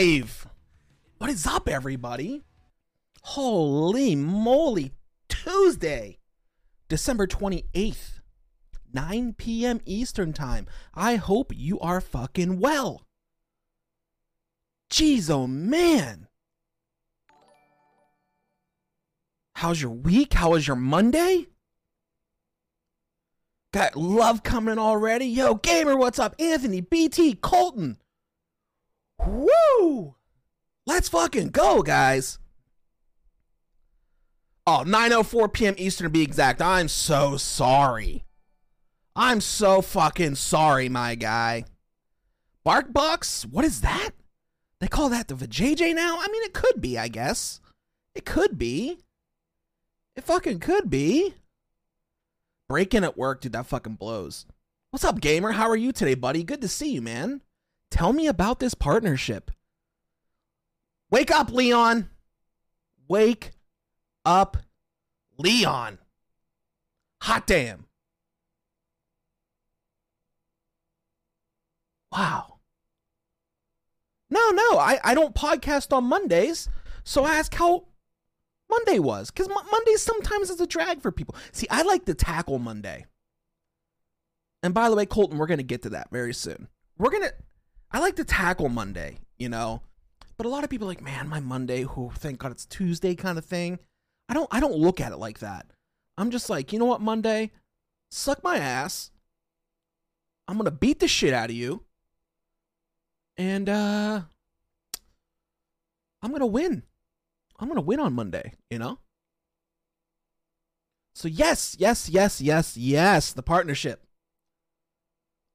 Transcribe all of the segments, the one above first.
live. What is up, everybody? Holy moly, Tuesday, December 28th, 9 p.m. Eastern Time. I hope you are fucking well. Jeez, oh man. How's your week? How was your Monday? Got love coming already. Yo, gamer, what's up? Anthony, BT, Colton. Woo! Let's fucking go, guys. Oh, 9.04 p.m. Eastern to be exact. I'm so sorry. I'm so fucking sorry, my guy. Bark Barkbox? What is that? They call that the VJJ now? I mean, it could be, I guess. It could be. It fucking could be. Breaking at work, dude, that fucking blows. What's up, gamer? How are you today, buddy? Good to see you, man. Tell me about this partnership. Wake up, Leon. Wake up, Leon. Hot damn. Wow. No, no, I, I don't podcast on Mondays. So I ask how Monday was. Because Mo- Monday sometimes is a drag for people. See, I like to tackle Monday. And by the way, Colton, we're going to get to that very soon. We're going to, I like to tackle Monday, you know? But a lot of people like, man, my Monday, who thank God it's Tuesday kind of thing. I don't I don't look at it like that. I'm just like, you know what, Monday? Suck my ass. I'm gonna beat the shit out of you. And uh I'm gonna win. I'm gonna win on Monday, you know? So yes, yes, yes, yes, yes, the partnership.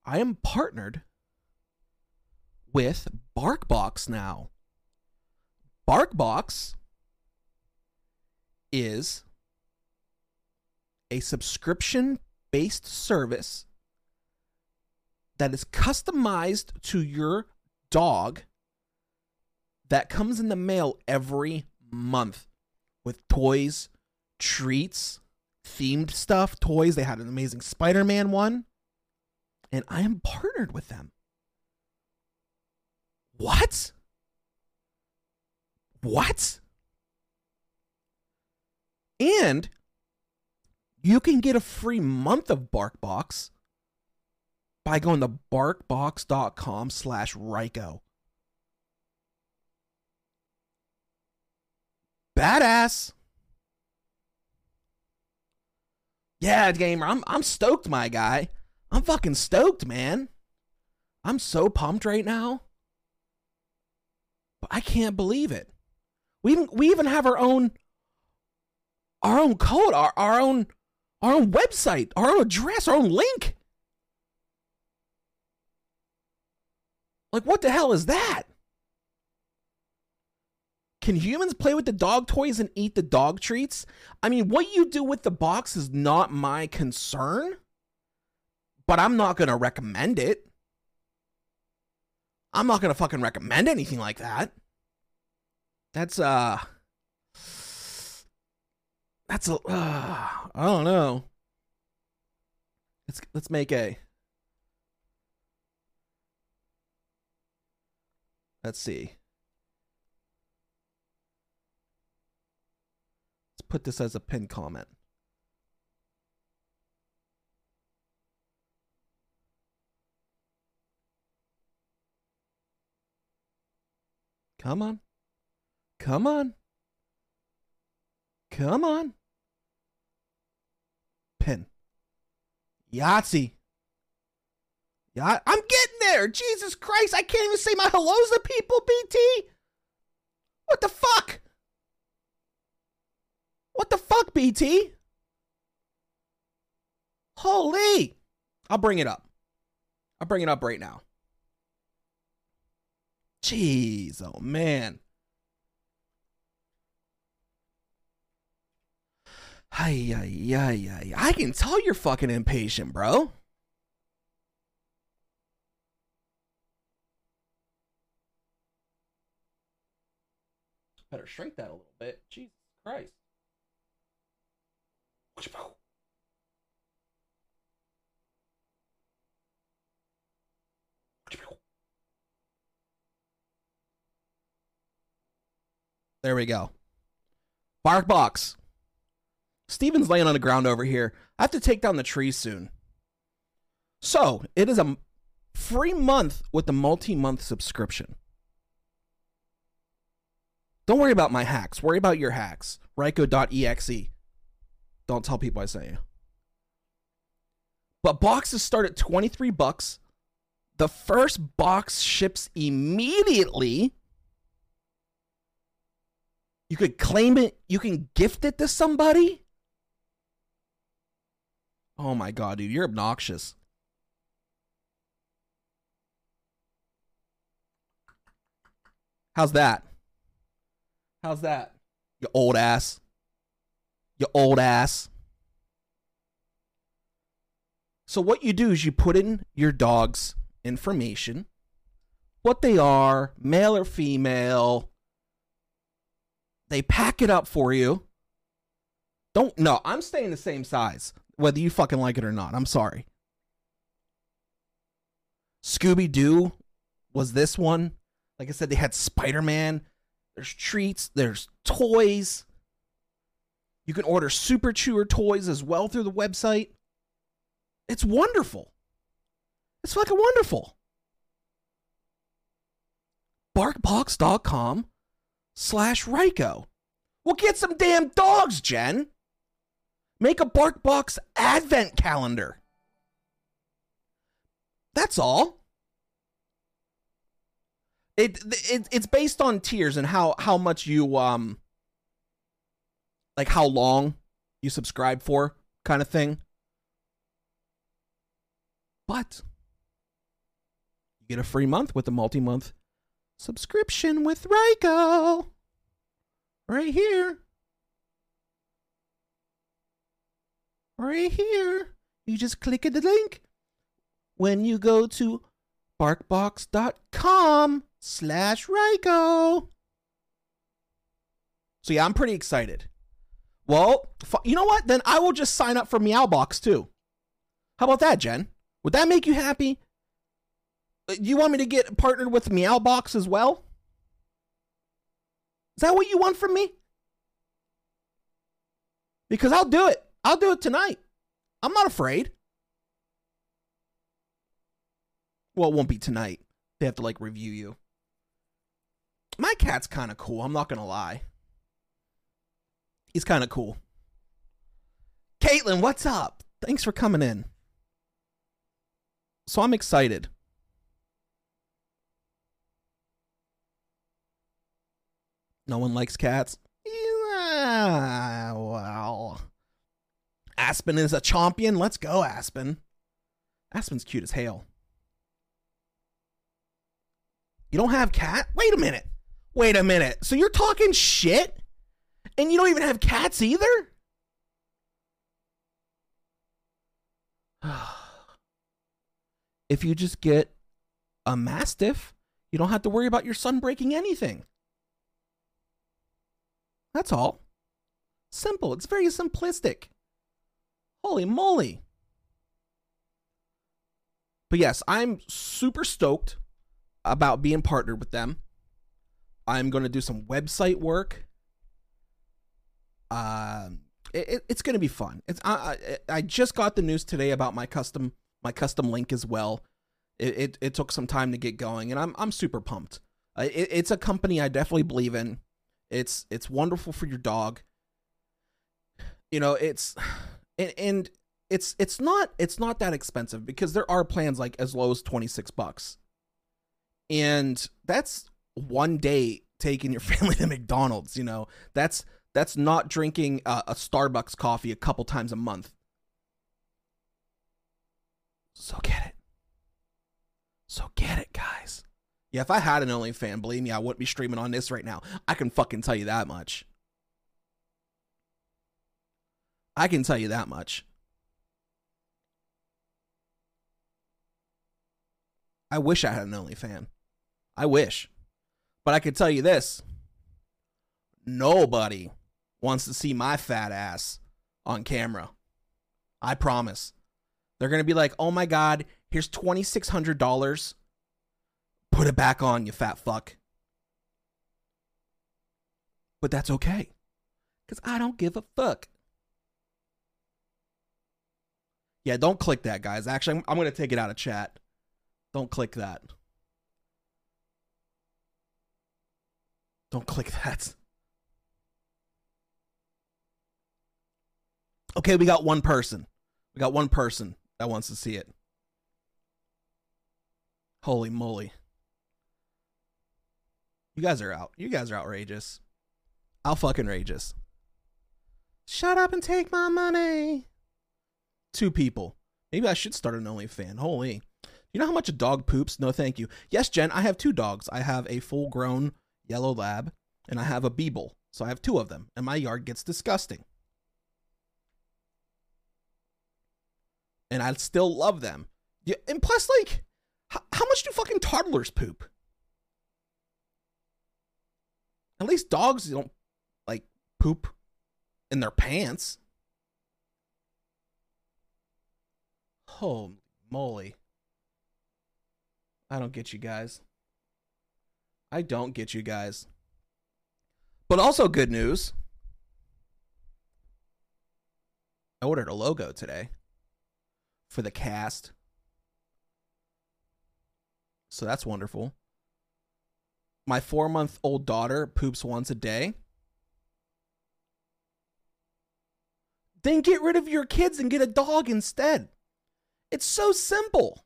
I am partnered with BarkBox now. BarkBox is a subscription based service that is customized to your dog that comes in the mail every month with toys, treats, themed stuff, toys. They had an amazing Spider Man one, and I am partnered with them. What? What? And you can get a free month of BarkBox by going to barkbox.com slash Ryco. Badass. Yeah, gamer, I'm I'm stoked, my guy. I'm fucking stoked, man. I'm so pumped right now. I can't believe it. We even, we even have our own our own code, our, our own our own website, our own address, our own link. Like what the hell is that? Can humans play with the dog toys and eat the dog treats? I mean, what you do with the box is not my concern, but I'm not going to recommend it. I'm not going to fucking recommend anything like that. That's uh that's a uh, I don't know. Let's let's make a Let's see. Let's put this as a pin comment. Come on. Come on. Come on. Pin. Yahtzee. Yeah, I'm getting there. Jesus Christ, I can't even say my hellos to people, BT. What the fuck? What the fuck, BT? Holy. I'll bring it up. I'll bring it up right now. Jeez, oh man. Ay, ay, ay, ay. I can tell you're fucking impatient, bro. Better shrink that a little bit. Jesus Christ. There we go. Bark box. Steven's laying on the ground over here. I have to take down the tree soon. So, it is a free month with the multi month subscription. Don't worry about my hacks. Worry about your hacks. Ryco.exe. Don't tell people I sent you. But boxes start at 23 bucks. The first box ships immediately. You could claim it, you can gift it to somebody. Oh my god, dude, you're obnoxious. How's that? How's that? You old ass. You old ass. So what you do is you put in your dog's information, what they are, male or female. They pack it up for you. Don't no, I'm staying the same size, whether you fucking like it or not. I'm sorry. Scooby Doo was this one. Like I said, they had Spider Man. There's treats. There's toys. You can order Super Chewer toys as well through the website. It's wonderful. It's fucking wonderful. Barkbox.com slash Ryco. Well, get some damn dogs, Jen. Make a Barkbox advent calendar. That's all. It, it it's based on tiers and how how much you um like how long you subscribe for kind of thing. But you get a free month with a multi-month subscription with Ryco. Right here. Right here. You just click at the link when you go to barkbox.com slash Ryco. So yeah, I'm pretty excited. Well, you know what? Then I will just sign up for Meowbox too. How about that, Jen? Would that make you happy? You want me to get partnered with Meowbox as well? Is that what you want from me? Because I'll do it. I'll do it tonight. I'm not afraid. Well, it won't be tonight. They have to like review you. My cat's kind of cool. I'm not going to lie. He's kind of cool. Caitlin, what's up? Thanks for coming in. So I'm excited. No one likes cats. Yeah, well. Aspen is a champion. Let's go, Aspen. Aspen's cute as hell. You don't have cat? Wait a minute. Wait a minute. So you're talking shit? And you don't even have cats either? if you just get a mastiff, you don't have to worry about your son breaking anything. That's all. Simple. It's very simplistic. Holy moly. But yes, I'm super stoked about being partnered with them. I'm going to do some website work. Uh, it, it's going to be fun. It's I, I, I just got the news today about my custom my custom link as well. It, it, it took some time to get going, and I'm I'm super pumped. It, it's a company I definitely believe in. It's it's wonderful for your dog. You know, it's and, and it's it's not it's not that expensive because there are plans like as low as 26 bucks. And that's one day taking your family to McDonald's, you know. That's that's not drinking a, a Starbucks coffee a couple times a month. So get it. So get it, guys. Yeah, if I had an OnlyFan, believe me, I wouldn't be streaming on this right now. I can fucking tell you that much. I can tell you that much. I wish I had an OnlyFan. I wish. But I can tell you this nobody wants to see my fat ass on camera. I promise. They're going to be like, oh my God, here's $2,600. Put it back on, you fat fuck. But that's okay. Because I don't give a fuck. Yeah, don't click that, guys. Actually, I'm, I'm going to take it out of chat. Don't click that. Don't click that. Okay, we got one person. We got one person that wants to see it. Holy moly. You guys are out. You guys are outrageous. I'll fucking rageous. Shut up and take my money. Two people. Maybe I should start an OnlyFan. Holy. You know how much a dog poops? No, thank you. Yes, Jen, I have two dogs. I have a full grown yellow lab and I have a Beagle. So I have two of them, and my yard gets disgusting. And I still love them. Yeah, and plus, like, how, how much do fucking toddlers poop? At least dogs don't like poop in their pants. Holy moly. I don't get you guys. I don't get you guys. But also good news. I ordered a logo today for the cast. So that's wonderful. My four month old daughter poops once a day. Then get rid of your kids and get a dog instead. It's so simple.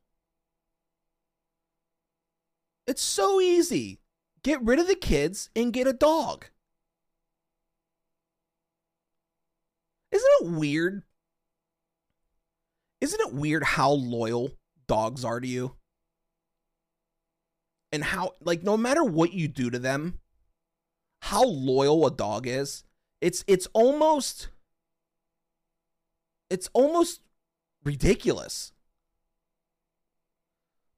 It's so easy. Get rid of the kids and get a dog. Isn't it weird? Isn't it weird how loyal dogs are to you? And how, like, no matter what you do to them, how loyal a dog is, it's it's almost it's almost ridiculous.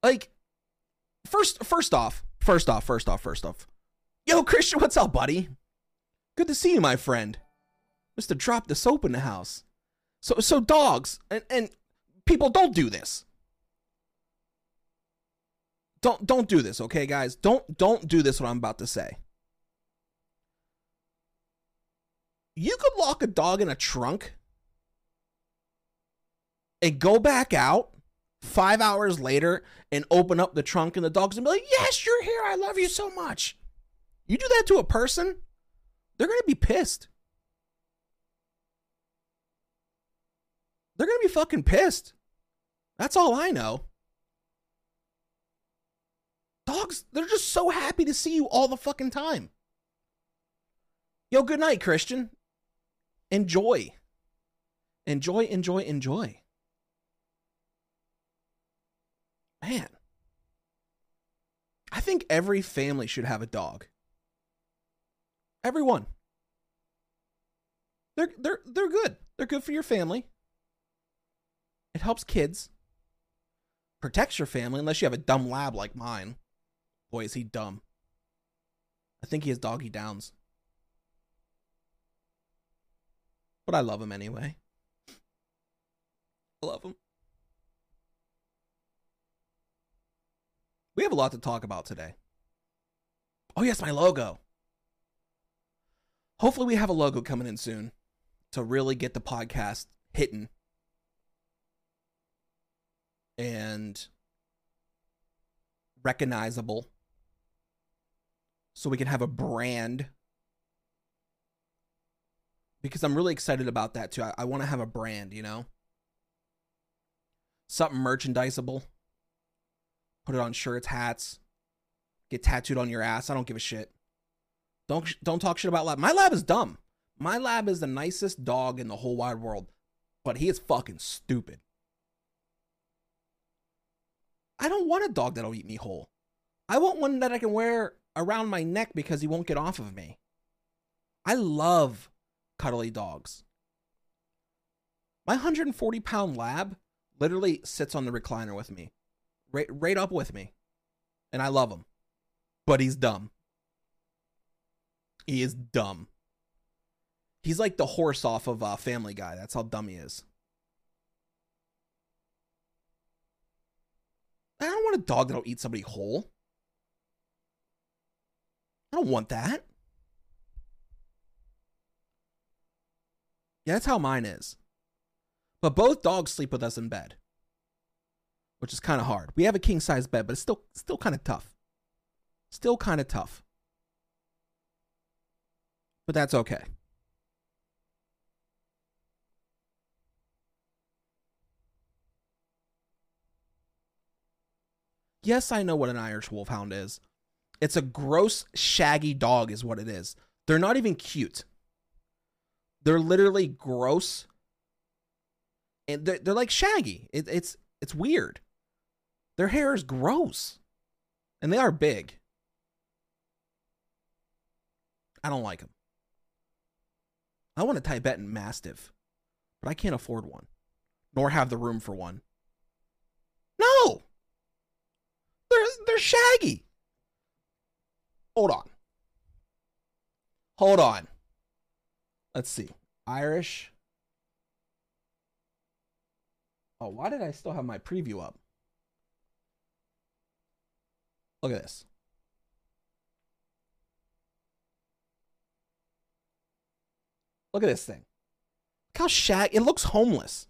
Like, first first off, first off, first off, first off. Yo, Christian, what's up, buddy? Good to see you, my friend. Mr. Drop the soap in the house. So so dogs and, and people don't do this. Don't don't do this, okay, guys? Don't don't do this what I'm about to say. You could lock a dog in a trunk and go back out five hours later and open up the trunk and the dog's gonna be like, Yes, you're here. I love you so much. You do that to a person, they're gonna be pissed. They're gonna be fucking pissed. That's all I know. Dogs, they're just so happy to see you all the fucking time. Yo, good night, Christian. Enjoy. Enjoy, enjoy, enjoy. Man. I think every family should have a dog. Everyone. They're they're they're good. They're good for your family. It helps kids. Protects your family unless you have a dumb lab like mine. Boy, is he dumb. I think he has doggy downs. But I love him anyway. I love him. We have a lot to talk about today. Oh, yes, my logo. Hopefully, we have a logo coming in soon to really get the podcast hitting and recognizable so we can have a brand because I'm really excited about that too. I, I want to have a brand, you know, something merchandisable. Put it on shirts, hats, get tattooed on your ass. I don't give a shit. Don't don't talk shit about lab. My lab is dumb. My lab is the nicest dog in the whole wide world, but he is fucking stupid. I don't want a dog that'll eat me whole. I want one that I can wear around my neck because he won't get off of me. I love cuddly dogs. My 140 pound lab literally sits on the recliner with me, right, right up with me. And I love him. But he's dumb. He is dumb. He's like the horse off of uh, Family Guy. That's how dumb he is. I don't want a dog that'll eat somebody whole. I don't want that. Yeah, that's how mine is. But both dogs sleep with us in bed, which is kind of hard. We have a king size bed, but it's still still kind of tough. Still kind of tough. But that's okay. Yes, I know what an Irish Wolfhound is. It's a gross, shaggy dog, is what it is. They're not even cute. They're literally gross, and they're, they're like shaggy. It, it's it's weird. Their hair is gross, and they are big. I don't like them. I want a Tibetan Mastiff, but I can't afford one, nor have the room for one. No, they're they're shaggy. Hold on. Hold on. Let's see. Irish. Oh, why did I still have my preview up? Look at this. Look at this thing. Look how shag it looks homeless.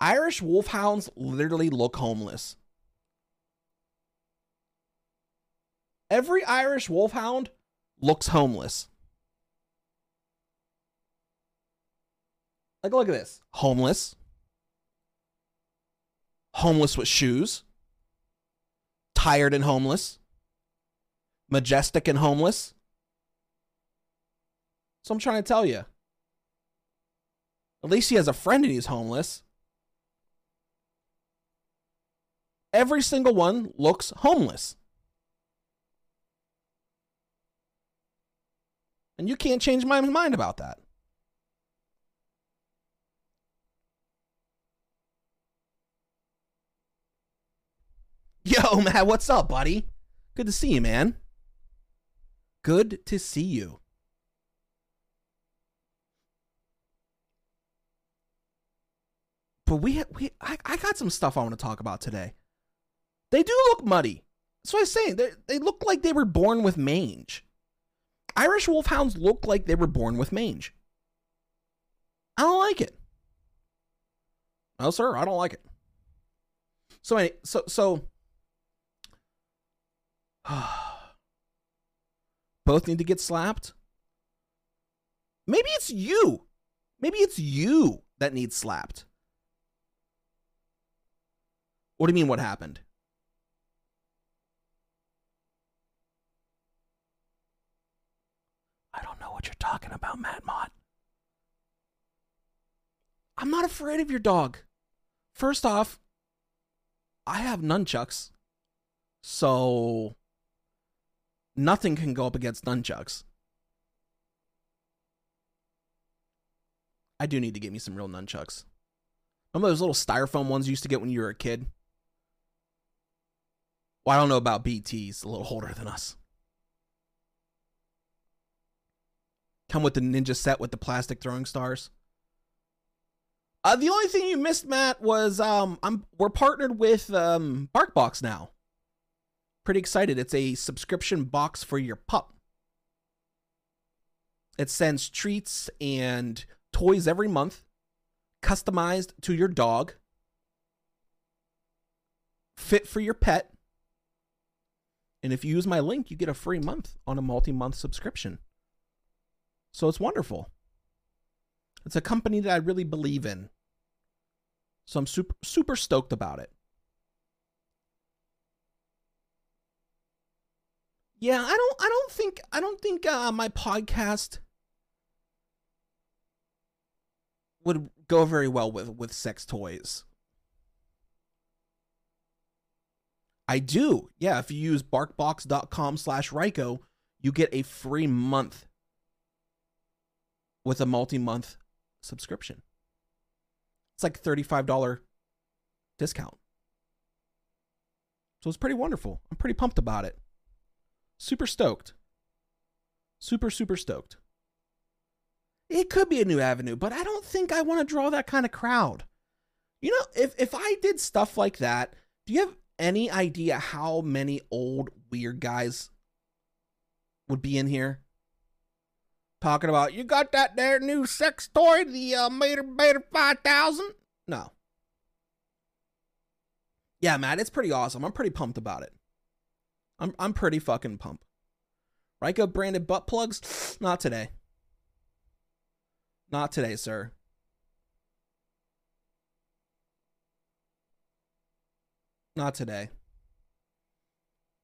Irish wolfhounds literally look homeless. Every Irish wolfhound looks homeless. Like, look at this homeless, homeless with shoes, tired and homeless, majestic and homeless. So I'm trying to tell you. At least he has a friend and he's homeless. Every single one looks homeless. And you can't change my mind about that. Yo, Matt, what's up, buddy? Good to see you, man. Good to see you. But we, we I, I got some stuff I want to talk about today. They do look muddy. That's what I was saying. They, they look like they were born with mange. Irish wolfhounds look like they were born with mange. I don't like it. No, sir, I don't like it. So, so, so, both need to get slapped. Maybe it's you. Maybe it's you that needs slapped. What do you mean, what happened? What you're talking about, Matt Mott. I'm not afraid of your dog. First off, I have nunchucks. So nothing can go up against nunchucks. I do need to get me some real nunchucks. Remember those little styrofoam ones you used to get when you were a kid? Well, I don't know about BTs, a little older than us. Come with the ninja set with the plastic throwing stars. Uh, the only thing you missed, Matt, was um, I'm we're partnered with um, BarkBox now. Pretty excited. It's a subscription box for your pup. It sends treats and toys every month, customized to your dog, fit for your pet. And if you use my link, you get a free month on a multi month subscription. So it's wonderful. It's a company that I really believe in. So I'm super super stoked about it. Yeah, I don't I don't think I don't think uh, my podcast would go very well with with sex toys. I do. Yeah, if you use barkbox.com slash Ryco, you get a free month with a multi-month subscription. It's like $35 discount. So it's pretty wonderful. I'm pretty pumped about it. Super stoked. Super, super stoked. It could be a new avenue, but I don't think I want to draw that kind of crowd. You know, if, if I did stuff like that, do you have any idea how many old weird guys would be in here? Talking about you got that there new sex toy, the uh, Mater Mater five thousand. No. Yeah, Matt, it's pretty awesome. I'm pretty pumped about it. I'm I'm pretty fucking pumped. Ryco branded butt plugs? Not today. Not today, sir. Not today.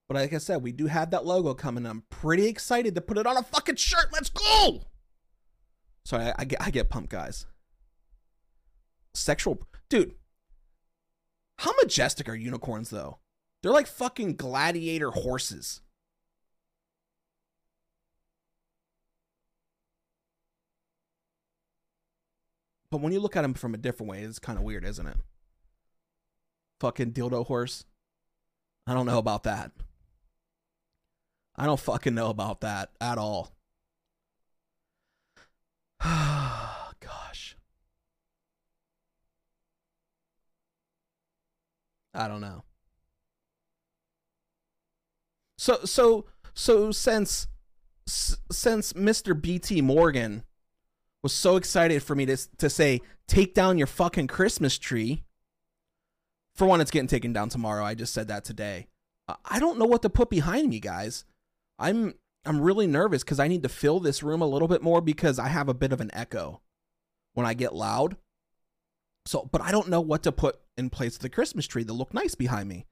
But like I said, we do have that logo coming. I'm pretty excited to put it on a fucking shirt. Let's go. Sorry, I, I get I get pumped, guys. Sexual dude. How majestic are unicorns though? They're like fucking gladiator horses. But when you look at them from a different way, it's kind of weird, isn't it? Fucking dildo horse. I don't know about that. I don't fucking know about that at all. Gosh. I don't know. So so so since since Mr. BT Morgan was so excited for me to to say take down your fucking Christmas tree. For one, it's getting taken down tomorrow. I just said that today. I don't know what to put behind me, guys. I'm I'm really nervous because I need to fill this room a little bit more because I have a bit of an echo when I get loud. So, but I don't know what to put in place of the Christmas tree that look nice behind me.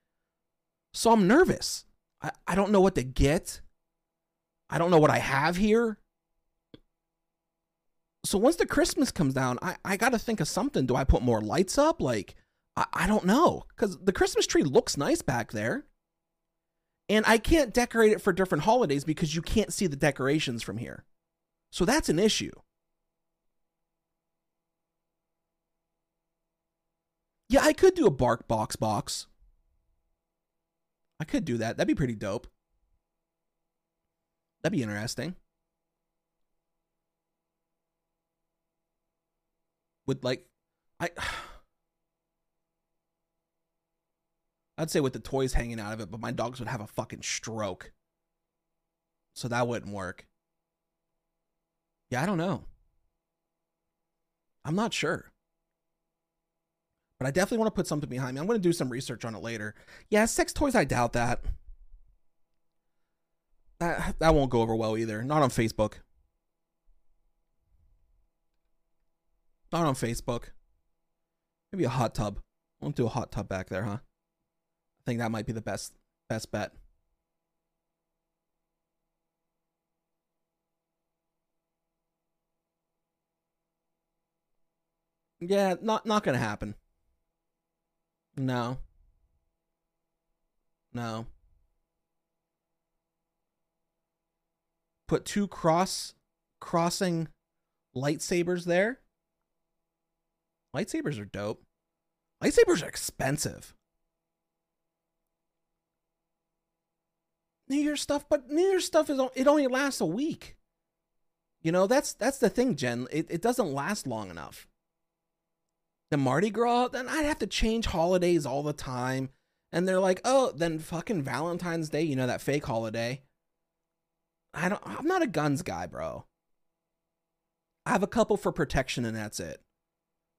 So I'm nervous. I, I don't know what to get. I don't know what I have here. So once the Christmas comes down, I, I got to think of something. Do I put more lights up? Like, I, I don't know. Because the Christmas tree looks nice back there. And I can't decorate it for different holidays because you can't see the decorations from here. So that's an issue. Yeah, I could do a bark box box. I could do that. That'd be pretty dope. That'd be interesting. With like I I'd say with the toys hanging out of it, but my dogs would have a fucking stroke. So that wouldn't work. Yeah, I don't know. I'm not sure. But I definitely want to put something behind me. I'm going to do some research on it later. Yeah, sex toys, I doubt that. That, that won't go over well either. Not on Facebook. Not on Facebook. Maybe a hot tub. Won't do a hot tub back there, huh? I think that might be the best best bet. Yeah, not not gonna happen. No. No. Put two cross crossing lightsabers there. Lightsabers are dope. Lightsabers are expensive. New Year's stuff, but New Year's stuff is it only lasts a week. You know, that's that's the thing, Jen. It it doesn't last long enough. The Mardi Gras, then I'd have to change holidays all the time. And they're like, oh, then fucking Valentine's Day, you know, that fake holiday. I don't I'm not a guns guy, bro. I have a couple for protection and that's it.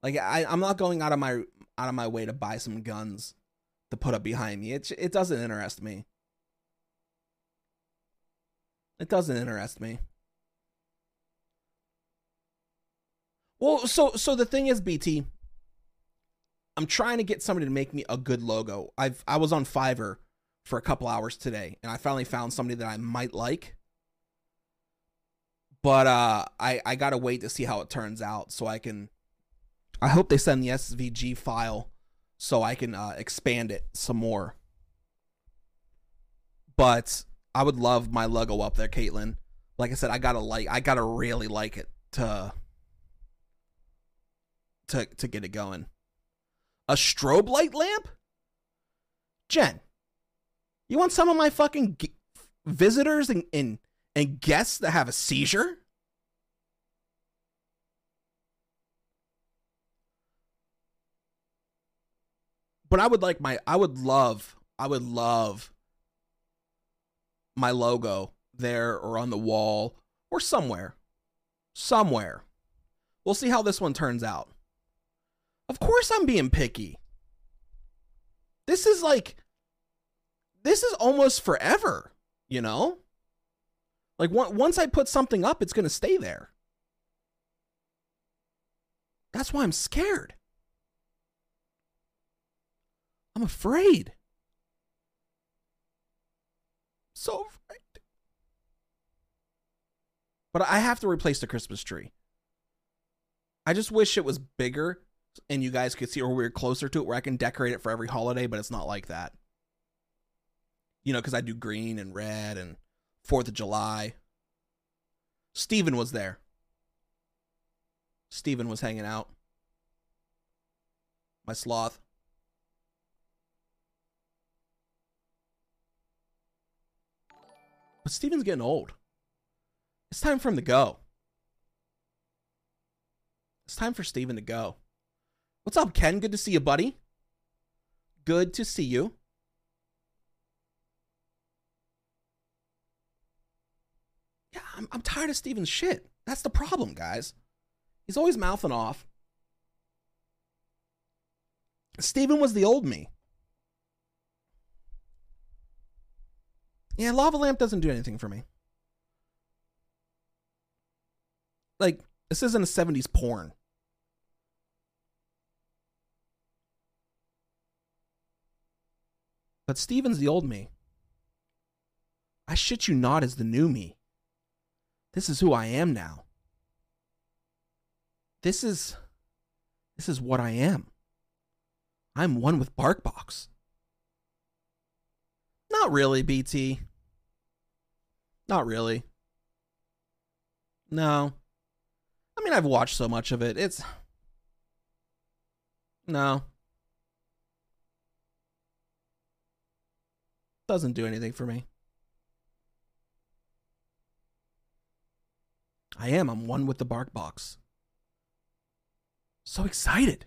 Like I, I'm not going out of my out of my way to buy some guns to put up behind me. It it doesn't interest me. It doesn't interest me. Well, so so the thing is, BT, I'm trying to get somebody to make me a good logo. I've I was on Fiverr for a couple hours today, and I finally found somebody that I might like. But uh, I I gotta wait to see how it turns out, so I can. I hope they send the SVG file so I can uh, expand it some more. But I would love my logo up there, Caitlin. Like I said, I gotta like, I gotta really like it to to to get it going. A strobe light lamp, Jen. You want some of my fucking g- visitors and, and and guests that have a seizure? But I would like my I would love I would love my logo there or on the wall or somewhere. somewhere. We'll see how this one turns out. Of course, I'm being picky. This is like, this is almost forever, you know? Like, once I put something up, it's going to stay there. That's why I'm scared. I'm afraid. So afraid. But I have to replace the Christmas tree. I just wish it was bigger and you guys could see or we are closer to it where I can decorate it for every holiday, but it's not like that. You know, because I do green and red and Fourth of July. Steven was there. Steven was hanging out. My sloth. But Steven's getting old. It's time for him to go. It's time for Steven to go. What's up, Ken? Good to see you, buddy. Good to see you. Yeah, I'm, I'm tired of Steven's shit. That's the problem, guys. He's always mouthing off. Steven was the old me. Yeah, Lava Lamp doesn't do anything for me. Like, this isn't a 70s porn. But Steven's the old me. I shit you not as the new me. This is who I am now. This is this is what I am. I'm one with Barkbox. Not really, BT. Not really. No. I mean, I've watched so much of it. It's. No. Doesn't do anything for me. I am. I'm one with the bark box. So excited.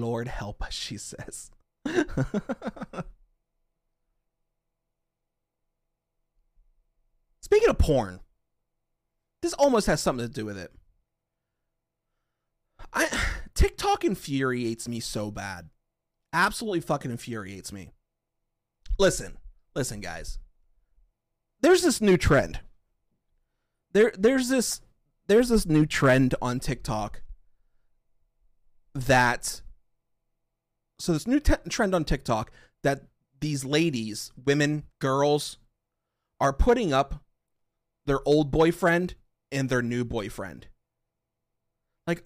Lord help us, she says. Speaking of porn, this almost has something to do with it. I TikTok infuriates me so bad. Absolutely fucking infuriates me. Listen, listen guys. There's this new trend. There there's this there's this new trend on TikTok that so this new t- trend on TikTok that these ladies, women, girls are putting up their old boyfriend and their new boyfriend Like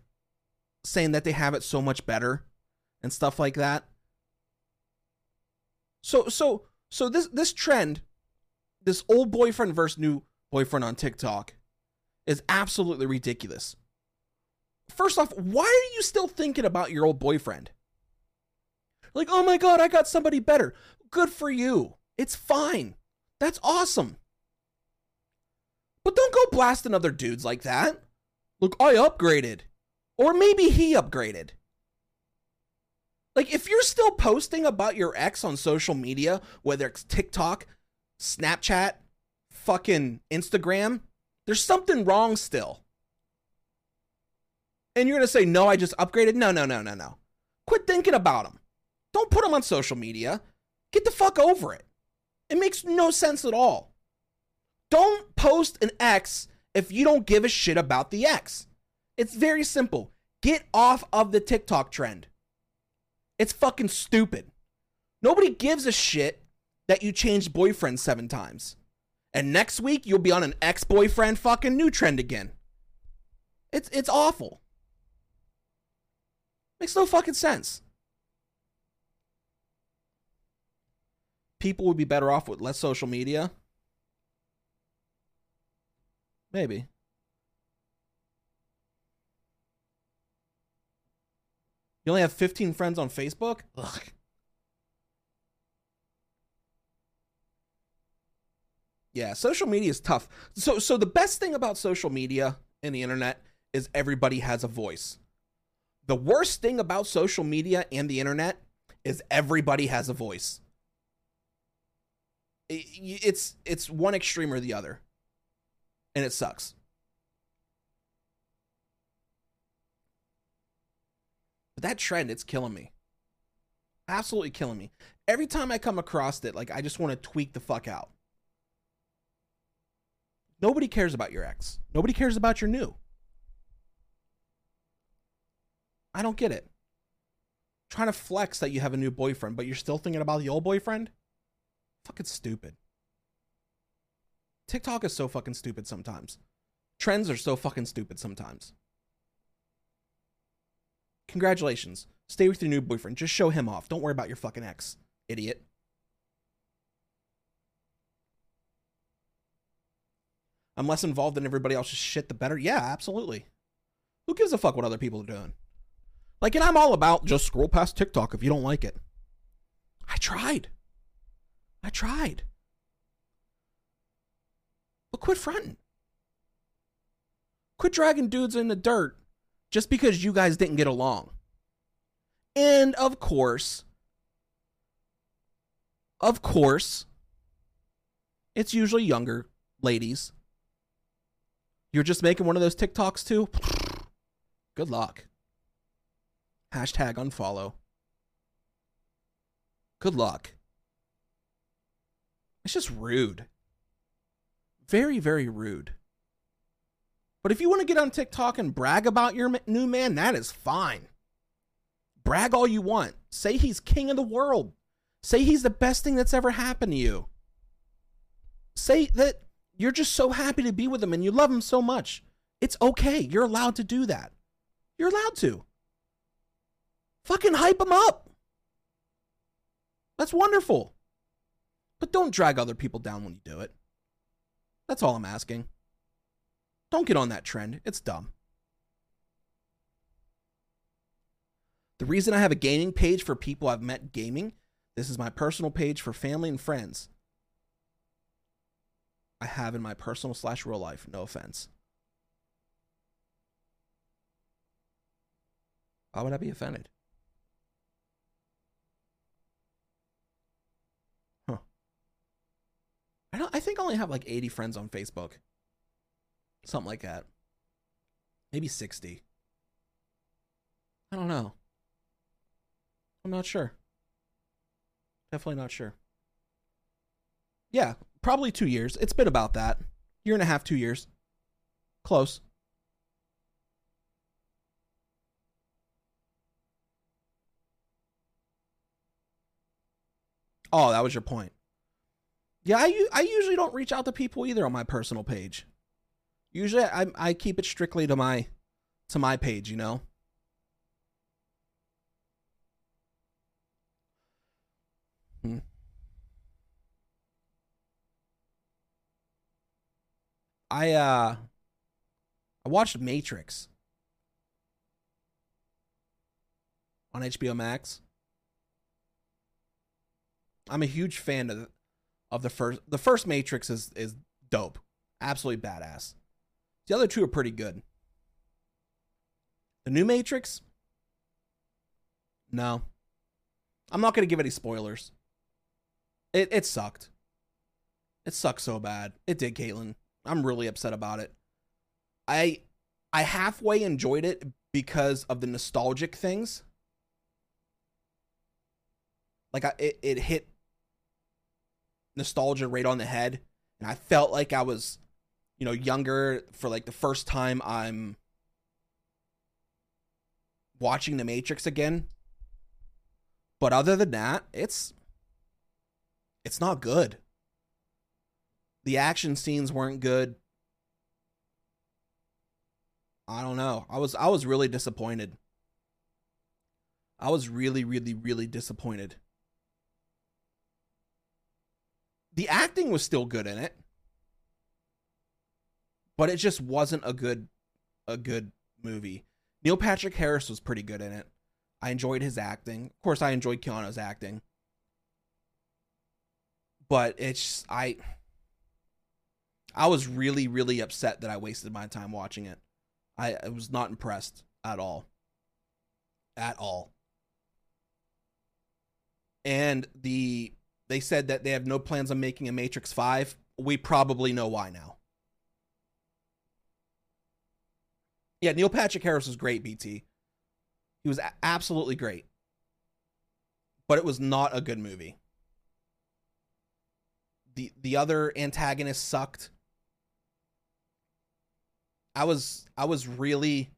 saying that they have it so much better and stuff like that. So so so this this trend, this old boyfriend versus new boyfriend on TikTok is absolutely ridiculous. First off, why are you still thinking about your old boyfriend? Like, oh my god, I got somebody better. Good for you. It's fine. That's awesome. But don't go blasting other dudes like that. Look, I upgraded. Or maybe he upgraded. Like, if you're still posting about your ex on social media, whether it's TikTok, Snapchat, fucking Instagram, there's something wrong still. And you're gonna say, no, I just upgraded? No, no, no, no, no. Quit thinking about them. Don't put them on social media. Get the fuck over it. It makes no sense at all. Don't post an ex if you don't give a shit about the ex. It's very simple. Get off of the TikTok trend. It's fucking stupid. Nobody gives a shit that you changed boyfriend seven times. And next week you'll be on an ex-boyfriend fucking new trend again. It's it's awful. Makes no fucking sense. People would be better off with less social media. Maybe. You only have 15 friends on Facebook? Ugh. Yeah, social media is tough. So so the best thing about social media and the internet is everybody has a voice. The worst thing about social media and the internet is everybody has a voice. It- it's it's one extreme or the other, and it sucks. But that trend, it's killing me. Absolutely killing me. Every time I come across it, like I just want to tweak the fuck out. Nobody cares about your ex. Nobody cares about your new. I don't get it. Trying to flex that you have a new boyfriend, but you're still thinking about the old boyfriend? Fucking stupid. TikTok is so fucking stupid sometimes. Trends are so fucking stupid sometimes. Congratulations. Stay with your new boyfriend. Just show him off. Don't worry about your fucking ex, idiot. I'm less involved in everybody else's shit, the better. Yeah, absolutely. Who gives a fuck what other people are doing? Like, and I'm all about just scroll past TikTok if you don't like it. I tried. I tried. But quit fronting. Quit dragging dudes in the dirt just because you guys didn't get along. And of course, of course, it's usually younger ladies. You're just making one of those TikToks too? Good luck. Hashtag unfollow. Good luck. It's just rude. Very, very rude. But if you want to get on TikTok and brag about your new man, that is fine. Brag all you want. Say he's king of the world. Say he's the best thing that's ever happened to you. Say that you're just so happy to be with him and you love him so much. It's okay. You're allowed to do that. You're allowed to. Fucking hype him up. That's wonderful. But don't drag other people down when you do it. That's all I'm asking. Don't get on that trend. It's dumb. The reason I have a gaming page for people I've met gaming, this is my personal page for family and friends. I have in my personal slash real life. No offense. Why would I be offended? I don't I think I only have like 80 friends on Facebook. Something like that. Maybe 60. I don't know. I'm not sure. Definitely not sure. Yeah, probably two years. It's been about that. Year and a half, two years. Close. Oh, that was your point. Yeah, I, I usually don't reach out to people either on my personal page. Usually I I keep it strictly to my to my page, you know. Hmm. I uh I watched Matrix on HBO Max. I'm a huge fan of of the first the first Matrix is is dope. Absolutely badass. The other two are pretty good. The new Matrix? No. I'm not going to give any spoilers. It it sucked. It sucked so bad. It did, Caitlin. I'm really upset about it. I I halfway enjoyed it because of the nostalgic things. Like I, it, it hit nostalgia right on the head, and I felt like I was, you know, younger for like the first time I'm watching The Matrix again. But other than that, it's it's not good. The action scenes weren't good. I don't know. I was I was really disappointed. I was really really really disappointed. The acting was still good in it. But it just wasn't a good a good movie. Neil Patrick Harris was pretty good in it. I enjoyed his acting. Of course I enjoyed Keanu's acting. But it's I I was really, really upset that I wasted my time watching it. I, I was not impressed at all. At all. And the they said that they have no plans on making a Matrix 5. We probably know why now. Yeah, Neil Patrick Harris was great, BT. He was a- absolutely great. But it was not a good movie. The the other antagonist sucked. I was I was really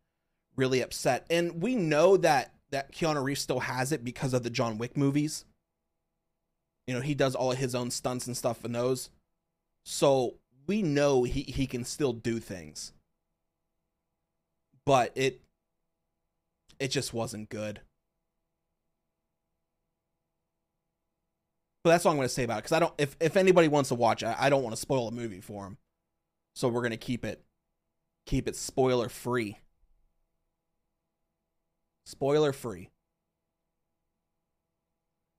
really upset. And we know that that Keanu Reeves still has it because of the John Wick movies. You know, he does all his own stunts and stuff in those. So we know he, he can still do things. But it it just wasn't good. But that's all I'm going to say about it because I don't. If if anybody wants to watch, I, I don't want to spoil a movie for him. So we're going to keep it keep it spoiler free. Spoiler free.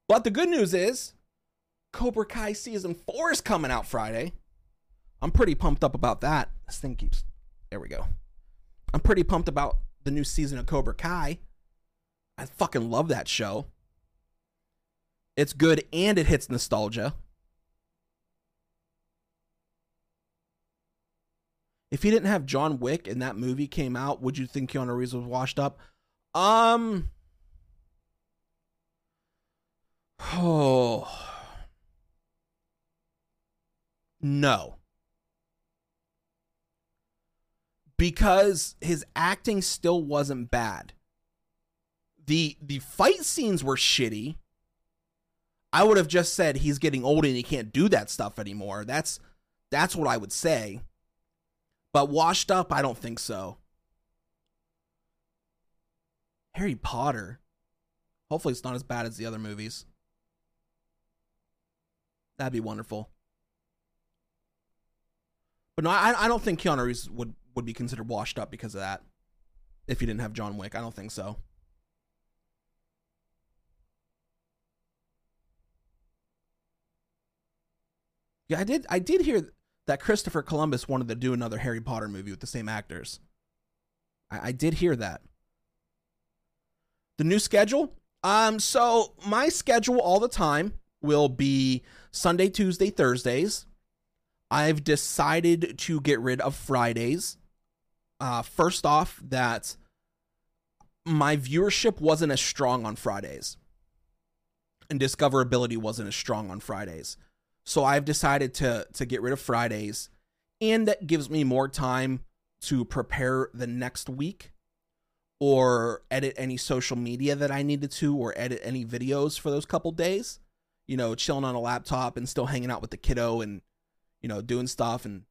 But the good news is Cobra Kai season 4 is coming out Friday. I'm pretty pumped up about that. This thing keeps There we go. I'm pretty pumped about the new season of Cobra Kai. I fucking love that show. It's good and it hits nostalgia. If he didn't have John Wick and that movie came out, would you think Keanu Reeves was washed up? Um. Oh. No. Because his acting still wasn't bad. The the fight scenes were shitty. I would have just said he's getting old and he can't do that stuff anymore. That's that's what I would say. But washed up, I don't think so. Harry Potter. Hopefully it's not as bad as the other movies. That'd be wonderful. But no, I, I don't think Keanu Reeves would, would be considered washed up because of that. If he didn't have John Wick, I don't think so. Yeah, I did. I did hear that Christopher Columbus wanted to do another Harry Potter movie with the same actors. I, I did hear that. The new schedule. Um, so my schedule all the time will be Sunday, Tuesday, Thursdays. I've decided to get rid of Fridays. Uh, first off, that my viewership wasn't as strong on Fridays, and discoverability wasn't as strong on Fridays. So I've decided to to get rid of Fridays, and that gives me more time to prepare the next week or edit any social media that I needed to or edit any videos for those couple days. You know, chilling on a laptop and still hanging out with the kiddo and you know, doing stuff and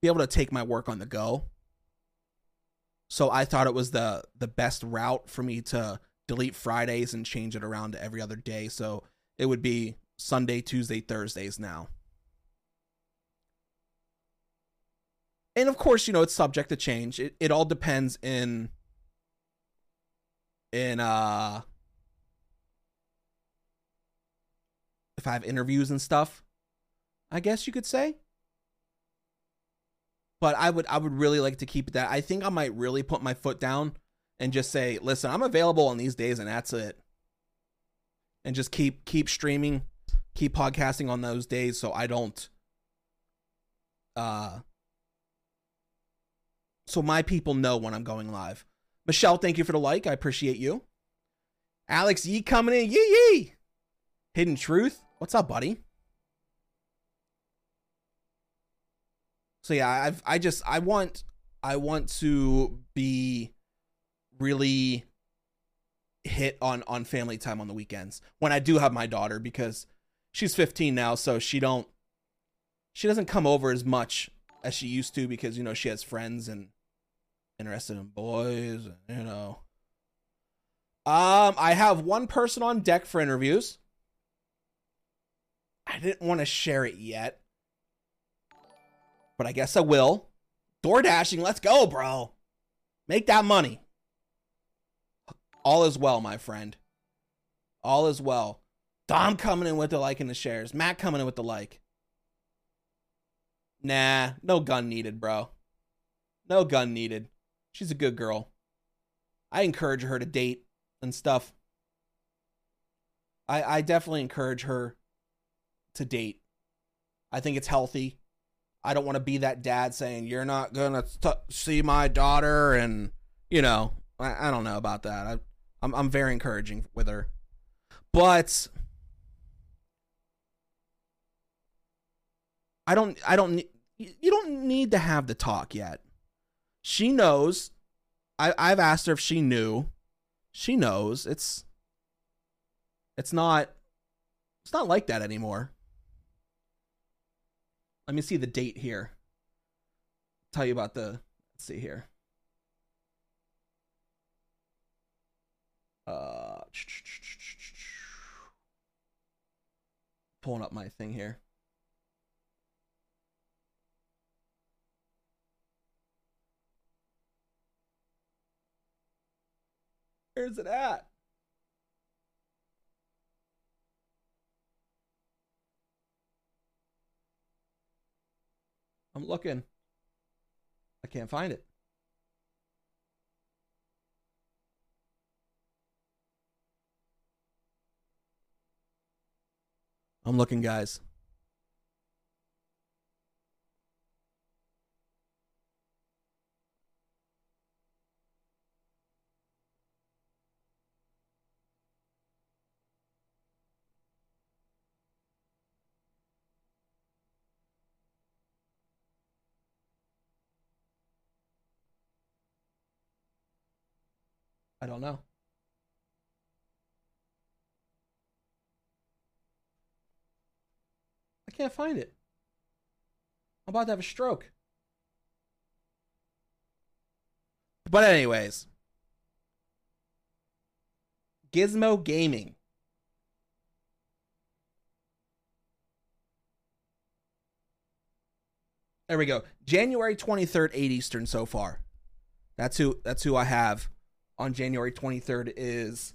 be able to take my work on the go. So I thought it was the the best route for me to delete Fridays and change it around to every other day. So it would be Sunday, Tuesday, Thursdays now. And of course, you know, it's subject to change. It it all depends in in uh if I have interviews and stuff, I guess you could say. But I would I would really like to keep that. I think I might really put my foot down and just say, "Listen, I'm available on these days and that's it." And just keep keep streaming, keep podcasting on those days so I don't uh so my people know when I'm going live. Michelle, thank you for the like. I appreciate you. Alex Yee coming in. Yee yee. Hidden Truth. What's up, buddy? So yeah, I've I just I want I want to be really hit on on family time on the weekends when I do have my daughter because she's 15 now, so she don't she doesn't come over as much as she used to because you know she has friends and interested in boys you know um I have one person on deck for interviews. I didn't want to share it yet but I guess I will. Door dashing, let's go, bro. Make that money. All is well, my friend. All is well. Dom coming in with the like in the shares. Matt coming in with the like. Nah, no gun needed, bro. No gun needed. She's a good girl. I encourage her to date and stuff. I I definitely encourage her to date. I think it's healthy. I don't want to be that dad saying you're not gonna t- see my daughter, and you know, I, I don't know about that. I, I'm I'm very encouraging with her, but I don't I don't you don't need to have the talk yet. She knows. I I've asked her if she knew. She knows. It's it's not it's not like that anymore. Let me see the date here. Tell you about the let's see here. Uh pulling up my thing here. Where's it at? I'm looking. I can't find it. I'm looking, guys. I don't know. I can't find it. I'm about to have a stroke. But anyways, Gizmo Gaming. There we go. January 23rd, 8 Eastern so far. That's who that's who I have on January 23rd is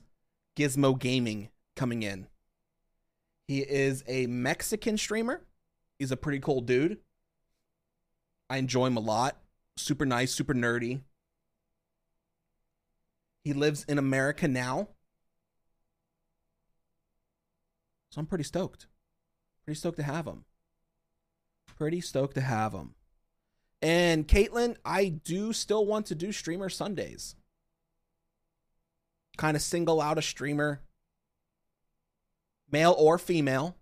Gizmo Gaming coming in. He is a Mexican streamer. He's a pretty cool dude. I enjoy him a lot. Super nice, super nerdy. He lives in America now. So I'm pretty stoked. Pretty stoked to have him. Pretty stoked to have him. And Caitlin, I do still want to do streamer Sundays kind of single out a streamer, male or female,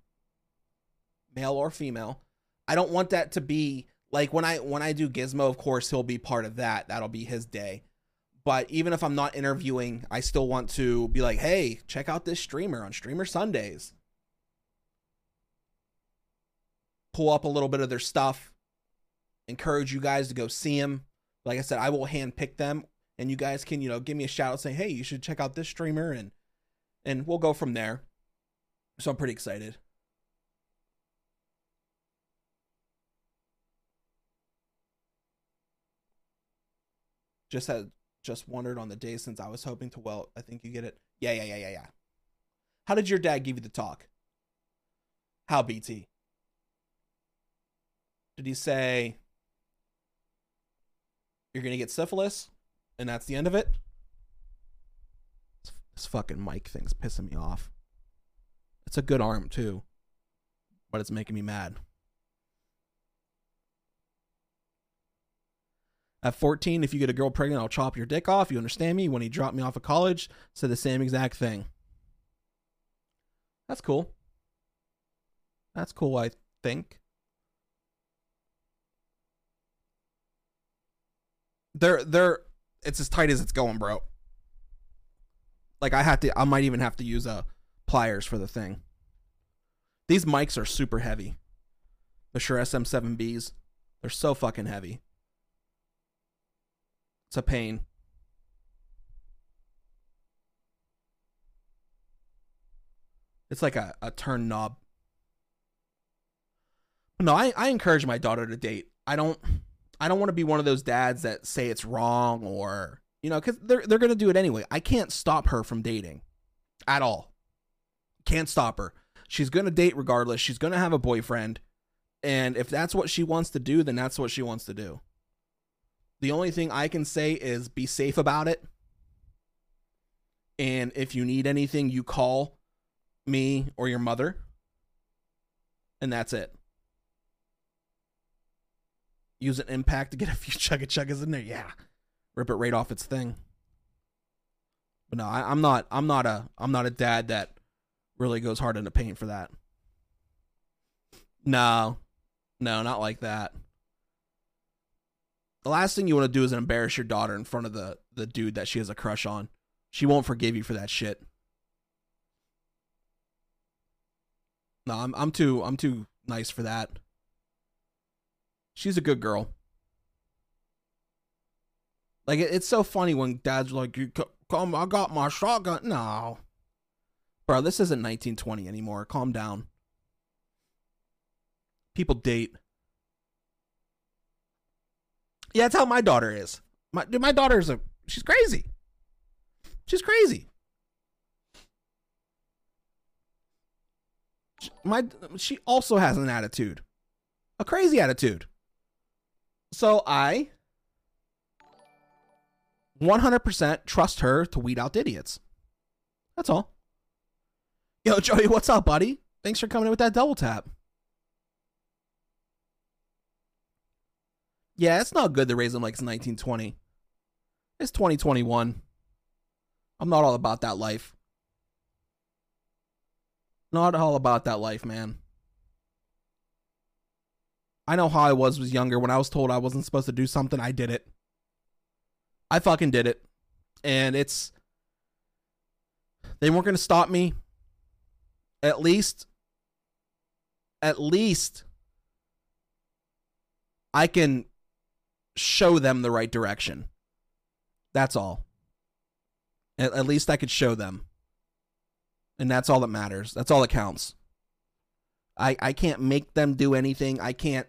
male or female. I don't want that to be like when I when I do Gizmo, of course he'll be part of that. That'll be his day. But even if I'm not interviewing, I still want to be like, "Hey, check out this streamer on Streamer Sundays." Pull up a little bit of their stuff. Encourage you guys to go see them. Like I said, I will handpick them and you guys can you know give me a shout out say hey you should check out this streamer and and we'll go from there. So i'm pretty excited. Just had just wondered on the day since i was hoping to well i think you get it. Yeah yeah yeah yeah yeah. How did your dad give you the talk? How bt did he say you're gonna get syphilis and that's the end of it. This fucking mic thing's pissing me off. It's a good arm too, but it's making me mad. At 14, if you get a girl pregnant, I'll chop your dick off. You understand me? When he dropped me off of college, said the same exact thing. That's cool. That's cool, I think. They're they're it's as tight as it's going, bro. Like I have to I might even have to use uh pliers for the thing. These mics are super heavy. The Shure SM7Bs, they're so fucking heavy. It's a pain. It's like a, a turn knob. No, I, I encourage my daughter to date. I don't I don't want to be one of those dads that say it's wrong or you know because they're they're gonna do it anyway. I can't stop her from dating at all. Can't stop her. She's gonna date regardless. She's gonna have a boyfriend, and if that's what she wants to do, then that's what she wants to do. The only thing I can say is be safe about it. And if you need anything, you call me or your mother. and that's it. Use an impact to get a few chugga chuggas in there. Yeah, rip it right off its thing. But no, I, I'm not. I'm not a. I'm not a dad that really goes hard into paint for that. No, no, not like that. The last thing you want to do is embarrass your daughter in front of the the dude that she has a crush on. She won't forgive you for that shit. No, I'm I'm too I'm too nice for that. She's a good girl. Like it's so funny when dads like, "You come, I got my shotgun." No, bro, this isn't 1920 anymore. Calm down. People date. Yeah, that's how my daughter is. My dude, my daughter's a she's crazy. She's crazy. My she also has an attitude. A crazy attitude. So I 100% trust her to weed out the idiots. That's all. Yo, Joey, what's up, buddy? Thanks for coming in with that double tap. Yeah, it's not good to raise them like it's 1920. It's 2021. I'm not all about that life. Not all about that life, man. I know how I was was younger when I was told I wasn't supposed to do something, I did it. I fucking did it. And it's they weren't going to stop me. At least at least I can show them the right direction. That's all. At, at least I could show them. And that's all that matters. That's all that counts. I I can't make them do anything. I can't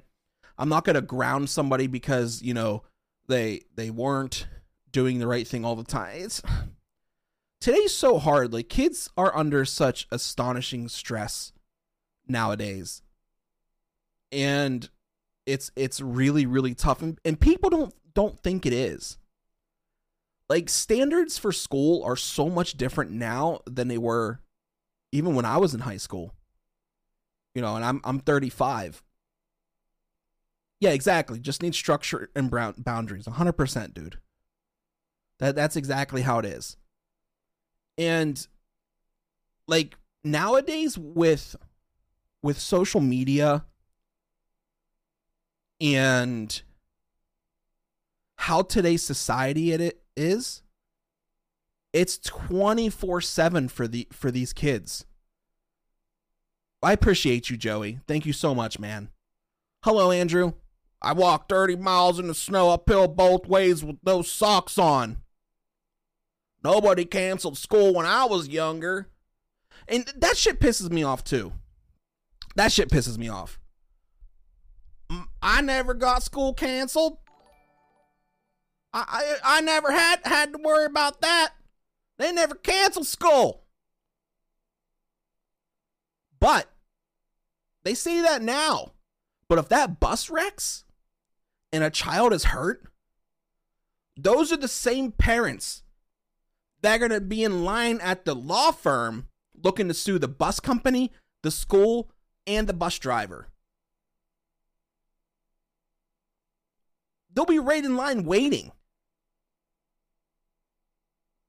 I'm not going to ground somebody because, you know, they they weren't doing the right thing all the time. It's today's so hard. Like kids are under such astonishing stress nowadays. And it's it's really really tough and, and people don't don't think it is like standards for school are so much different now than they were even when I was in high school. You know, and I'm I'm 35. Yeah, exactly. Just need structure and boundaries. 100%, dude. That that's exactly how it is. And like nowadays with with social media and how today's society it is it's 24/7 for the for these kids. I appreciate you, Joey. Thank you so much, man. Hello, Andrew. I walked 30 miles in the snow uphill both ways with no socks on. Nobody canceled school when I was younger. And that shit pisses me off too. That shit pisses me off. I never got school canceled. I, I I never had had to worry about that. They never canceled school. But they say that now. But if that bus wrecks and a child is hurt, those are the same parents that are going to be in line at the law firm looking to sue the bus company, the school, and the bus driver. They'll be right in line waiting.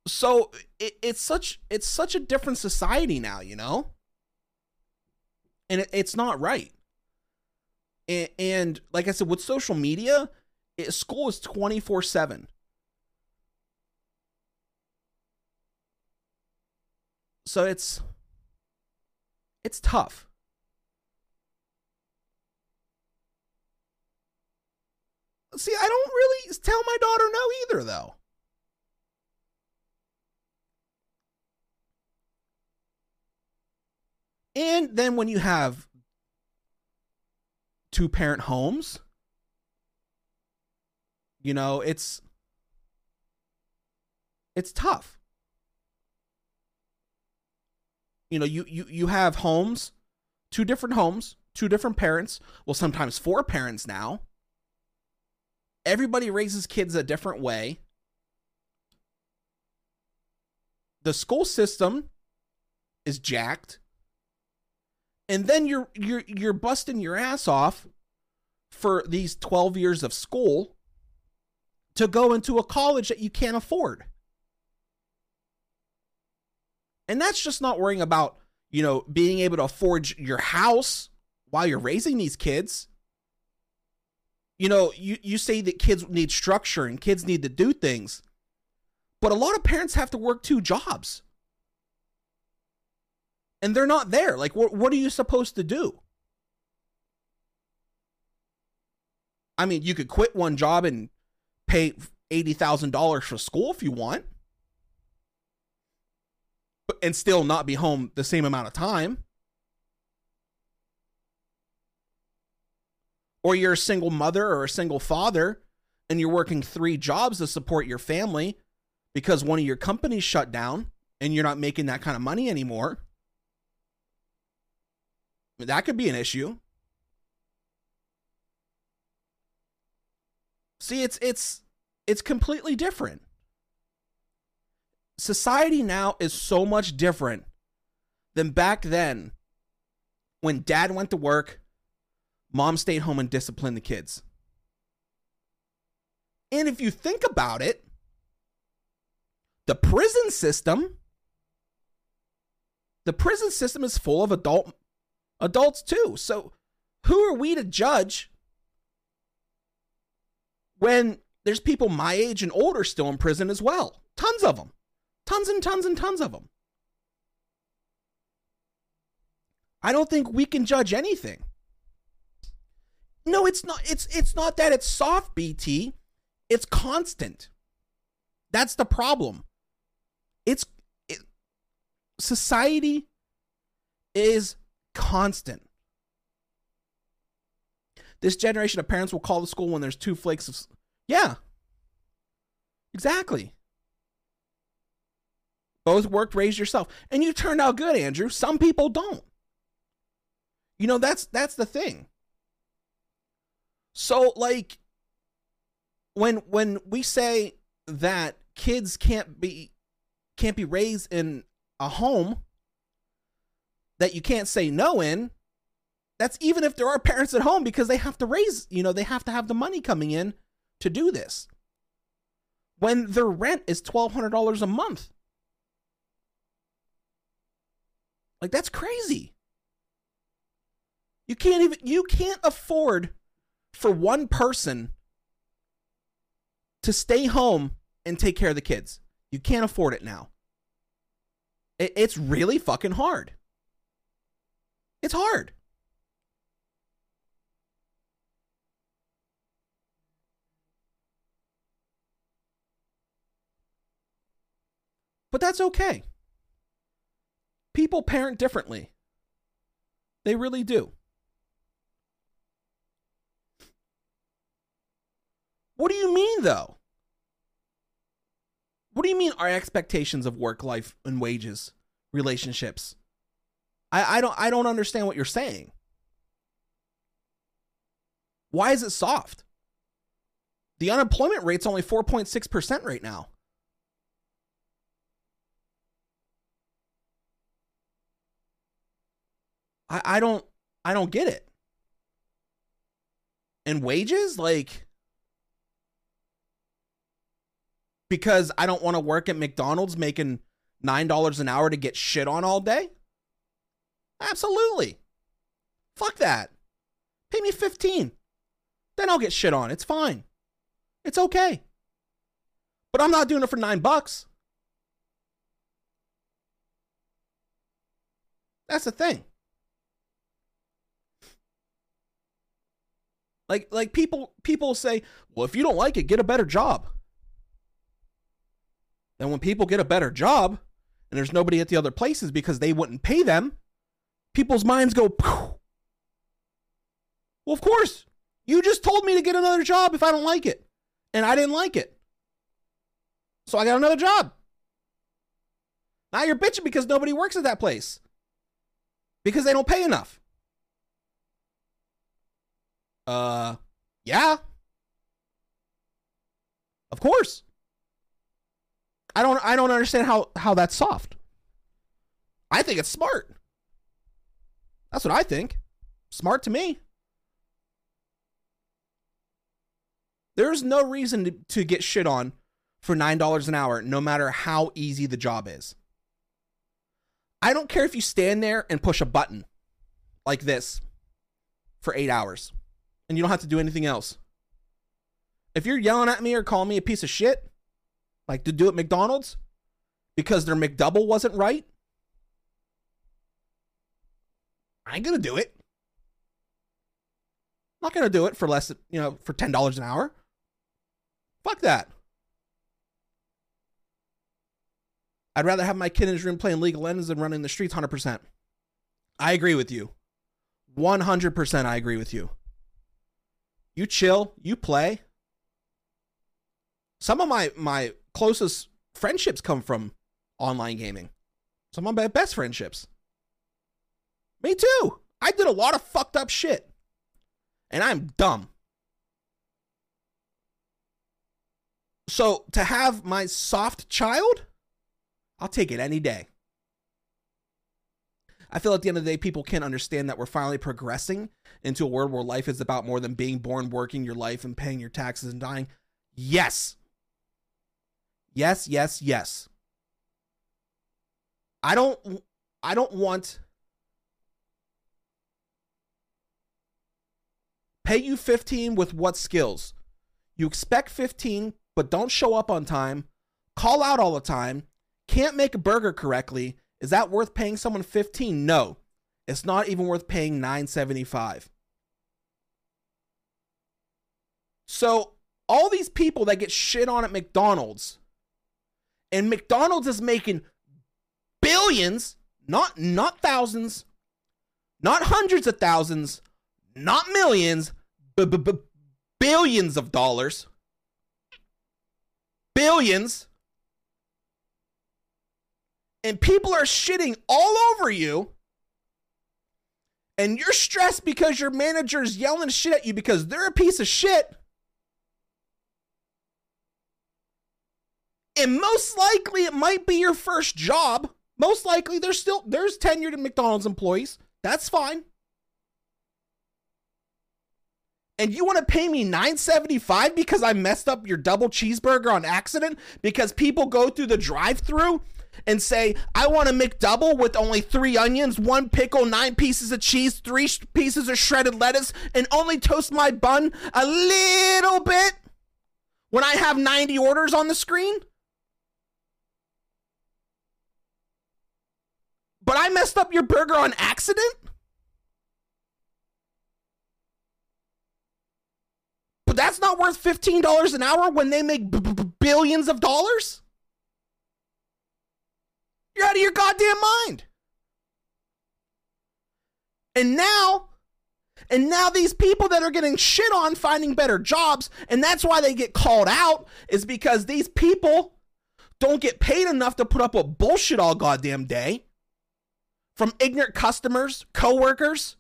So it, it's such it's such a different society now you know? And it, it's not right and, and, like i said with social media it, school is 24 7 so it's it's tough. See i don't really tell my daughter no either though. And then when you have two parent homes, you know, it's it's tough. You know, you you you have homes, two different homes, two different parents, well sometimes four parents now. Everybody raises kids a different way. The school system is jacked And then you're you're you're busting your ass off for these 12 years of school to go into a college that you can't afford. And that's just not worrying about, you know, being able to afford your house while you're raising these kids. You know, you, you say that kids need structure and kids need to do things, but a lot of parents have to work two jobs. And they're not there. Like, what, what are you supposed to do? I mean, you could quit one job and pay $80,000 for school if you want but, and still not be home the same amount of time. Or you're a single mother or a single father and you're working three jobs to support your family because one of your companies shut down and you're not making that kind of money anymore. That could be an issue. See, it's it's it's completely different. Society now is so much different than back then when dad went to work, mom stayed home and disciplined the kids. And if you think about it, the prison system the prison system is full of adult adults too. So who are we to judge when there's people my age and older still in prison as well? Tons of them. Tons and tons and tons of them. I don't think we can judge anything. No, it's not it's it's not that it's soft BT. It's constant. That's the problem. It's it, society is constant. This generation of parents will call the school when there's two flakes of Yeah. Exactly. Both worked, raised yourself. And you turned out good, Andrew. Some people don't. You know, that's that's the thing. So like when when we say that kids can't be can't be raised in a home that you can't say no in, that's even if there are parents at home because they have to raise, you know, they have to have the money coming in to do this. When their rent is $1200 a month. Like that's crazy. You can't even you can't afford for one person to stay home and take care of the kids. You can't afford it now. It, it's really fucking hard. It's hard. But that's okay people parent differently. They really do. What do you mean, though? What do you mean our expectations of work life and wages, relationships? I, I don't I don't understand what you're saying. Why is it soft? The unemployment rate's only 4.6% right now. I, I don't I don't get it. And wages, like because I don't want to work at McDonald's making nine dollars an hour to get shit on all day? Absolutely. Fuck that. Pay me 15. Then I'll get shit on. It's fine. It's okay. But I'm not doing it for nine bucks. That's the thing. Like like people people say, "Well, if you don't like it, get a better job." And when people get a better job and there's nobody at the other places because they wouldn't pay them, people's minds go, Phew. "Well, of course. You just told me to get another job if I don't like it." And I didn't like it. So I got another job. Now you're bitching because nobody works at that place. Because they don't pay enough. Uh, yeah. Of course. I don't I don't understand how how that's soft. I think it's smart. That's what I think. Smart to me. There's no reason to, to get shit on for $9 an hour, no matter how easy the job is. I don't care if you stand there and push a button like this for eight hours and you don't have to do anything else. If you're yelling at me or calling me a piece of shit, like to do at McDonald's because their McDouble wasn't right, I ain't gonna do it. I'm not gonna do it for less, you know, for ten dollars an hour. Fuck that. I'd rather have my kid in his room playing League of Legends than running the streets 100%. I agree with you. 100% I agree with you. You chill, you play. Some of my my closest friendships come from online gaming. Some of my best friendships. Me too. I did a lot of fucked up shit. And I'm dumb. So to have my soft child, I'll take it any day. I feel at the end of the day, people can't understand that we're finally progressing into a world where life is about more than being born, working your life, and paying your taxes and dying. Yes. Yes, yes, yes. I don't I don't want pay you 15 with what skills? You expect 15 but don't show up on time, call out all the time, can't make a burger correctly, is that worth paying someone 15? No. It's not even worth paying 975. So, all these people that get shit on at McDonald's and McDonald's is making billions, not not thousands, not hundreds of thousands, not millions, billions of dollars. Billions and people are shitting all over you and you're stressed because your manager's yelling shit at you because they're a piece of shit. And most likely it might be your first job. Most likely there's still there's tenured McDonald's employees. That's fine. And you want to pay me 9.75 because I messed up your double cheeseburger on accident because people go through the drive-through and say, I want a McDouble with only three onions, one pickle, nine pieces of cheese, three sh- pieces of shredded lettuce, and only toast my bun a little bit when I have 90 orders on the screen? But I messed up your burger on accident? But that's not worth $15 an hour when they make b- b- billions of dollars? You're out of your goddamn mind. And now, and now these people that are getting shit on finding better jobs, and that's why they get called out, is because these people don't get paid enough to put up with bullshit all goddamn day from ignorant customers, coworkers,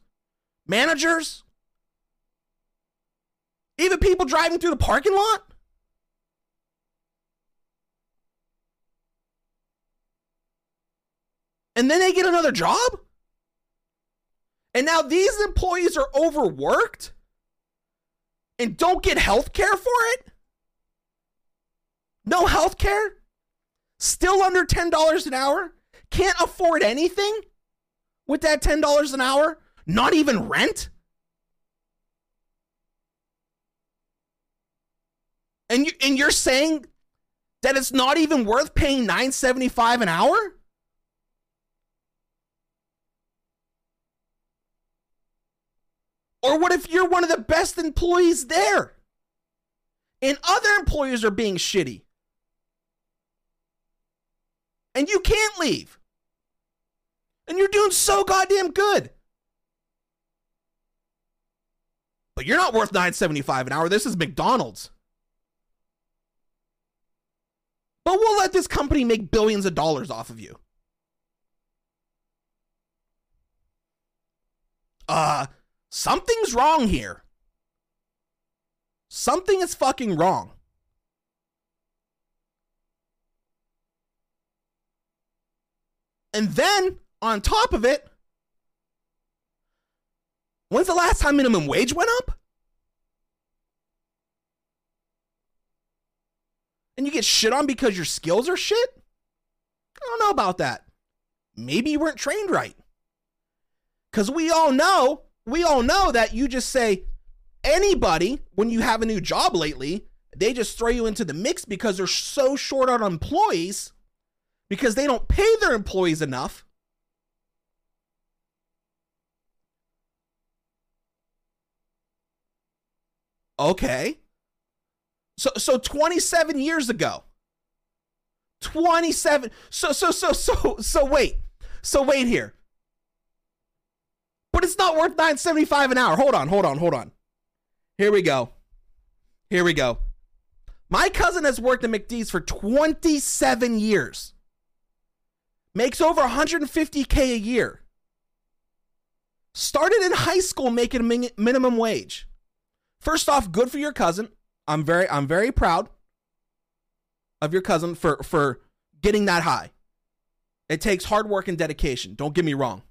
managers, even people driving through the parking lot. and then they get another job? And now these employees are overworked and don't get health care for it? No health care? Still under $10 an hour? Can't afford anything with that $10 an hour? Not even rent? And you and you're saying that it's not even worth paying 975 an hour? Or what if you're one of the best employees there? And other employers are being shitty. And you can't leave. And you're doing so goddamn good. But you're not worth 975 an hour. This is McDonald's. But we'll let this company make billions of dollars off of you. Uh Something's wrong here. Something is fucking wrong. And then, on top of it, When's the last time minimum wage went up? And you get shit on because your skills are shit? I don't know about that. Maybe you weren't trained right. Because we all know, we all know that you just say, anybody, when you have a new job lately, they just throw you into the mix because they're so short on employees because they don't pay their employees enough. Okay. So so 27 years ago. 27 so so so so so wait. So wait here. But it's not worth 975 an hour. Hold on, hold on, hold on. Here we go. Here we go. My cousin has worked at McDee's for 27 years. Makes over 150k a year. Started in high school making minimum wage. First off, good for your cousin. I'm very I'm very proud of your cousin for for getting that high. It takes hard work and dedication. Don't get me wrong.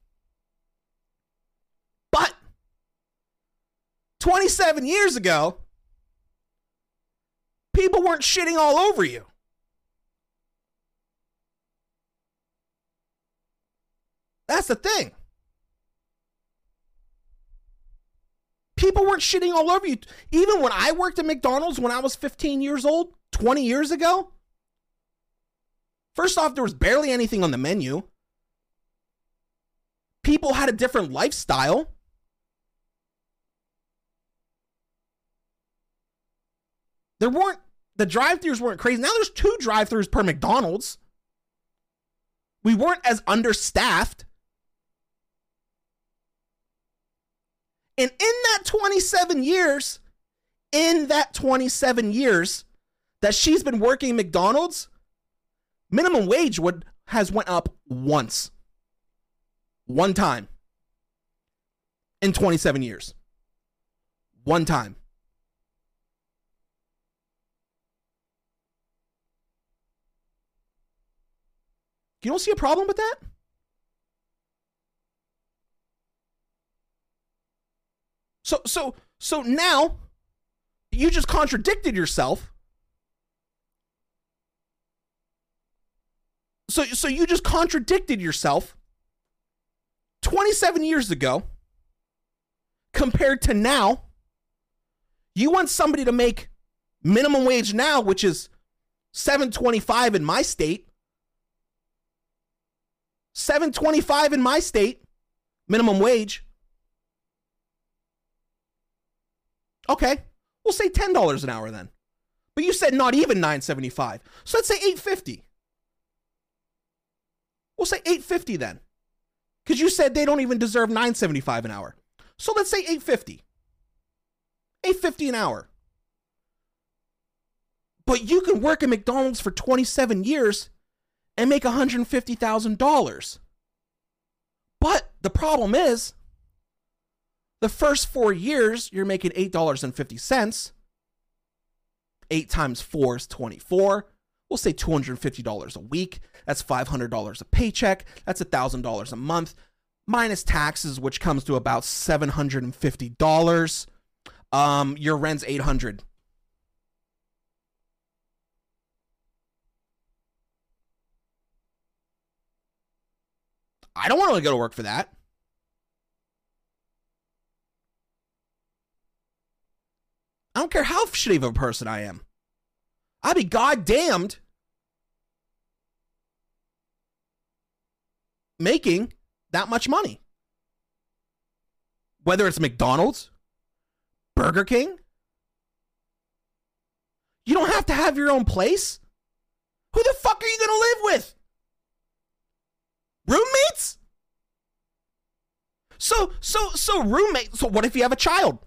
But 27 years ago, people weren't shitting all over you. That's the thing. People weren't shitting all over you. Even when I worked at McDonald's when I was 15 years old, 20 years ago, first off, there was barely anything on the menu. People had a different lifestyle. There weren't the drive-throughs weren't crazy. Now there's two drive-throughs per McDonald's. We weren't as understaffed. And in that 27 years, in that 27 years that she's been working McDonald's, minimum wage would has went up once. One time. In 27 years. One time. You don't see a problem with that? So so so now you just contradicted yourself. So so you just contradicted yourself 27 years ago compared to now. You want somebody to make minimum wage now, which is 725 in my state, 725 in my state, minimum wage. Okay, we'll say $10 an hour then. But you said not even 975. So let's say 850. We'll say 850 then. Cuz you said they don't even deserve 975 an hour. So let's say 850. 850 an hour. But you can work at McDonald's for 27 years and make $150,000. But the problem is, the first four years, you're making $8.50. Eight times four is 24. We'll say $250 a week. That's $500 a paycheck. That's $1,000 a month, minus taxes, which comes to about $750. Um, your rent's 800 I don't want to go to work for that. I don't care how shitty of a person I am. I'd be goddamned making that much money. Whether it's McDonald's, Burger King, you don't have to have your own place. Who the fuck are you to live with? Roommates? So, so, so roommate. So, what if you have a child?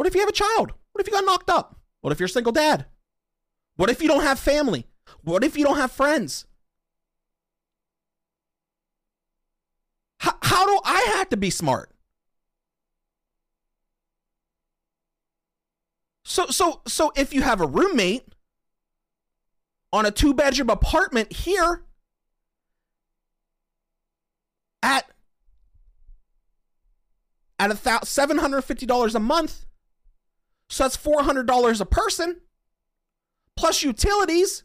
What if you have a child? What if you got knocked up? What if you're a single dad? What if you don't have family? What if you don't have friends? How, how do I have to be smart? So so so if you have a roommate on a two bedroom apartment here at at a thou- $750 a month. So that's $400 a person plus utilities.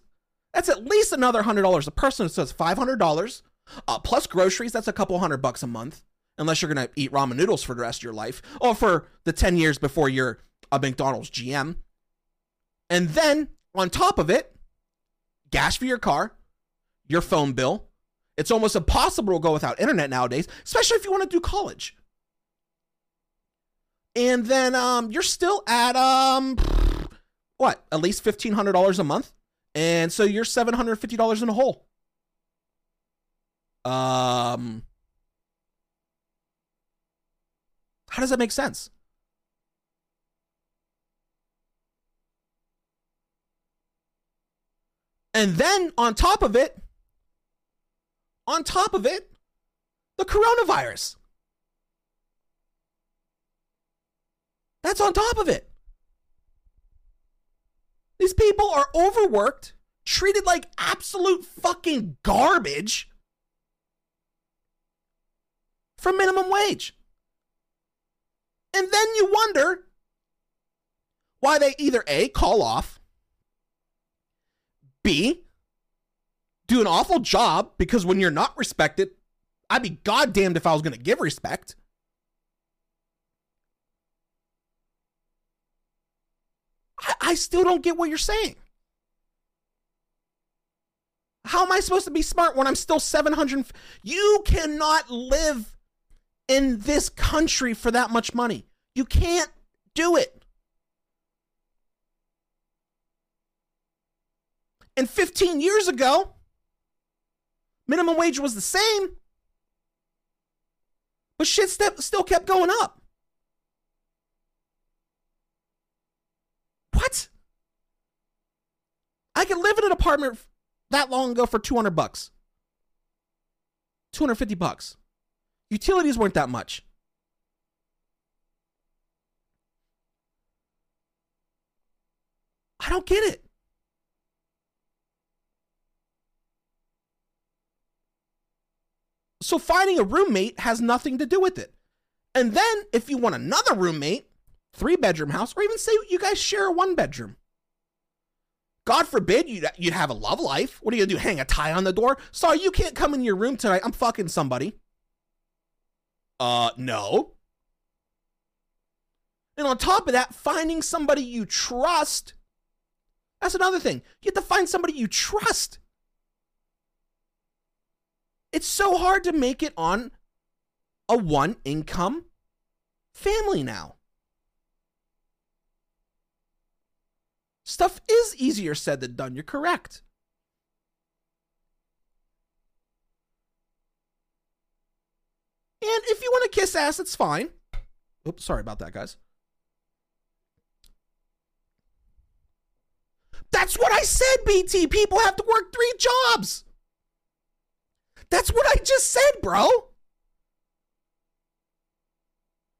That's at least another $100 a person. So it's $500 uh, plus groceries. That's a couple hundred bucks a month, unless you're going to eat ramen noodles for the rest of your life or for the 10 years before you're a McDonald's GM. And then on top of it, gas for your car, your phone bill. It's almost impossible to go without internet nowadays, especially if you want to do college. And then um, you're still at um, what at least fifteen hundred dollars a month, and so you're seven hundred fifty dollars in a hole. Um, how does that make sense? And then on top of it, on top of it, the coronavirus. That's on top of it. These people are overworked, treated like absolute fucking garbage for minimum wage. And then you wonder why they either A, call off, B, do an awful job because when you're not respected, I'd be goddamned if I was going to give respect. I, I still don't get what you're saying. How am I supposed to be smart when I'm still 700? You cannot live in this country for that much money. You can't do it. And 15 years ago, minimum wage was the same, but shit st- still kept going up. What? I could live in an apartment that long ago for 200 bucks. 250 bucks. Utilities weren't that much. I don't get it. So finding a roommate has nothing to do with it. And then if you want another roommate, three bedroom house, or even say you guys share a one bedroom. God forbid you'd, you'd have a love life. What are you gonna do? Hang a tie on the door? Sorry, you can't come in your room tonight. I'm fucking somebody. Uh, no. And on top of that, finding somebody you trust. That's another thing. You have to find somebody you trust. It's so hard to make it on a one income family now. Stuff is easier said than done. You're correct. And if you want to kiss ass, it's fine. Oops, sorry about that, guys. That's what I said, BT. People have to work three jobs. That's what I just said, bro.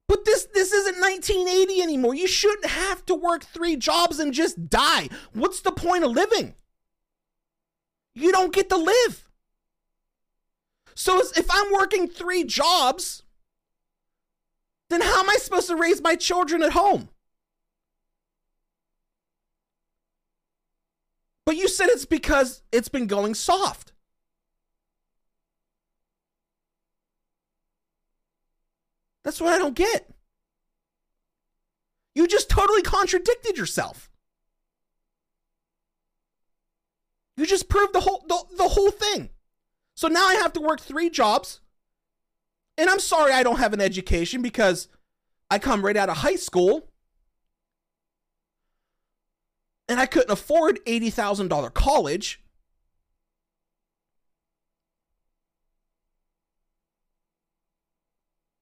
But this this isn't 1980 anymore. You shouldn't have to work 3 jobs and just die. What's the point of living? You don't get to live. So if I'm working 3 jobs, then how am I supposed to raise my children at home? But you said it's because it's been going soft. That's what I don't get. You just totally contradicted yourself. You just proved the whole the, the whole thing. So now I have to work three jobs. And I'm sorry I don't have an education because I come right out of high school. And I couldn't afford $80,000 college.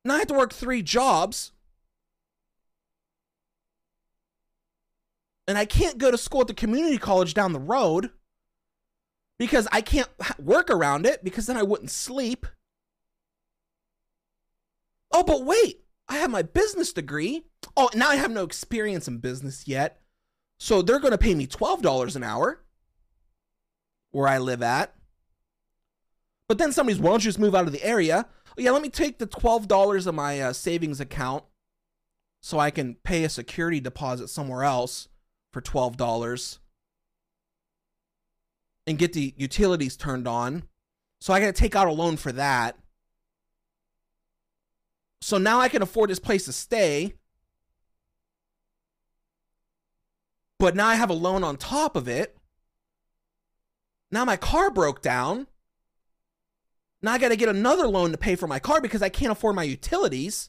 Now I have to work three jobs. And I can't go to school at the community college down the road because I can't work around it because then I wouldn't sleep. Oh, but wait, I have my business degree. Oh, now I have no experience in business yet. So they're going to pay me $12 an hour where I live at. But then somebody's, why don't you just move out of the area? Yeah, let me take the $12 of my uh, savings account so I can pay a security deposit somewhere else for $12 and get the utilities turned on. So I got to take out a loan for that. So now I can afford this place to stay. But now I have a loan on top of it. Now my car broke down. Now I got to get another loan to pay for my car because I can't afford my utilities.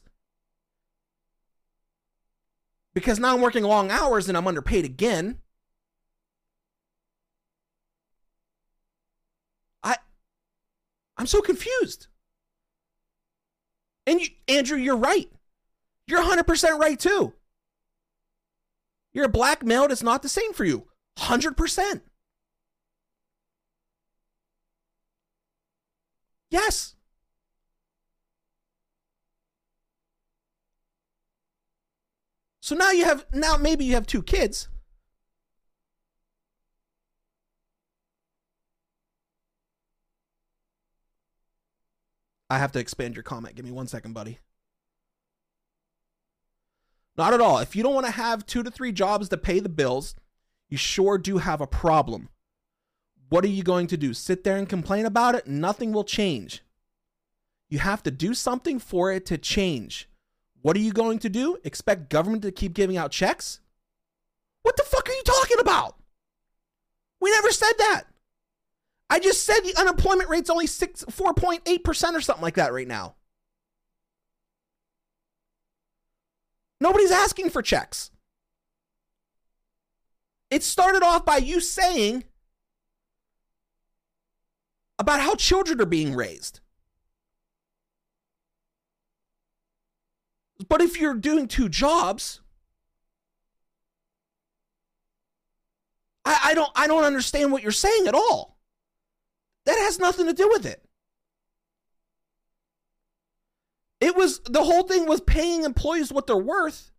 Because now I'm working long hours and I'm underpaid again. I I'm so confused. And you, Andrew, you're right. You're 100% right too. You're a black male, it's not the same for you. 100%. Yes. So now you have now maybe you have two kids. I have to expand your comment. Give me one second, buddy. Not at all. If you don't want to have two to three jobs to pay the bills, you sure do have a problem. What are you going to do? Sit there and complain about it? Nothing will change. You have to do something for it to change. What are you going to do? Expect government to keep giving out checks? What the fuck are you talking about? We never said that. I just said the unemployment rate's only six, 4.8% or something like that right now. Nobody's asking for checks. It started off by you saying about how children are being raised. But if you're doing two jobs, I, I don't I don't understand what you're saying at all. That has nothing to do with it. It was the whole thing was paying employees what they're worth.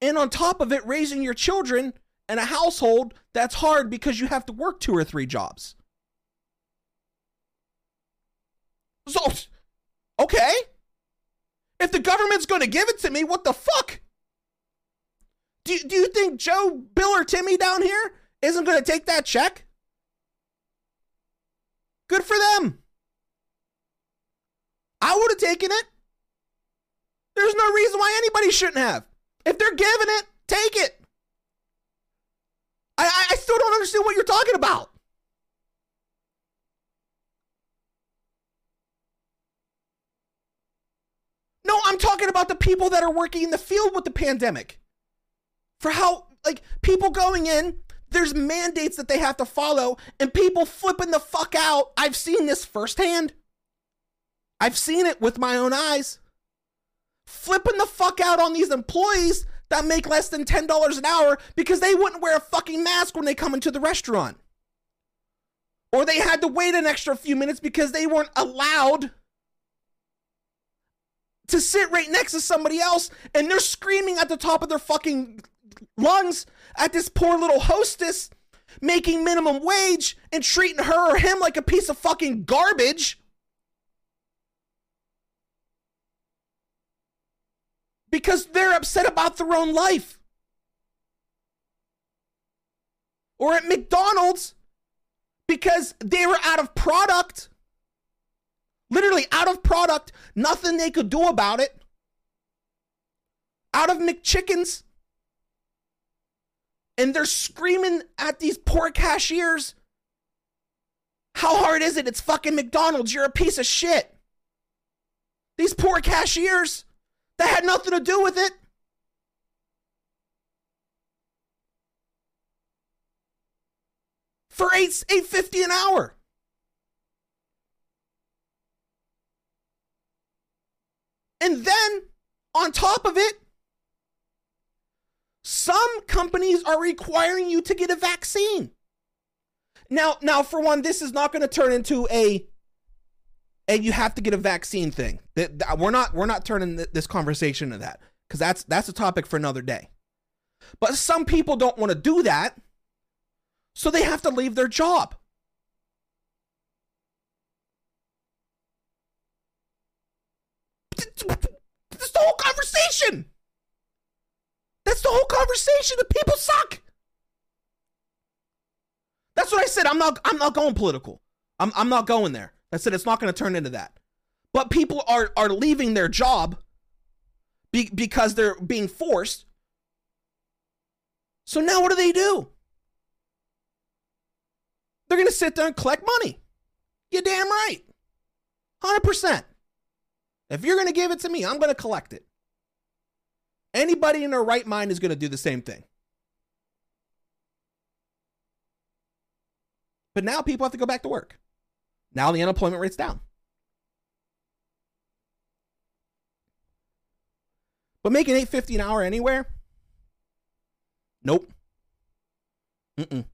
And on top of it, raising your children and a household that's hard because you have to work two or three jobs. So, okay. If the government's going to give it to me, what the fuck? Do, do you think Joe, Bill, or Timmy down here isn't going to take that check? Good for them. I would have taken it. There's no reason why anybody shouldn't have. If they're giving it, take it. I, I still don't understand what you're talking about. No, I'm talking about the people that are working in the field with the pandemic. For how, like, people going in, there's mandates that they have to follow, and people flipping the fuck out. I've seen this firsthand. I've seen it with my own eyes. Flipping the fuck out on these employees that make less than $10 an hour because they wouldn't wear a fucking mask when they come into the restaurant. Or they had to wait an extra few minutes because they weren't allowed to sit right next to somebody else and they're screaming at the top of their fucking lungs at this poor little hostess making minimum wage and treating her or him like a piece of fucking garbage. Because they're upset about their own life. Or at McDonald's because they were out of product Literally out of product, nothing they could do about it. Out of McChickens. And they're screaming at these poor cashiers. How hard is it? It's fucking McDonald's. You're a piece of shit. These poor cashiers that had nothing to do with it. For eight eight fifty an hour. And then on top of it, some companies are requiring you to get a vaccine. Now, now for one, this is not going to turn into a and you have to get a vaccine thing. That We're not we're not turning this conversation to that because that's that's a topic for another day. But some people don't want to do that, so they have to leave their job. That's the whole conversation. That's the whole conversation. The people suck. That's what I said. I'm not I'm not going political. I'm I'm not going there. I said it's not going to turn into that. But people are are leaving their job be, because they're being forced. So now what do they do? They're going to sit there and collect money. You damn right. 100%. If you're going to give it to me, I'm going to collect it. Anybody in their right mind is going to do the same thing. But now people have to go back to work. Now the unemployment rate's down. But making 850 an hour anywhere? Nope. Mm-mm.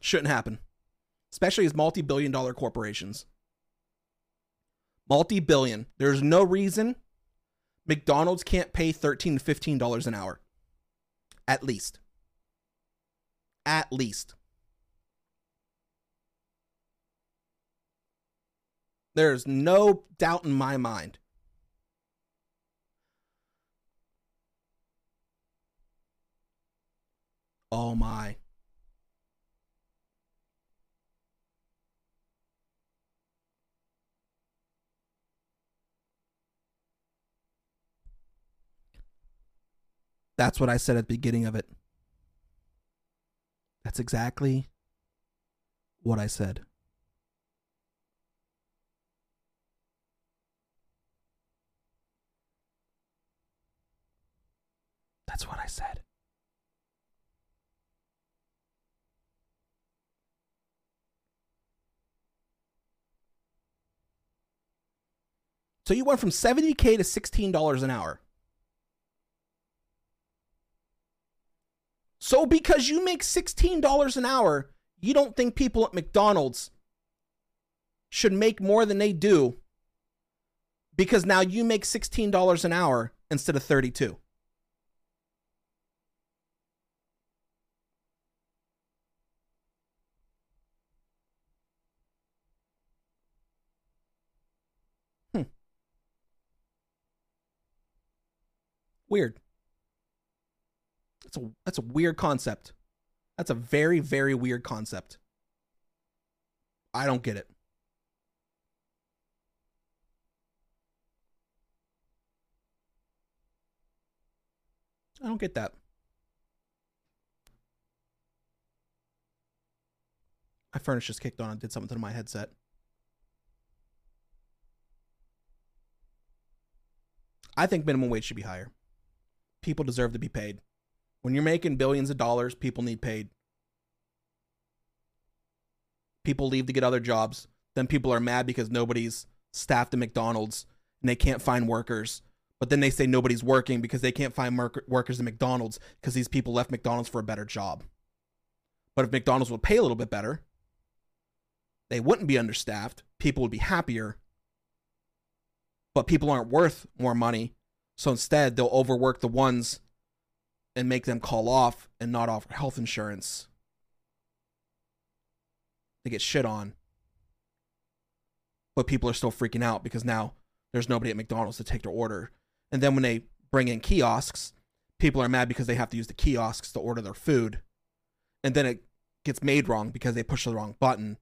Shouldn't happen. Especially as multi-billion dollar corporations. Multi-billion. There's no reason McDonald's can't pay 13 to 15 dollars an hour. At least. At least. There's no doubt in my mind. Oh my. That's what I said at the beginning of it. That's exactly what I said. That's what I said. So you went from 70K to $16 an hour. So because you make $16 an hour, you don't think people at McDonald's should make more than they do because now you make $16 an hour instead of 32. Hmm. Weird. That's a that's a weird concept. That's a very very weird concept. I don't get it. I don't get that. My furnace just kicked on and did something to my headset. I think minimum wage should be higher. People deserve to be paid. When you're making billions of dollars, people need paid. People leave to get other jobs. Then people are mad because nobody's staffed at McDonald's and they can't find workers. But then they say nobody's working because they can't find workers at McDonald's because these people left McDonald's for a better job. But if McDonald's would pay a little bit better, they wouldn't be understaffed. People would be happier. But people aren't worth more money. So instead, they'll overwork the ones and make them call off and not offer health insurance. They get shit on. But people are still freaking out because now there's nobody at McDonald's to take their order. And then when they bring in kiosks, people are mad because they have to use the kiosks to order their food. And then it gets made wrong because they push the wrong button.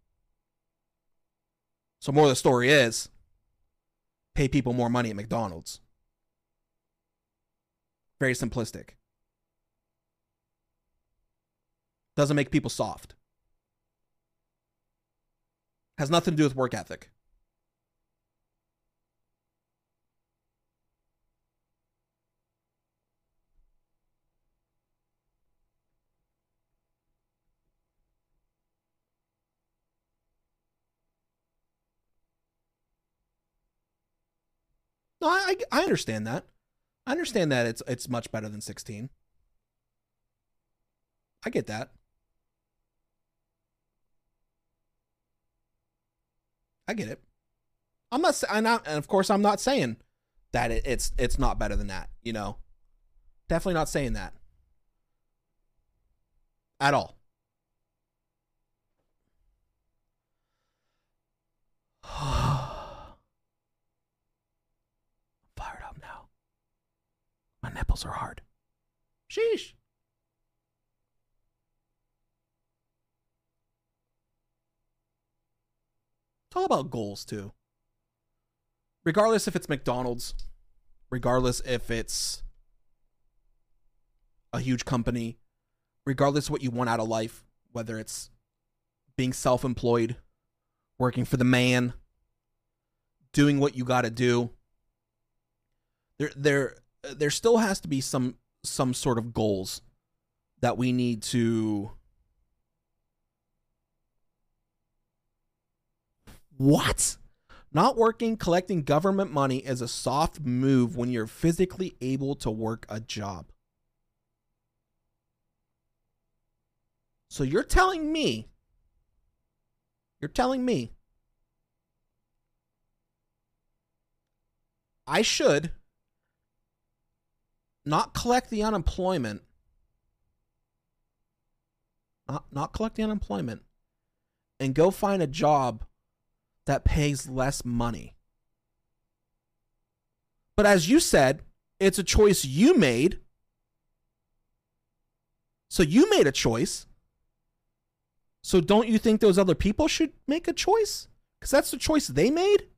So more of the story is pay people more money at McDonald's. Very simplistic. Doesn't make people soft. Has nothing to do with work ethic. No, I, I understand that. I understand that it's it's much better than 16. I get that. I get it. I'm not, I, and of course, I'm not saying that it, it's it's not better than that. You know, definitely not saying that at all. I'm fired up now. My nipples are hard. Sheesh. It's all about goals, too. Regardless if it's McDonald's, regardless if it's a huge company, regardless what you want out of life, whether it's being self employed, working for the man, doing what you got to do. There, there, there still has to be some some sort of goals that we need to. What? Not working, collecting government money is a soft move when you're physically able to work a job. So you're telling me, you're telling me, I should not collect the unemployment, not, not collect the unemployment, and go find a job that pays less money. But as you said, it's a choice you made. So you made a choice. So don't you think those other people should make a choice? Because that's the choice they made?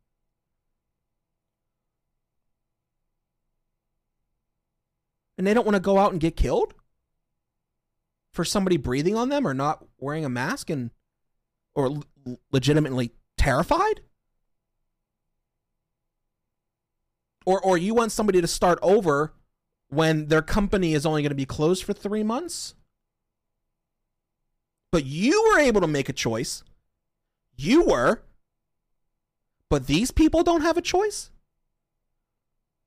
And they don't want to go out and get killed? For somebody breathing on them or not wearing a mask and or legitimately terrified? Or or you want somebody to start over when their company is only going to be closed for 3 months? But you were able to make a choice. You were. But these people don't have a choice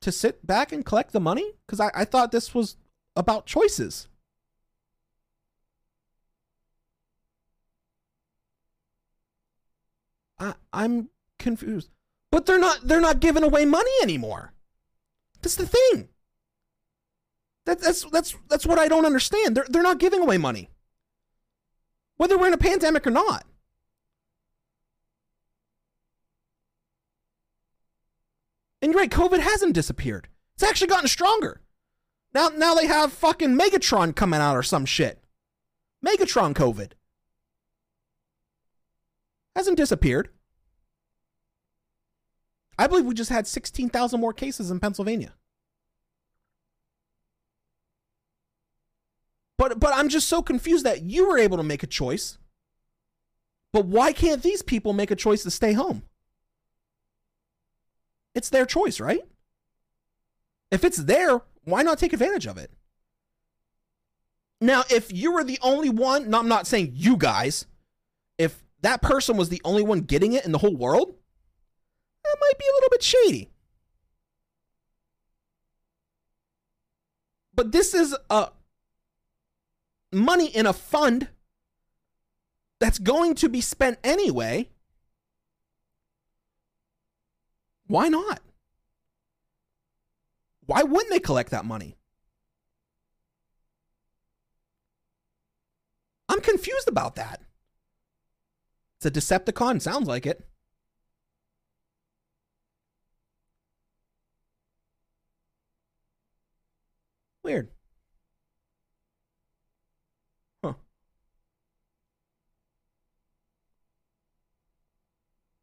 to sit back and collect the money? Because I, I thought this was about choices. I, I'm confused. But they're not they're not giving away money anymore. That's the thing. That, that's that's that's what I don't understand. They're they're not giving away money. Whether we're in a pandemic or not. And you're right, COVID hasn't disappeared. It's actually gotten stronger. Now now they have fucking Megatron coming out or some shit. Megatron COVID. Hasn't disappeared. I believe we just had 16,000 more cases in Pennsylvania. But but I'm just so confused that you were able to make a choice. But why can't these people make a choice to stay home? It's their choice, right? If it's there, why not take advantage of it? Now, if you were the only one, I'm not saying you guys, that person was the only one getting it in the whole world, that might be a little bit shady. But this is a money in a fund that's going to be spent anyway. Why not? Why wouldn't they collect that money? I'm confused about that. It's a Decepticon, sounds like it. Weird. Huh.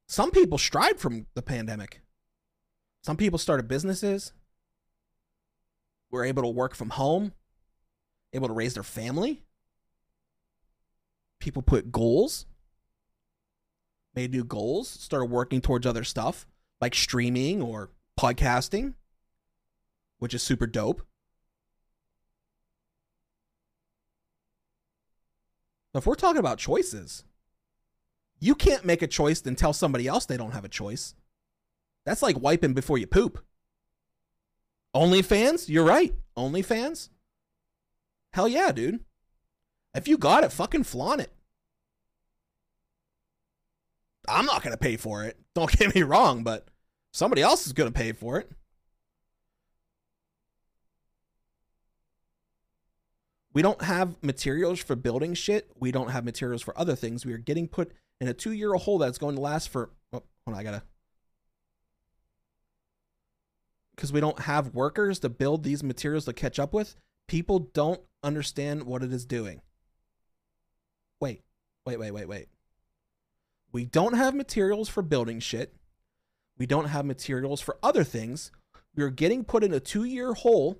Some people stride from the pandemic. Some people started businesses, were able to work from home, able to raise their family. People put goals, new goals, started working towards other stuff like streaming or podcasting, which is super dope. If we're talking about choices, you can't make a choice and tell somebody else they don't have a choice. That's like wiping before you poop. OnlyFans? You're right. OnlyFans? Hell yeah, dude. If you got it, fucking flaunt it. I'm not going to pay for it. Don't get me wrong, but somebody else is going to pay for it. We don't have materials for building shit. We don't have materials for other things. We are getting put in a two year hole that's going to last for. Oh, hold on, I gotta because we don't have workers to build these materials to catch up with, people don't understand what it is doing. Wait, wait, wait, wait, wait. We don't have materials for building shit. We don't have materials for other things. We are getting put in a two year hole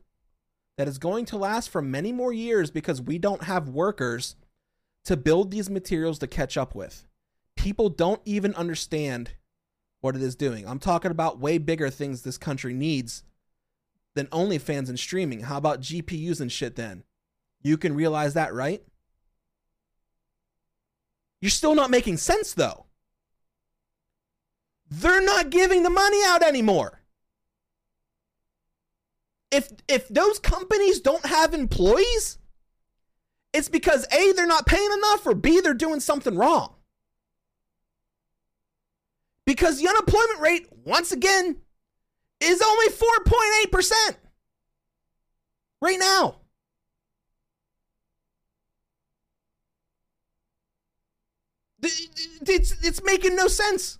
that is going to last for many more years because we don't have workers to build these materials to catch up with. People don't even understand what it is doing. I'm talking about way bigger things this country needs than OnlyFans and streaming. How about GPUs and shit then? You can realize that, right? You're still not making sense though. They're not giving the money out anymore. If if those companies don't have employees, it's because A they're not paying enough or B they're doing something wrong. Because the unemployment rate once again is only 4.8% right now. It's, it's making no sense.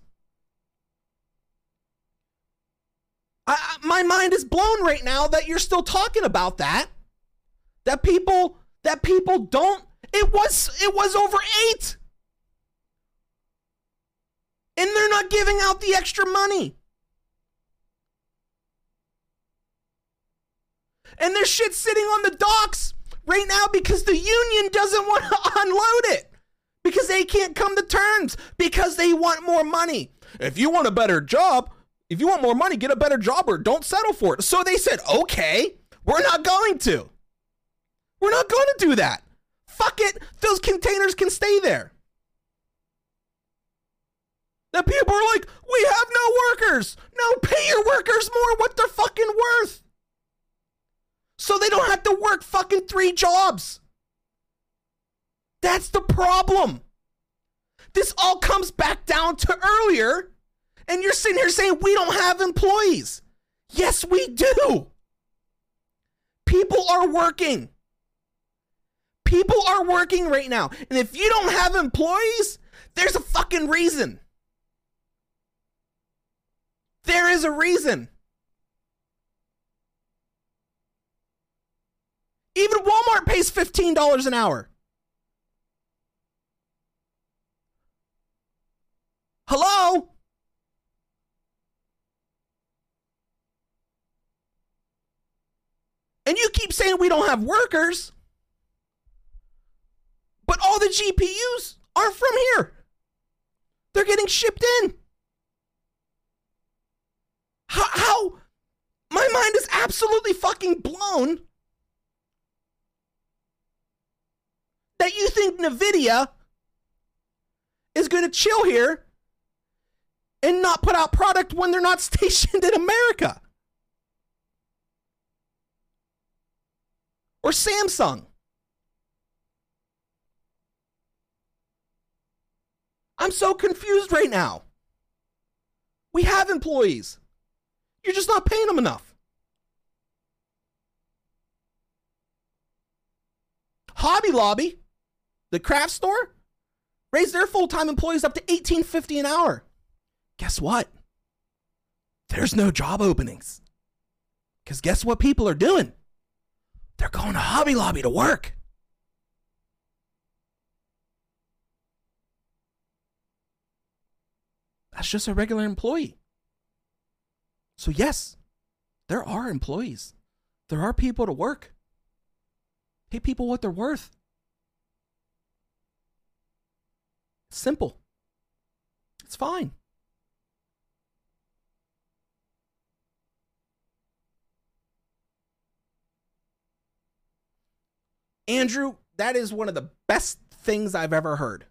I, my mind is blown right now that you're still talking about that. That people that people don't it was it was over 8. And they're not giving out the extra money. And there's shit sitting on the docks right now because the union doesn't want to unload it because they can't come to terms because they want more money. If you want a better job, if you want more money, get a better job or don't settle for it. So they said, okay, we're not going to. We're not going to do that. Fuck it. Those containers can stay there. The people are like, we have no workers. No, pay your workers more what they're fucking worth. So they don't have to work fucking three jobs. That's the problem. This all comes back down to earlier, and you're sitting here saying we don't have employees. Yes, we do. People are working. People are working right now. And if you don't have employees, there's a fucking reason. There is a reason. Even Walmart pays $15 an hour. Hello? And you keep saying we don't have workers, but all the GPUs aren't from here. They're getting shipped in. How, how? My mind is absolutely fucking blown that you think NVIDIA is going to chill here and not put out product when they're not stationed in America. Or Samsung. I'm so confused right now. We have employees. You're just not paying them enough. Hobby Lobby, the craft store, raised their full-time employees up to 1850 an hour guess what? There's no job openings. Because guess what people are doing? They're going to Hobby Lobby to work. That's just a regular employee. So, yes, there are employees. There are people to work. Pay people what they're worth. Simple. It's fine. Andrew, that is one of the best things I've ever heard.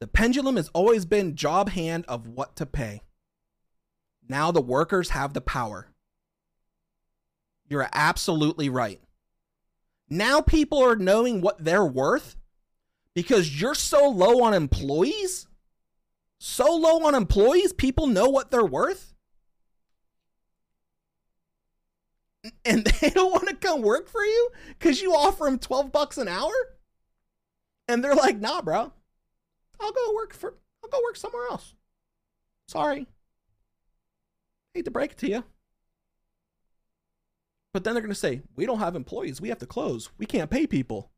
The pendulum has always been job hand of what to pay. Now the workers have the power. You're absolutely right. Now people are knowing what they're worth because you're so low on employees. So low on employees, people know what they're worth. And they don't want to come work for you because you offer them 12 bucks an hour and they're like nah bro i'll go work for i'll go work somewhere else sorry hate to break it to you But then they're going to say, we don't have employees. We have to close. We can't pay people.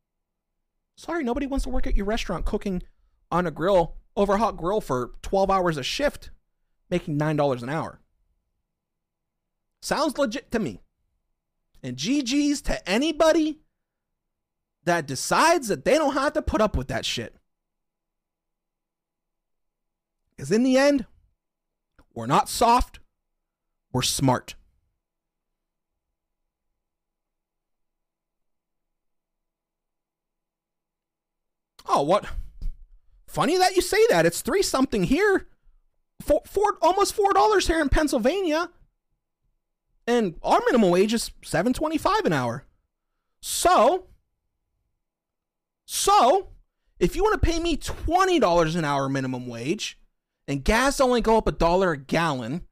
Sorry, nobody wants to work at your restaurant cooking on a grill, over a hot grill for 12 hours a shift, making $9 an hour. Sounds legit to me. And GG's to anybody that decides that they don't have to put up with that shit. Because in the end, we're not soft, we're smart. Oh, what? Funny that you say that. It's three something here. Four, four almost four dollars here in Pennsylvania. And our minimum wage is seven twenty five an hour. So, so if you want to pay me twenty dollars an hour minimum wage, and gas only go up a dollar a gallon,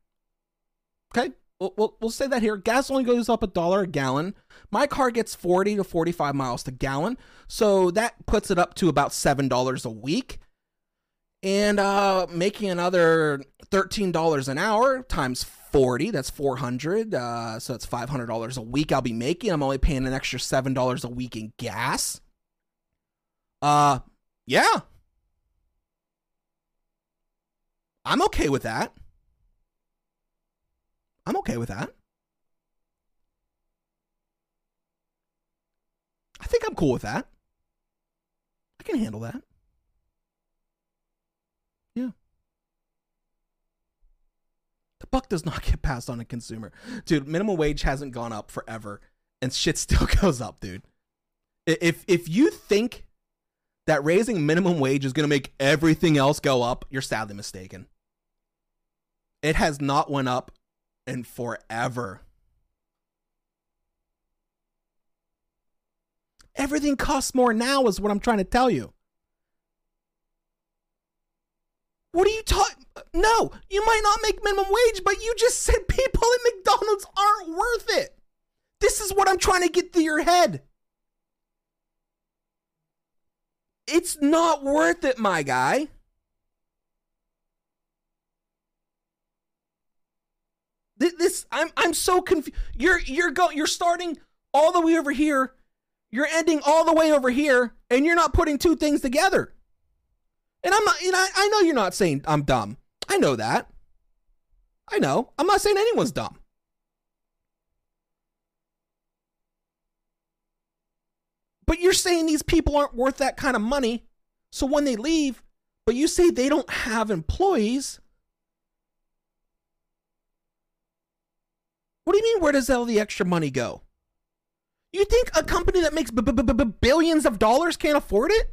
okay, we'll, we'll, we'll say that here. Gas only goes up a dollar a gallon. My car gets 40 to 45 miles to gallon. So that puts it up to about $7 a week. And uh, making another $13 an hour times 40, that's 400. Uh, so that's $500 a week I'll be making. I'm only paying an extra $7 a week in gas. Uh, yeah. I'm okay with that. I'm okay with that. I think I'm cool with that. I can handle that. The buck does not get passed on a consumer. Dude, minimum wage hasn't gone up forever and shit still goes up, dude. If if you think that raising minimum wage is going to make everything else go up, you're sadly mistaken. It has not went up in forever. Everything costs more now, is what I'm trying to tell you. What are you talking? No, you might not make minimum wage, but you just said people at McDonald's aren't worth it. This is what I'm trying to get through your head. It's not worth it, my guy. This I'm I'm so confused. You're you're go you're starting all the way over here you're ending all the way over here and you're not putting two things together. And I'm not, you know, I know you're not saying I'm dumb. I know that. I know. I'm not saying anyone's dumb. But you're saying these people aren't worth that kind of money. So when they leave, but you say they don't have employees. What do you mean, where does all the extra money go? You think a company that makes b- b- b- billions of dollars can't afford it?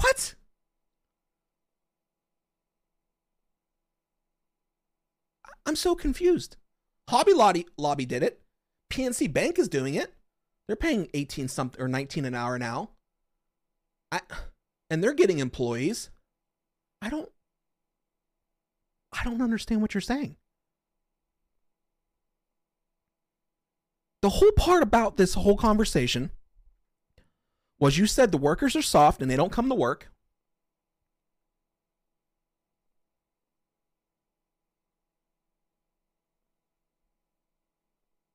What? I'm so confused. Hobby Lobby, Lobby did it. PNC Bank is doing it. They're paying 18 something or 19 an hour now. I, and they're getting employees. I don't I don't understand what you're saying. the whole part about this whole conversation was you said the workers are soft and they don't come to work.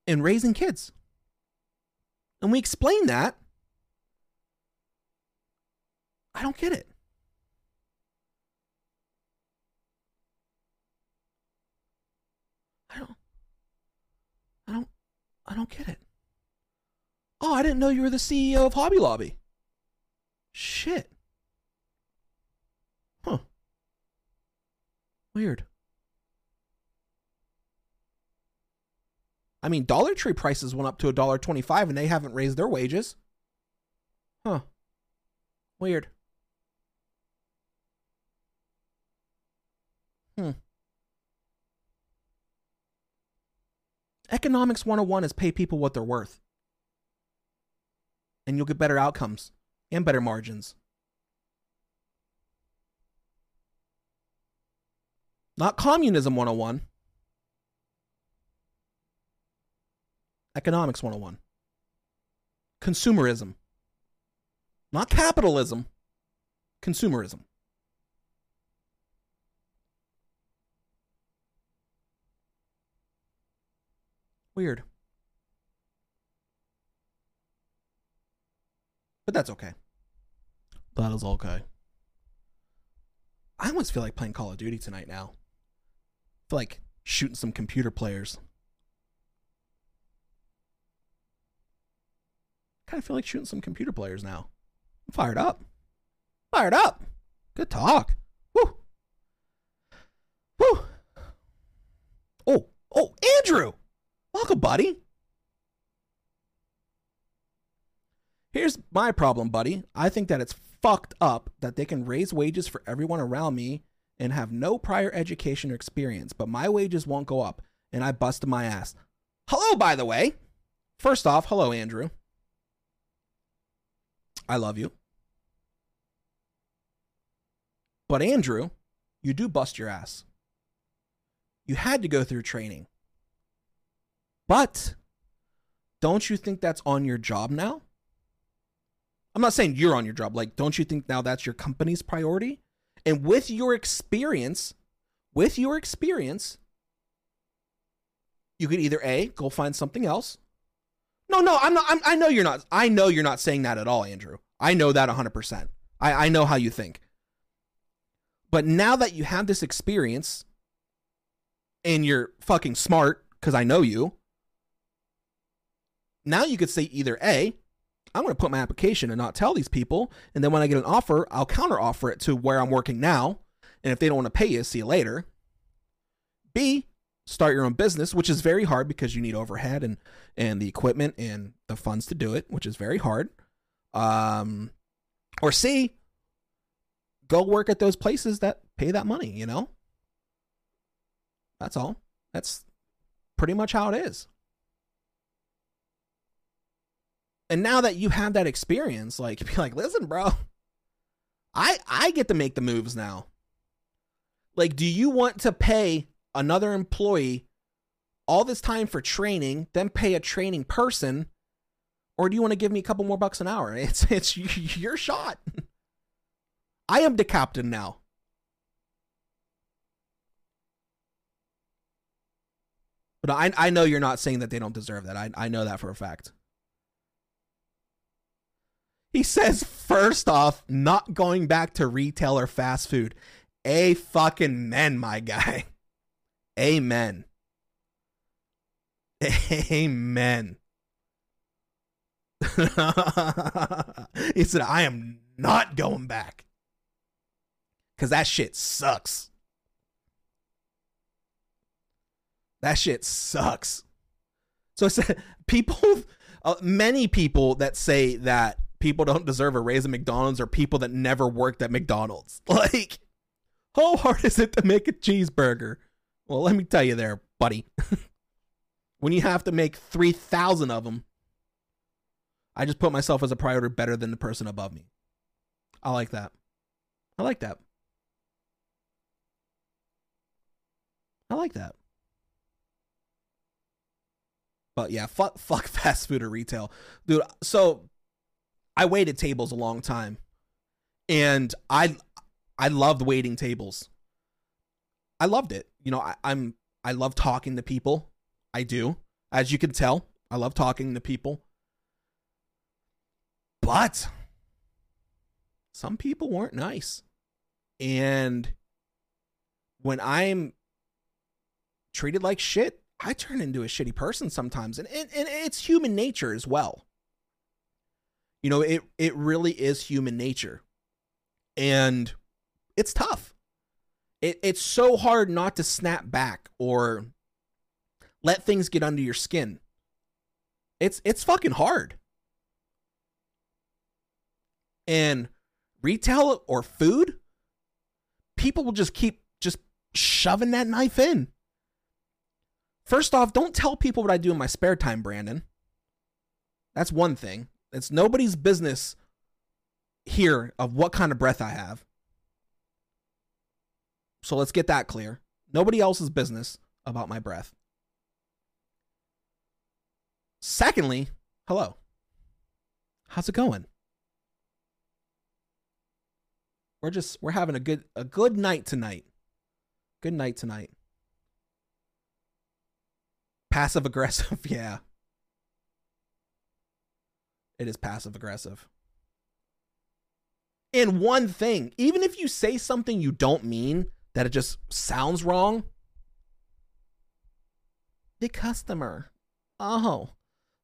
And raising kids. And we explain that. I don't get it. I don't I don't I don't get it. Oh, I didn't know you were the CEO of Hobby Lobby. Shit. Huh. Weird. I mean, Dollar Tree prices went up to a dollar twenty-five, and they haven't raised their wages. Huh. Weird. Hmm. Economics 101 is pay people what they're worth. And you'll get better outcomes and better margins. Not communism 101. Economics 101. Consumerism. Not capitalism. Consumerism. Weird. But that's okay. That is okay. I almost feel like playing Call of Duty tonight now. I feel like shooting some computer players. Kind of feel like shooting some computer players now. I'm fired up. Fired up. Good talk. Woo. Woo. Oh, oh, Andrew. Welcome, buddy. Here's my problem, buddy. I think that it's fucked up that they can raise wages for everyone around me and have no prior education or experience, but my wages won't go up and I busted my ass. Hello, by the way. First off, hello, Andrew. I love you. But, Andrew, you do bust your ass. You had to go through training. But don't you think that's on your job now? I'm not saying you're on your job. Like, don't you think now that's your company's priority? And with your experience, with your experience, you could either A, go find something else. No, no, I'm not. I'm, i know you're not. I know you're not saying that at all, Andrew. I know that 100%. I, I know how you think. But now that you have this experience and you're fucking smart, because I know you, now you could say either A, I'm going to put my application and not tell these people. And then when I get an offer, I'll counter offer it to where I'm working now. And if they don't want to pay you, see you later. B, start your own business, which is very hard because you need overhead and and the equipment and the funds to do it, which is very hard. Um, or C, go work at those places that pay that money. You know, that's all. That's pretty much how it is. And now that you have that experience, like be like, listen, bro, I I get to make the moves now. Like, do you want to pay another employee all this time for training, then pay a training person, or do you want to give me a couple more bucks an hour? It's it's your shot. I am the captain now. But I I know you're not saying that they don't deserve that. I I know that for a fact. He says, first off, not going back to retail or fast food. A fucking men, my guy. Amen. Amen. he said, I am not going back. Because that shit sucks. That shit sucks. So I said, people, uh, many people that say that people don't deserve a raise at McDonald's or people that never worked at McDonald's. Like, how hard is it to make a cheeseburger? Well, let me tell you there, buddy. when you have to make 3,000 of them, I just put myself as a priority better than the person above me. I like that. I like that. I like that. But yeah, fuck, fuck fast food or retail, dude. So I waited tables a long time, and I I loved waiting tables. I loved it. You know, I, I'm I love talking to people. I do, as you can tell. I love talking to people. But some people weren't nice. And when I'm treated like shit, I turn into a shitty person sometimes. And, and, and it's human nature as well. You know, it it really is human nature. And it's tough. It it's so hard not to snap back or let things get under your skin. It's it's fucking hard. And retail or food, people will just keep just shoving that knife in. First off, don't tell people what I do in my spare time, Brandon. That's one thing. It's nobody's business here of what kind of breath I have. So let's get that clear. Nobody else's business about my breath. Secondly, hello. How's it going? We're just we're having a good a good night tonight. Good night tonight. Passive aggressive, yeah. It is passive aggressive. And one thing, even if you say something you don't mean, that it just sounds wrong, the customer. Oh,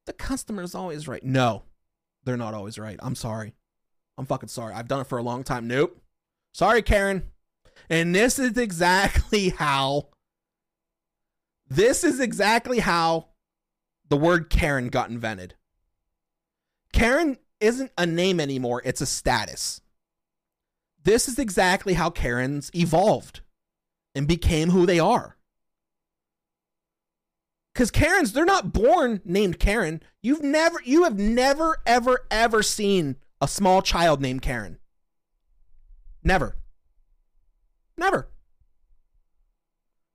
the customer's always right. No, they're not always right. I'm sorry. I'm fucking sorry. I've done it for a long time. Nope. Sorry, Karen. And this is exactly how. This is exactly how the word Karen got invented. Karen isn't a name anymore, it's a status. This is exactly how Karens evolved and became who they are. Because Karens, they're not born named Karen. You've never, you have never, ever, ever seen a small child named Karen. Never. Never.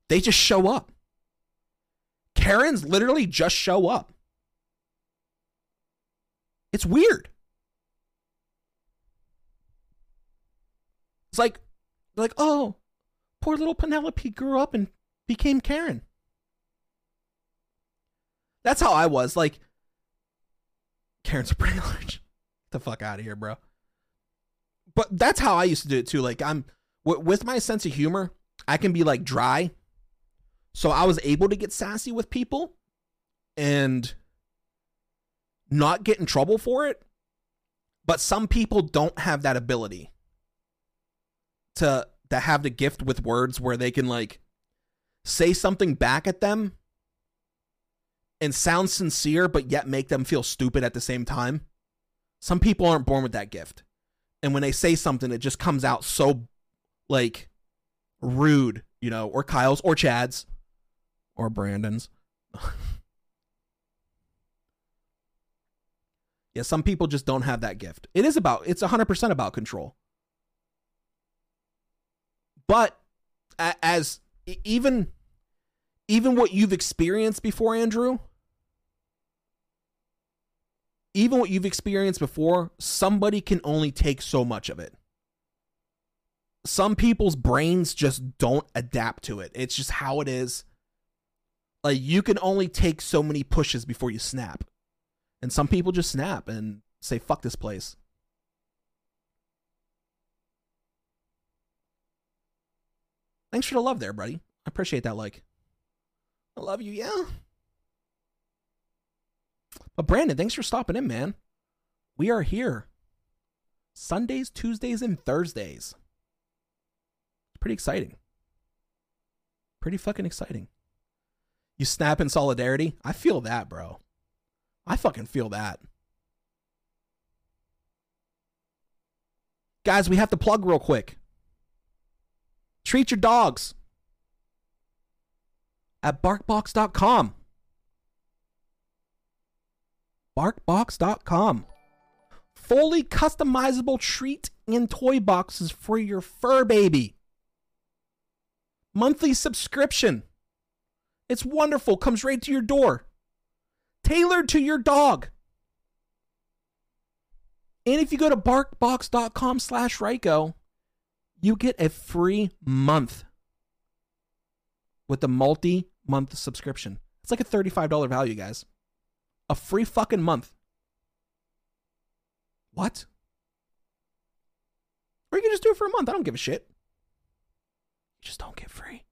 They just show up. Karens literally just show up. It's weird. It's like, like, oh, poor little Penelope grew up and became Karen. That's how I was. Like, Karen's pretty large. Get the fuck out of here, bro. But that's how I used to do it too. Like, I'm w- with my sense of humor, I can be like dry. So I was able to get sassy with people and not get in trouble for it. But some people don't have that ability to to have the gift with words where they can like say something back at them and sound sincere but yet make them feel stupid at the same time. Some people aren't born with that gift. And when they say something it just comes out so like rude, you know, or Kyle's or Chad's or Brandon's. yeah, some people just don't have that gift. It is about it's 100% about control. But as even even what you've experienced before, Andrew, even what you've experienced before, somebody can only take so much of it. Some people's brains just don't adapt to it. It's just how it is. Like you can only take so many pushes before you snap. And some people just snap and say fuck this place. Thanks for the love there, buddy. I appreciate that like. I love you, yeah. But Brandon, thanks for stopping in, man. We are here. Sundays, Tuesdays, and Thursdays. It's pretty exciting. Pretty fucking exciting. You snap in solidarity? I feel that, bro. I fucking feel that. Guys, we have to plug real quick. Treat your dogs at barkbox.com. Barkbox.com. Fully customizable treat and toy boxes for your fur baby. Monthly subscription. It's wonderful, comes right to your door. Tailored to your dog. And if you go to barkbox.com slash Ryco, you get a free month with the multi month subscription. It's like a $35 value, guys. A free fucking month. What? Or you can just do it for a month. I don't give a shit. Just don't get free.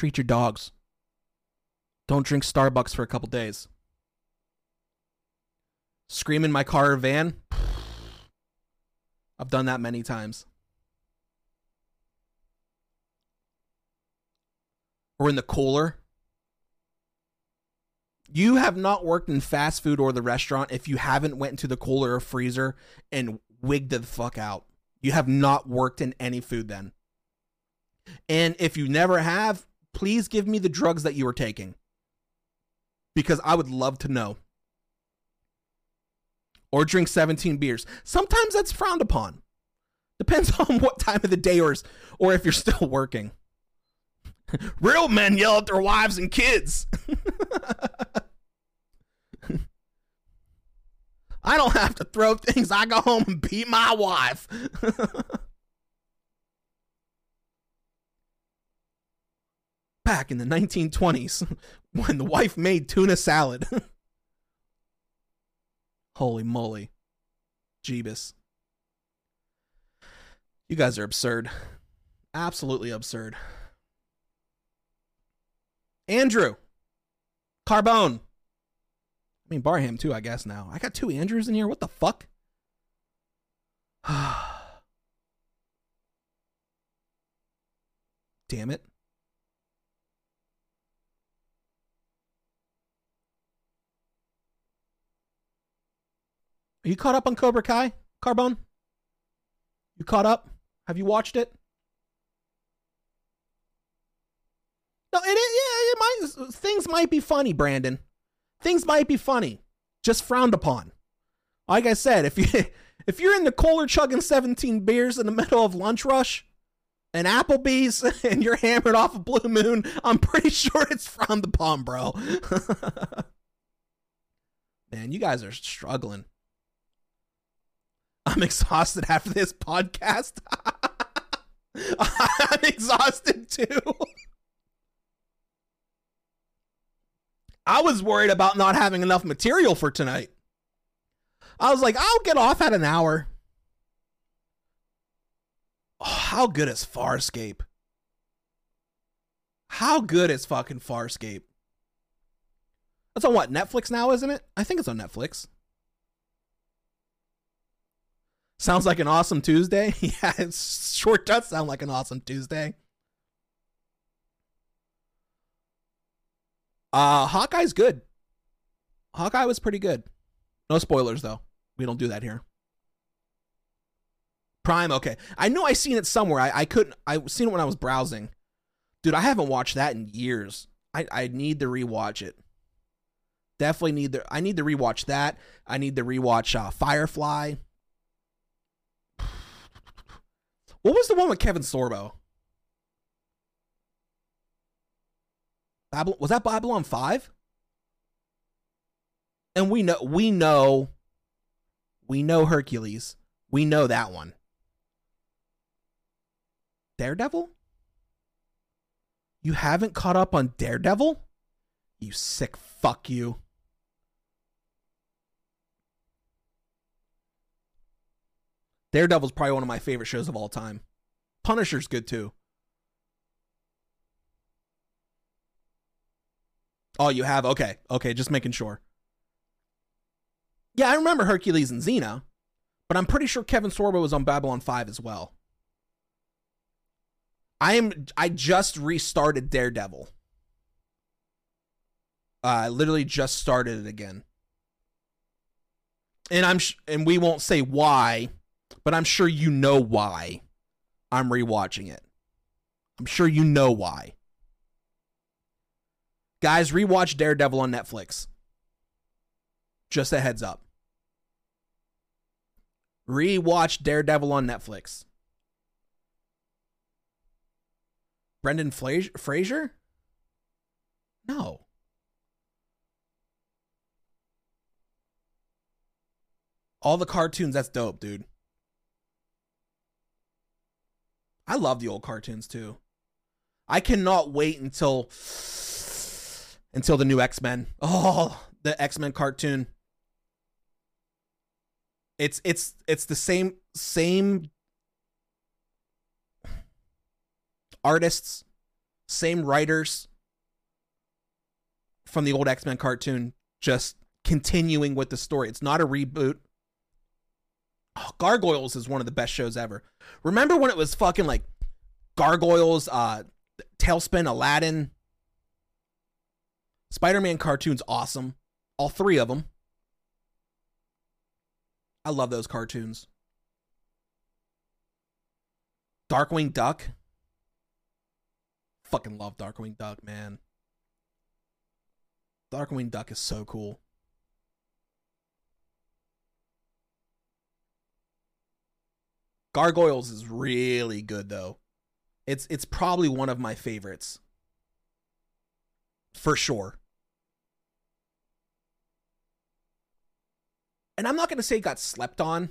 Treat your dogs. Don't drink Starbucks for a couple days scream in my car or van. I've done that many times. Or in the cooler. You have not worked in fast food or the restaurant if you haven't went into the cooler or freezer and wigged the fuck out. You have not worked in any food then. And if you never have, please give me the drugs that you were taking. Because I would love to know or drink 17 beers. Sometimes that's frowned upon. Depends on what time of the day or, or if you're still working. Real men yell at their wives and kids. I don't have to throw things. I go home and beat my wife. Back in the 1920s when the wife made tuna salad. Holy moly. Jeebus. You guys are absurd. Absolutely absurd. Andrew. Carbone. I mean, Barham too, I guess now. I got two Andrews in here. What the fuck? Damn it. Are you caught up on Cobra Kai, Carbone? You caught up? Have you watched it? No, it. Yeah, it might. Things might be funny, Brandon. Things might be funny, just frowned upon. Like I said, if you if you're in the Kohler chugging 17 beers in the middle of lunch rush, and Applebee's, and you're hammered off a of Blue Moon, I'm pretty sure it's frowned upon, bro. Man, you guys are struggling. I'm exhausted after this podcast. I'm exhausted too. I was worried about not having enough material for tonight. I was like, I'll get off at an hour. Oh, how good is Farscape? How good is fucking Farscape? That's on what? Netflix now, isn't it? I think it's on Netflix. Sounds like an awesome Tuesday. yeah, it sure does sound like an awesome Tuesday. Uh Hawkeye's good. Hawkeye was pretty good. No spoilers though. We don't do that here. Prime, okay. I know I seen it somewhere. I, I couldn't I seen it when I was browsing. Dude, I haven't watched that in years. I, I need to rewatch it. Definitely need to I need to rewatch that. I need to rewatch uh, Firefly. What was the one with Kevin Sorbo? Was that Babylon 5? And we know we know we know Hercules. We know that one. Daredevil? You haven't caught up on Daredevil? You sick fuck you. Daredevil's probably one of my favorite shows of all time. Punisher's good too. Oh, you have? Okay. Okay, just making sure. Yeah, I remember Hercules and Xena, but I'm pretty sure Kevin Sorbo was on Babylon 5 as well. I am I just restarted Daredevil. I uh, literally just started it again. And I'm sh- and we won't say why but I'm sure you know why I'm rewatching it. I'm sure you know why. Guys, rewatch Daredevil on Netflix. Just a heads up. Rewatch Daredevil on Netflix. Brendan Fraser? No. All the cartoons, that's dope, dude. I love the old cartoons too. I cannot wait until until the new X-Men. Oh, the X-Men cartoon. It's it's it's the same same artists, same writers from the old X-Men cartoon just continuing with the story. It's not a reboot. Oh, Gargoyles is one of the best shows ever. Remember when it was fucking like Gargoyles, uh, TaleSpin, Aladdin, Spider-Man cartoons, awesome. All three of them. I love those cartoons. Darkwing Duck. Fucking love Darkwing Duck, man. Darkwing Duck is so cool. Gargoyles is really good though. It's it's probably one of my favorites. For sure. And I'm not going to say it got slept on,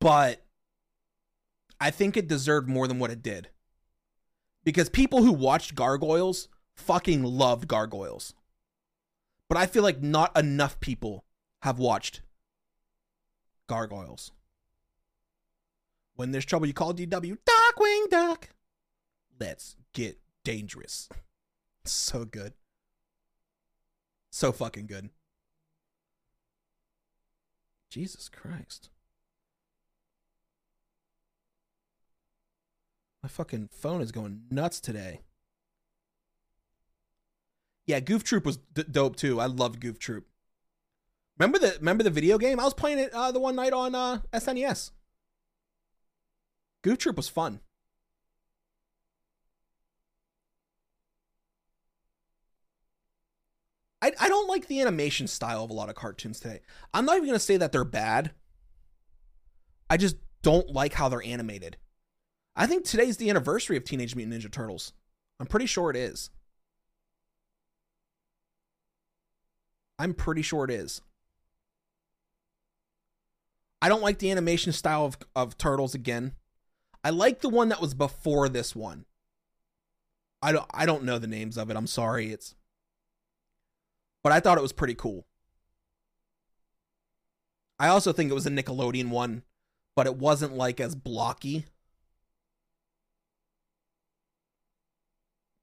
but I think it deserved more than what it did. because people who watched Gargoyles fucking loved Gargoyles. But I feel like not enough people have watched Gargoyles. When there's trouble, you call DW Darkwing Duck. Let's get dangerous. So good. So fucking good. Jesus Christ. My fucking phone is going nuts today. Yeah, Goof Troop was d- dope too. I loved Goof Troop. Remember the remember the video game? I was playing it uh, the one night on uh, SNES. Goof Troop was fun. I, I don't like the animation style of a lot of cartoons today. I'm not even going to say that they're bad. I just don't like how they're animated. I think today's the anniversary of Teenage Mutant Ninja Turtles. I'm pretty sure it is. I'm pretty sure it is. I don't like the animation style of, of Turtles again. I like the one that was before this one. I don't I don't know the names of it. I'm sorry. It's but I thought it was pretty cool. I also think it was a Nickelodeon one, but it wasn't like as blocky.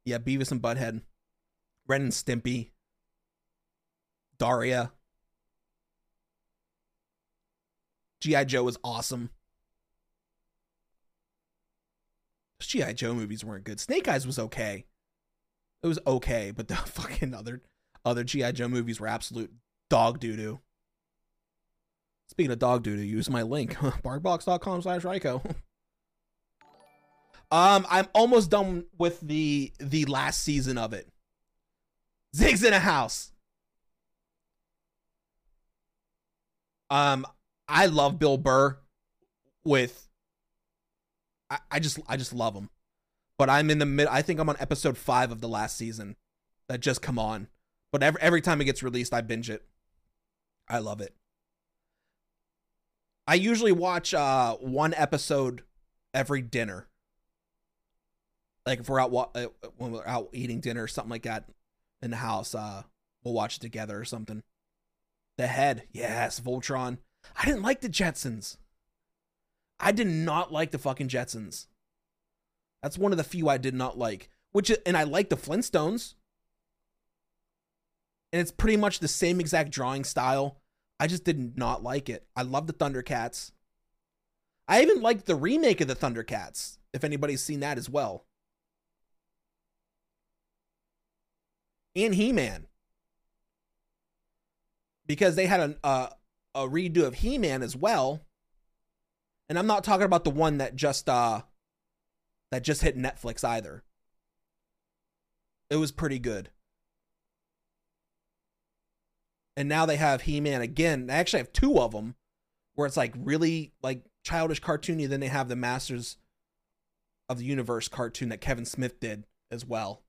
Yeah, Beavis and Butthead, Ren and Stimpy, Daria. G.I. Joe was awesome. G.I. Joe movies weren't good. Snake Eyes was okay. It was okay, but the fucking other other G.I. Joe movies were absolute dog doo doo. Speaking of dog doo doo, use my link, barkbox.com slash Ryco. um, I'm almost done with the the last season of it. Zig's in a house. Um, I love Bill Burr with I, I just I just love them. But I'm in the mid I think I'm on episode five of the last season that just come on. But every every time it gets released, I binge it. I love it. I usually watch uh one episode every dinner. Like if we're out uh, when we're out eating dinner or something like that in the house, uh we'll watch it together or something. The head, yes, Voltron. I didn't like the Jetsons. I did not like the fucking Jetsons. That's one of the few I did not like. Which and I like the Flintstones. And it's pretty much the same exact drawing style. I just did not like it. I love the Thundercats. I even liked the remake of the Thundercats, if anybody's seen that as well. And He-Man. Because they had a, a, uh, a redo of He-Man as well and I'm not talking about the one that just uh that just hit Netflix either. It was pretty good. And now they have He-Man again. They actually have two of them where it's like really like childish cartoony then they have the Masters of the Universe cartoon that Kevin Smith did as well.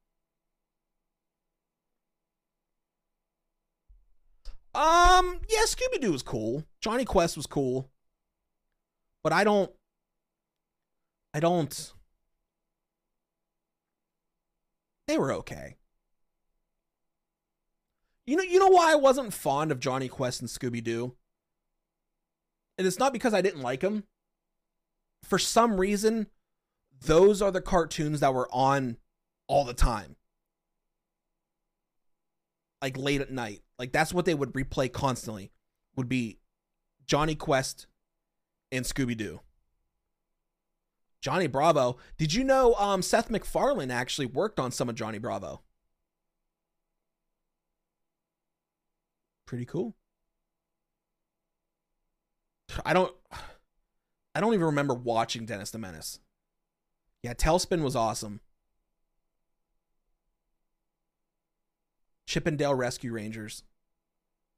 Um, yeah, Scooby Doo was cool. Jonny Quest was cool but I don't I don't they were okay. You know you know why I wasn't fond of Jonny Quest and Scooby Doo? And it's not because I didn't like them. For some reason, those are the cartoons that were on all the time. Like late at night. Like that's what they would replay constantly. Would be Jonny Quest and Scooby Doo. Johnny Bravo. Did you know um, Seth MacFarlane actually worked on some of Johnny Bravo? Pretty cool. I don't I don't even remember watching Dennis the Menace. Yeah, TaleSpin was awesome. Chip 'n Dale Rescue Rangers.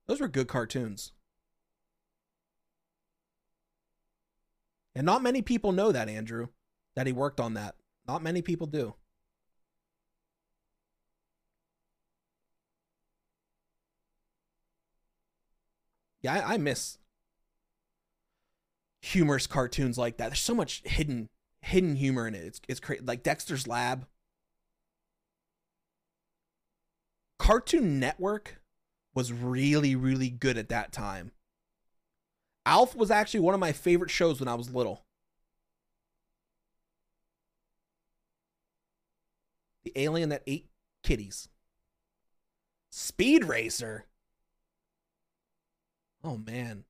Those were good cartoons. And not many people know that, Andrew, that he worked on that. Not many people do. Yeah, I, I miss humorous cartoons like that. There's so much hidden hidden humor in it. It's it's cra- like Dexter's Lab. Cartoon Network was really really good at that time. Alf was actually one of my favorite shows when I was little. The alien that ate kitties. Speed Racer. Oh man.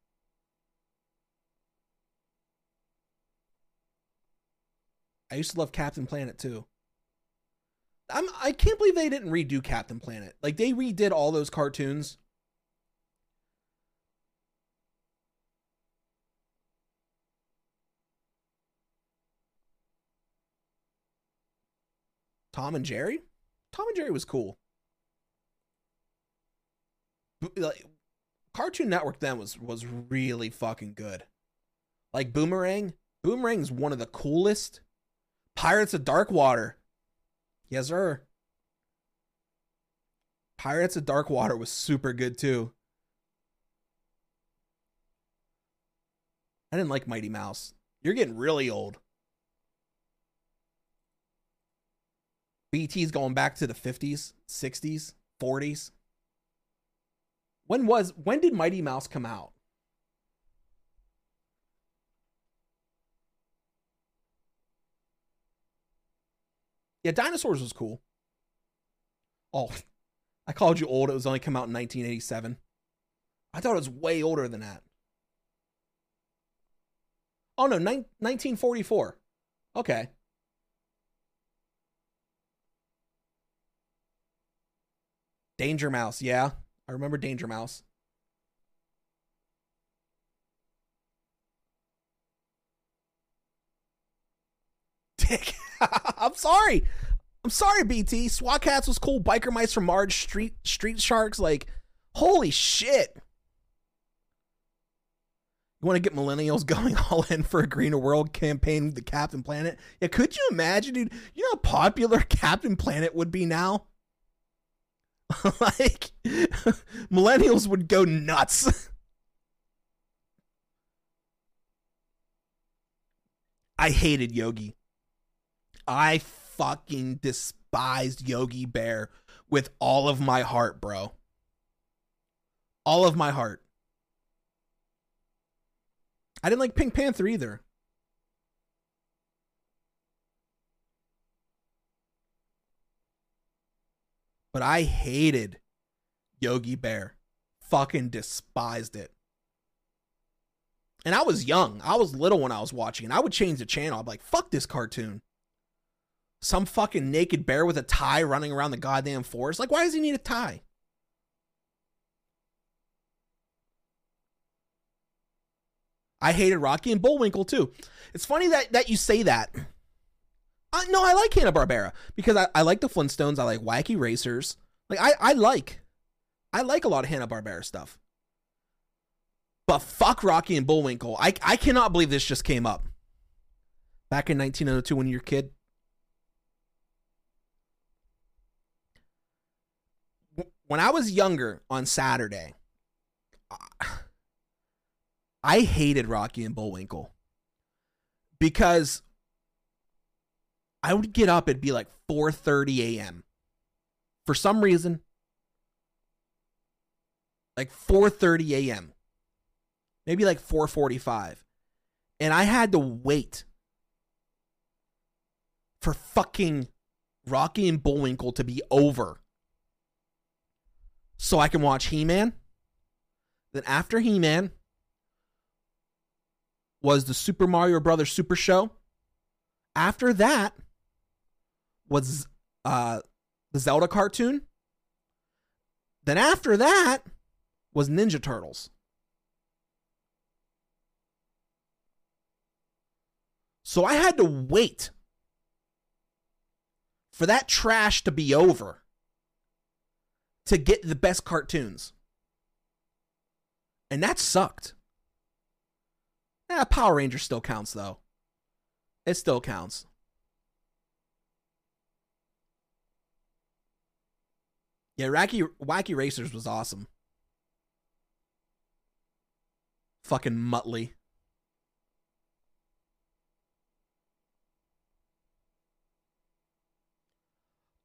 I used to love Captain Planet too. I'm I can't believe they didn't redo Captain Planet. Like they redid all those cartoons. Tom and Jerry? Tom and Jerry was cool. Like Cartoon Network then was was really fucking good. Like Boomerang, Boomerang's one of the coolest. Pirates of Dark Water. Yes, sir. Pirates of Dark Water was super good too. I didn't like Mighty Mouse. You're getting really old. BT's going back to the 50s, 60s, 40s. When was when did Mighty Mouse come out? Yeah, Dinosaurs was cool. Oh, I called you old. It was only come out in 1987. I thought it was way older than that. Oh no, ni- 1944. Okay. Danger Mouse, yeah. I remember Danger Mouse. Dick. I'm sorry. I'm sorry, BT. SWAT Kats was cool. Biker Mice from Mars, Street Street Sharks, like, holy shit. You want to get millennials going all in for a greener world campaign the Captain Planet? Yeah, could you imagine, dude? You know how popular Captain Planet would be now? like millennials would go nuts. I hated Yogi. I fucking despised Yogi Bear with all of my heart, bro. All of my heart. I didn't like Pink Panther either. But I hated Yogi Bear. Fucking despised it. And I was young. I was little when I was watching, and I would change the channel. I'd be like, fuck this cartoon. Some fucking naked bear with a tie running around the goddamn forest. Like, why does he need a tie? I hated Rocky and Bullwinkle too. It's funny that, that you say that I, no, I like Hanna Barbera because I, I like the Flintstones. I like Wacky Racers. Like I, I like, I like a lot of Hanna Barbera stuff. But fuck Rocky and Bullwinkle. I I cannot believe this just came up. Back in 1902 when you're a kid. When I was younger on Saturday, I hated Rocky and Bullwinkle because I would get up, it'd be like 4:30 a.m. For some reason, like 4:30 a.m. Maybe like 4:45. And I had to wait for fucking Rocky and Bullwinkle to be over so I can watch He-Man. Then after He-Man was the Super Mario Brothers Super Show. After that, was uh, the Zelda cartoon. Then after that was Ninja Turtles. So I had to wait for that trash to be over to get the best cartoons. And that sucked. Yeah, Power Ranger still counts though. It still counts. Yeah, Wacky Wacky Racers was awesome. Fucking Muttley.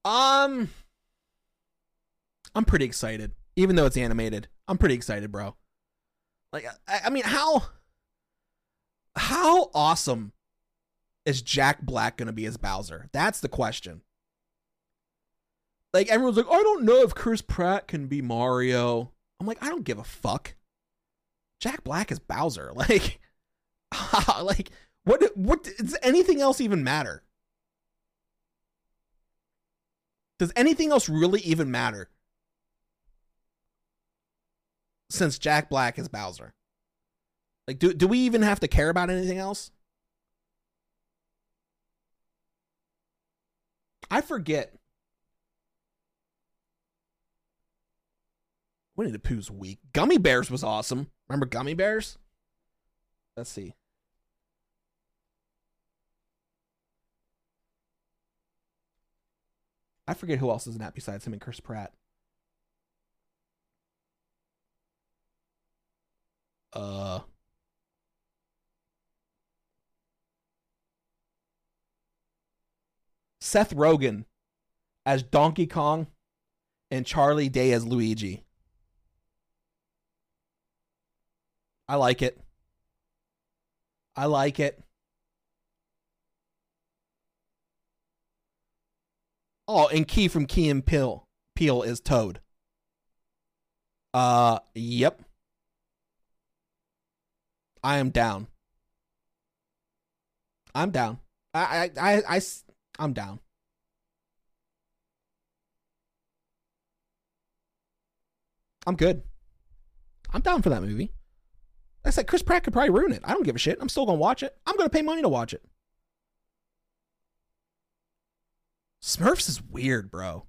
Um I'm pretty excited, even though it's animated. I'm pretty excited, bro. Like, I, I mean, how how awesome is Jack Black gonna be as Bowser? That's the question. Like everyone's like, I don't know if Chris Pratt can be Mario. I'm like, I don't give a fuck. Jack Black is Bowser. Like, like what? What does anything else even matter? Does anything else really even matter? Since Jack Black is Bowser. Like, do do we even have to care about anything else? I forget. Winnie the Pooh's weak. Gummi Bears was awesome. Remember Gummi Bears? Let's see. I forget who else is in that besides him and Chris Pratt. Uh Seth Rogen as Donkey Kong and Charlie Day as Luigi. I like it. I like it. Oh, and Key from Key and Peele, Peele is Toad. Uh, yep. I am down. I'm down. I, I, I, I I'm down. I'm good. I'm down for that movie. I said Chris Pratt could probably ruin it. I don't give a shit. I'm still gonna watch it. I'm gonna pay money to watch it. Smurfs is weird, bro.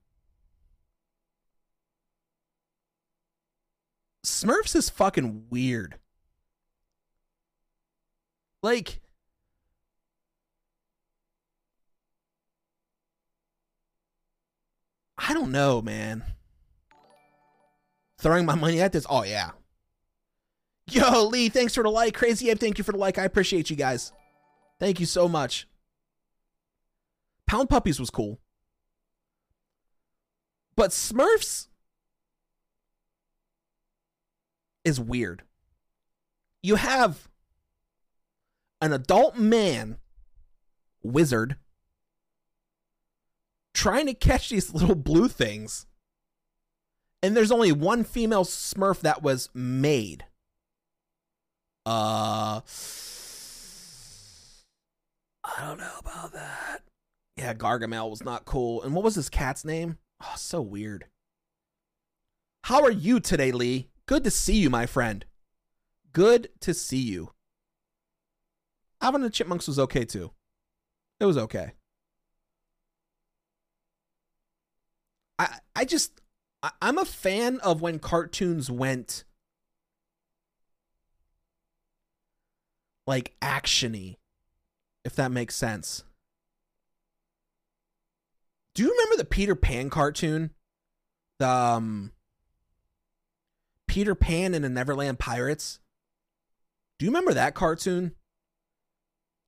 Smurfs is fucking weird. Like, I don't know, man. Throwing my money at this? Oh, yeah. Yo, Lee, thanks for the like. Crazy Ape, thank you for the like. I appreciate you guys. Thank you so much. Pound Puppies was cool. But Smurfs is weird. You have an adult man, wizard, trying to catch these little blue things. And there's only one female smurf that was made. Uh I don't know about that. Yeah, Gargamel was not cool. And what was his cat's name? Oh, so weird. How are you today, Lee? Good to see you, my friend. Good to see you. Alvin and the Chipmunks was okay too. It was okay. I I just I, I'm a fan of when cartoons went like actiony, if that makes sense. Do you remember the Peter Pan cartoon? The um, Peter Pan and the Neverland Pirates? Do you remember that cartoon?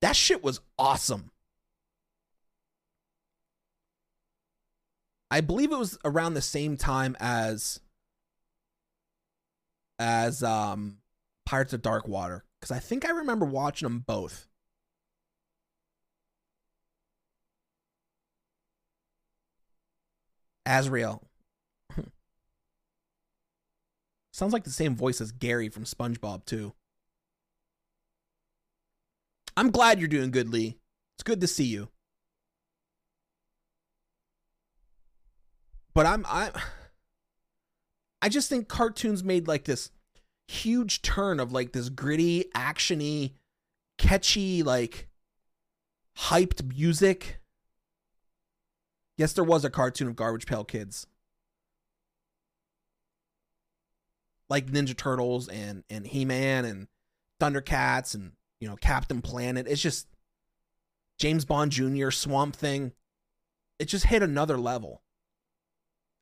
That shit was awesome. I believe it was around the same time as as um Pirates of Dark Water cuz I think I remember watching them both. Azrael. Sounds like the same voice as Gary from SpongeBob too. I'm glad you're doing good, Lee. It's good to see you. but I'm I I just think cartoons made like this huge turn of like this gritty, actiony, catchy, like hyped music. Yes, there was a cartoon of Garbage Pail Kids. Like Ninja Turtles and and He-Man and Thundercats and you know Captain Planet. It's just James Bond Jr. Swamp Thing. It just hit another level.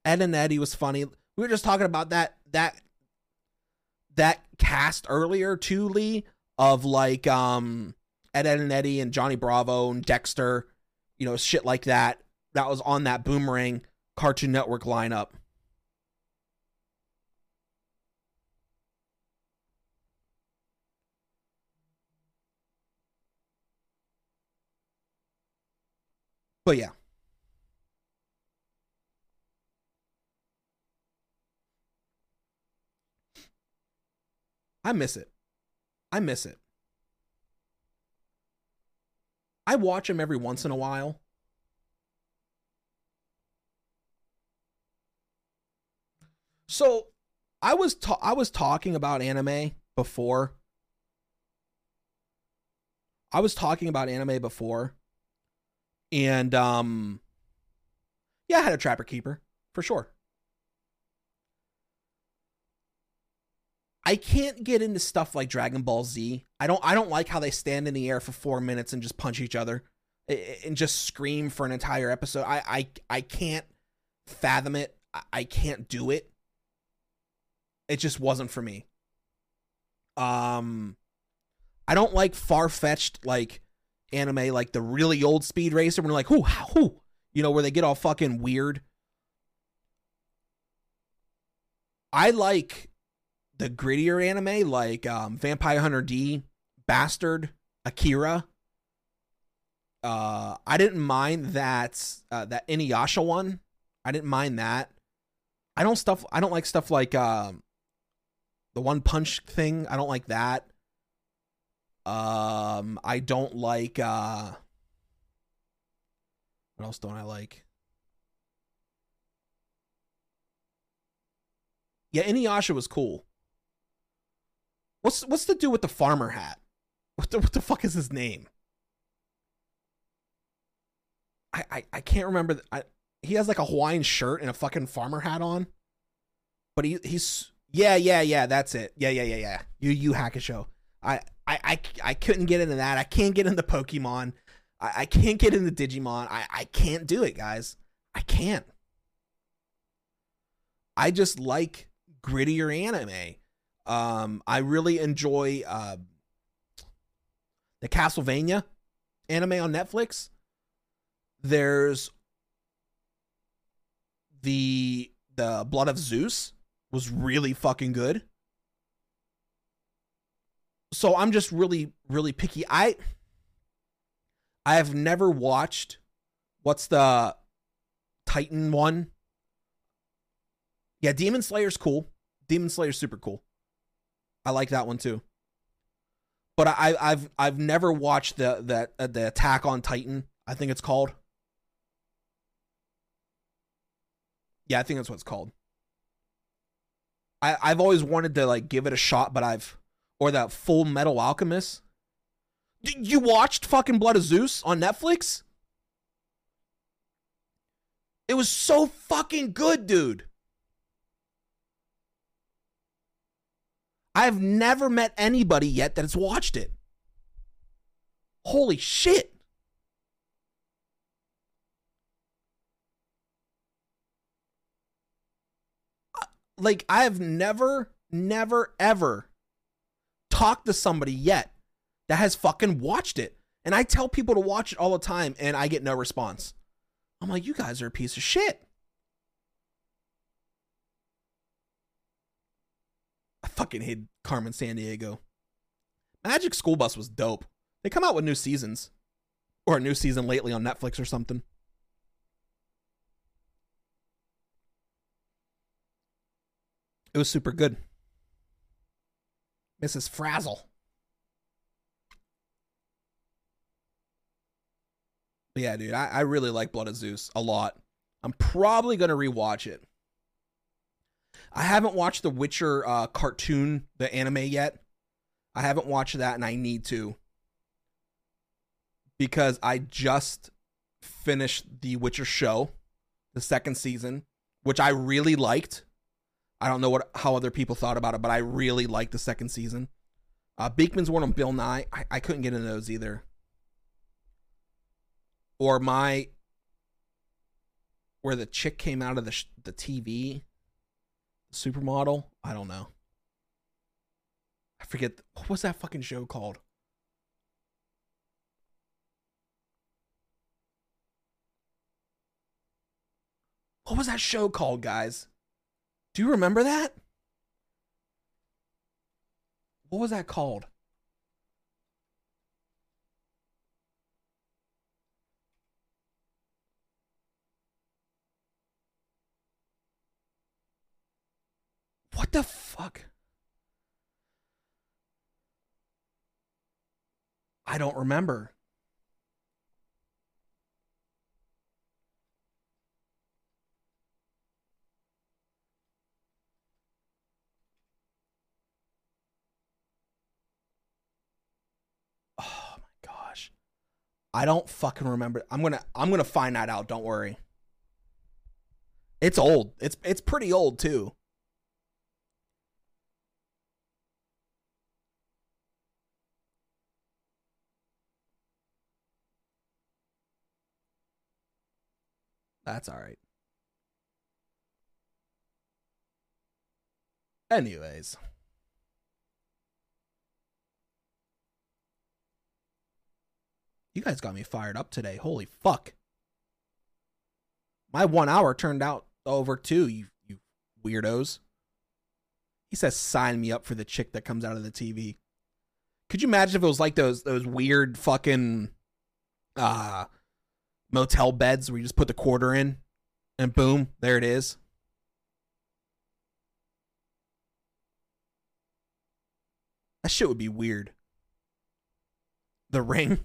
Ed and Eddie was funny. We were just talking about that that that cast earlier too, Lee, of like um Ed, Edd n Eddy and Johnny Bravo and Dexter, you know, shit like that. That was on that boomerang Cartoon Network lineup. But yeah. I miss it. I miss it. I watch him every once in a while. So, I was ta- I was talking about anime before. I was talking about anime before. And um yeah, I had a trapper keeper for sure. I can't get into stuff like Dragon Ball Z. I don't I don't like how they stand in the air for 4 minutes and just punch each other and just scream for an entire episode. I I I can't fathom it. I can't do it. It just wasn't for me. Um I don't like far-fetched like anime like the really old Speed Racer when you're like, who who you know, where they get all fucking weird. I like the grittier anime like um, Vampire Hunter D, Bastard, Akira. Uh, I didn't mind that uh, that Inuyasha one. I didn't mind that. I don't stuff. I don't like stuff like um, the One Punch thing. I don't like that. Um, I don't like. uh What else don't I like? Yeah, Inuyasha was cool. What's what's the dude with the farmer hat? What the what the fuck is his name? I I, I can't remember. The, I, he has like a Hawaiian shirt and a fucking farmer hat on. But he he's yeah yeah yeah that's it yeah yeah yeah yeah Yu Yu Hakusho. I I I I couldn't get into that. I can't get into Pokemon. I, I can't get into Digimon. I I can't do it, guys. I can't. I just like grittier anime. Um, I really enjoy uh, the Castlevania anime on Netflix. There's the the Blood of Zeus was really fucking good. So I'm just really really picky. I I have never watched what's the Titan one? Yeah, Demon Slayer's cool. Demon Slayer's super cool. I like that one too. But I, I've I've never watched the that uh, the Attack on Titan. I think it's called. Yeah, I think that's what it's called. I I've always wanted to like give it a shot, but I've or that Full Metal Alchemist. Did you watched fucking Blood of Zeus on Netflix? It was so fucking good, dude. I've never met anybody yet that has watched it. Holy shit. Uh, like, I have never, never, ever talked to somebody yet that has fucking watched it. And I tell people to watch it all the time and I get no response. I'm like, you guys are a piece of shit. Fucking hate Carmen Sandiego. Magic School Bus was dope. They come out with new seasons. Or a new season lately on Netflix or something. It was super good. Mrs. Frizzle. But yeah, dude, I, I really like Blood of Zeus a lot. I'm probably gonna rewatch it. I haven't watched the Witcher uh, cartoon, the anime yet. I haven't watched that, and I need to because I just finished the Witcher show, the second season, which I really liked. I don't know what how other people thought about it, but I really liked the second season. Uh, Beakman's one on Bill Nye. I, I couldn't get into those either. Or my where the chick came out of the sh- the TV supermodel. I don't know. I forget what was that fucking show called. What was that show called, guys? Do you remember that? What was that called? What the fuck? I don't remember. Oh my gosh. I don't fucking remember. I'm going to I'm going to find that out, don't worry. It's old. It's it's pretty old too. That's all right. Anyways. You guys got me fired up today. Holy fuck. My one hour turned out over two, you you weirdos. He says sign me up for the chick that comes out of the TV. Could you imagine if it was like those those weird fucking uh motel beds where you just put the quarter in and boom, there it is. That shit would be weird. The ring.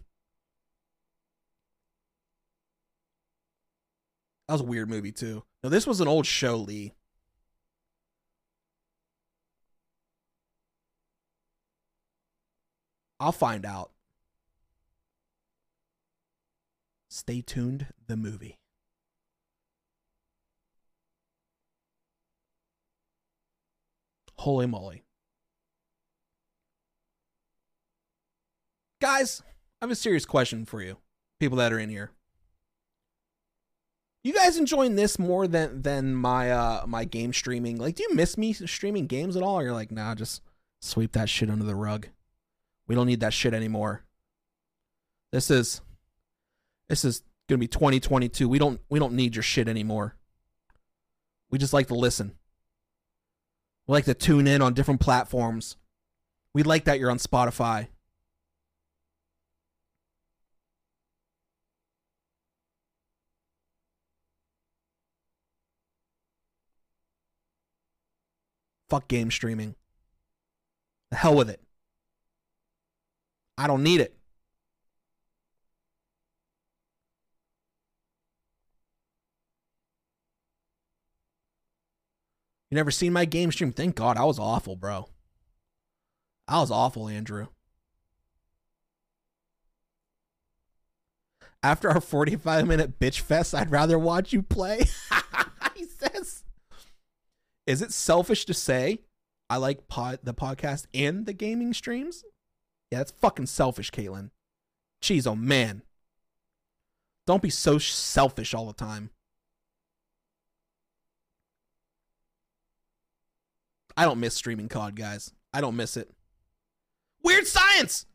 That was a weird movie too. No, this was an old show, Lee. I'll find out. Stay tuned, the movie. Holy moly. Guys, I have a serious question for you, people that are in here. You guys enjoying this more than than my uh my game streaming? Like, do you miss me streaming games at all? Or you're like, nah, just sweep that shit under the rug. We don't need that shit anymore. This is this is gonna be 2022. We don't we don't need your shit anymore. We just like to listen. We like to tune in on different platforms. We like that you're on Spotify. Fuck game streaming. The hell with it. I don't need it. You never seen my game stream? Thank God, I was awful, bro. I was awful, Andrew. After our 45 minute bitch fest, I'd rather watch you play. he says. Is it selfish to say I like pod, the podcast and the gaming streams? Yeah, that's fucking selfish, Caitlin. Jeez, oh man. Don't be so selfish all the time. I don't miss streaming COD, guys. I don't miss it. Weird science!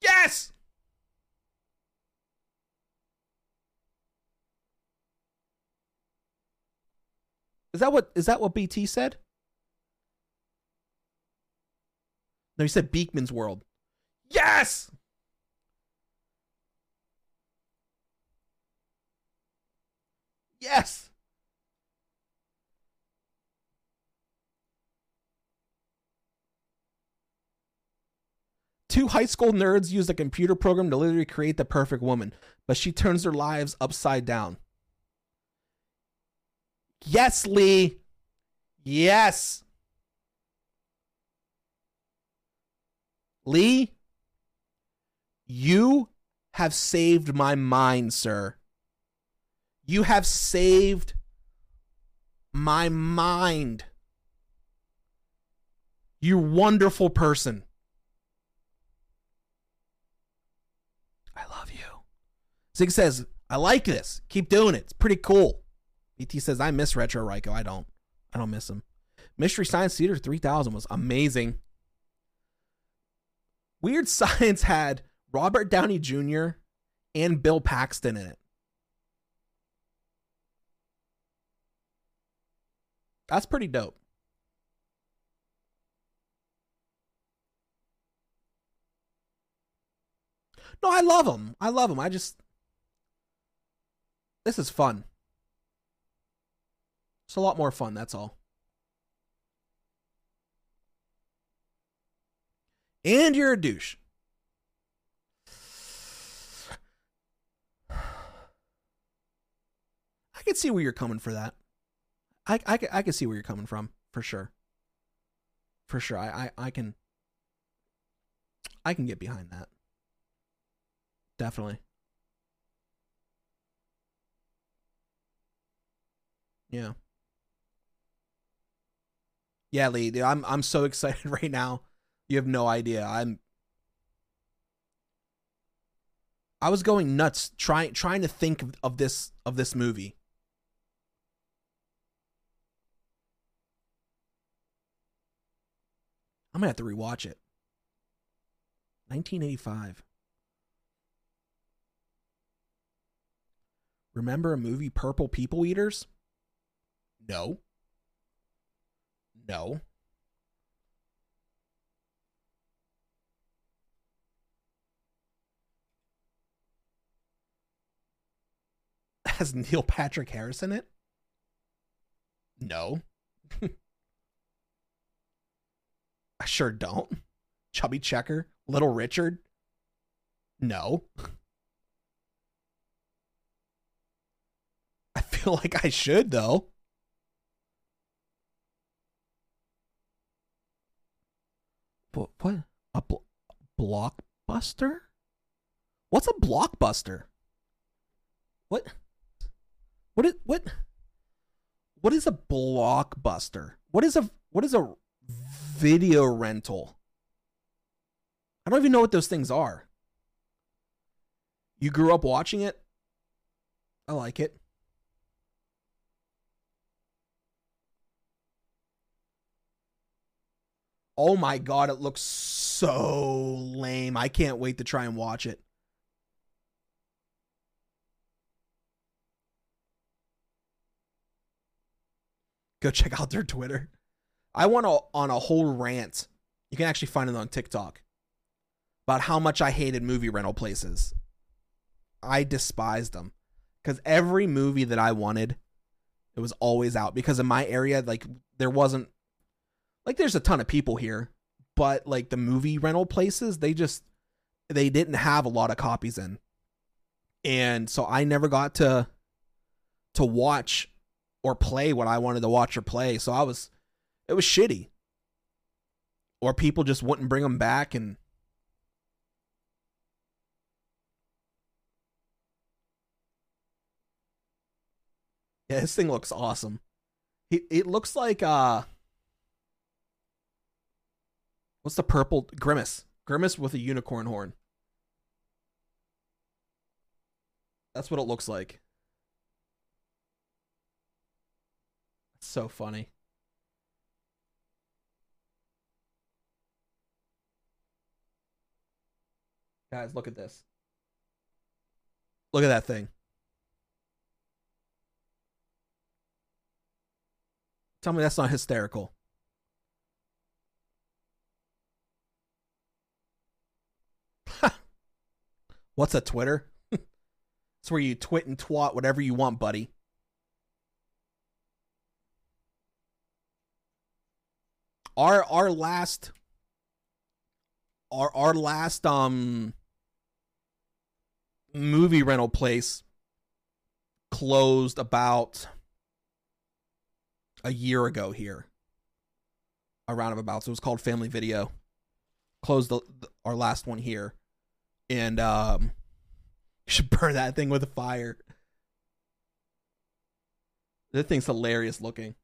Yes! Is that what is that what BT said? No, he said Beakman's World. Yes. Yes. Two high school nerds use a computer program to literally create the perfect woman, but she turns their lives upside down. Yes, Lee. Yes. Lee, you have saved my mind, sir. You have saved my mind. You wonderful person. I love you. Zig says, I like this. Keep doing it. It's pretty cool. BT says, I miss Retro Ryco. I don't. I don't miss him. Mystery Science Theater 3000 was amazing. Weird Science had Robert Downey Jr. and Bill Paxton in it. That's pretty dope. No, I love him. I love him. I just. This is fun. It's a lot more fun, that's all. And you're a douche. I can see where you're coming for that. I, I, I can see where you're coming from, for sure. For sure. I, I, I can I can get behind that. Definitely. Yeah. Yeah, Lee, dude, I'm I'm so excited right now. You have no idea. I'm I was going nuts trying trying to think of, of this of this movie. I'm gonna have to rewatch it. 1985. Remember a movie Purple People Eaters? No. No. Has Neil Patrick Harris in it? No. I sure don't. Chubby Checker? Little Richard? No. I feel like I should, though. What? what? A bl- blockbuster? What's a blockbuster? What? What is what? What is a blockbuster? What is a what is a video rental? I don't even know what those things are. You grew up watching it? I like it. Oh my god, it looks so lame. I can't wait to try and watch it. Go check out their Twitter. I went on a whole rant. You can actually find it on TikTok about how much I hated movie rental places. I despised them because every movie that I wanted, it was always out. Because in my area, like there wasn't like there's a ton of people here, but like the movie rental places, they just they didn't have a lot of copies in, and so I never got to to watch or play what I wanted to watch or play. So I was it was shitty. Or people just wouldn't bring them back and Yeah, this thing looks awesome. It it looks like uh What's the purple Grimace? Grimace with a unicorn horn. That's what it looks like. It's so funny. Guys, look at this. Look at that thing. Tell me that's not hysterical. What's a Twitter? it's where you twit and twat whatever you want, buddy. Our our last our our last um movie rental place closed about a year ago here. Around about. So it was called Family Video. Closed the, the, our last one here. And um you should burn that thing with a fire. That thing's hilarious looking.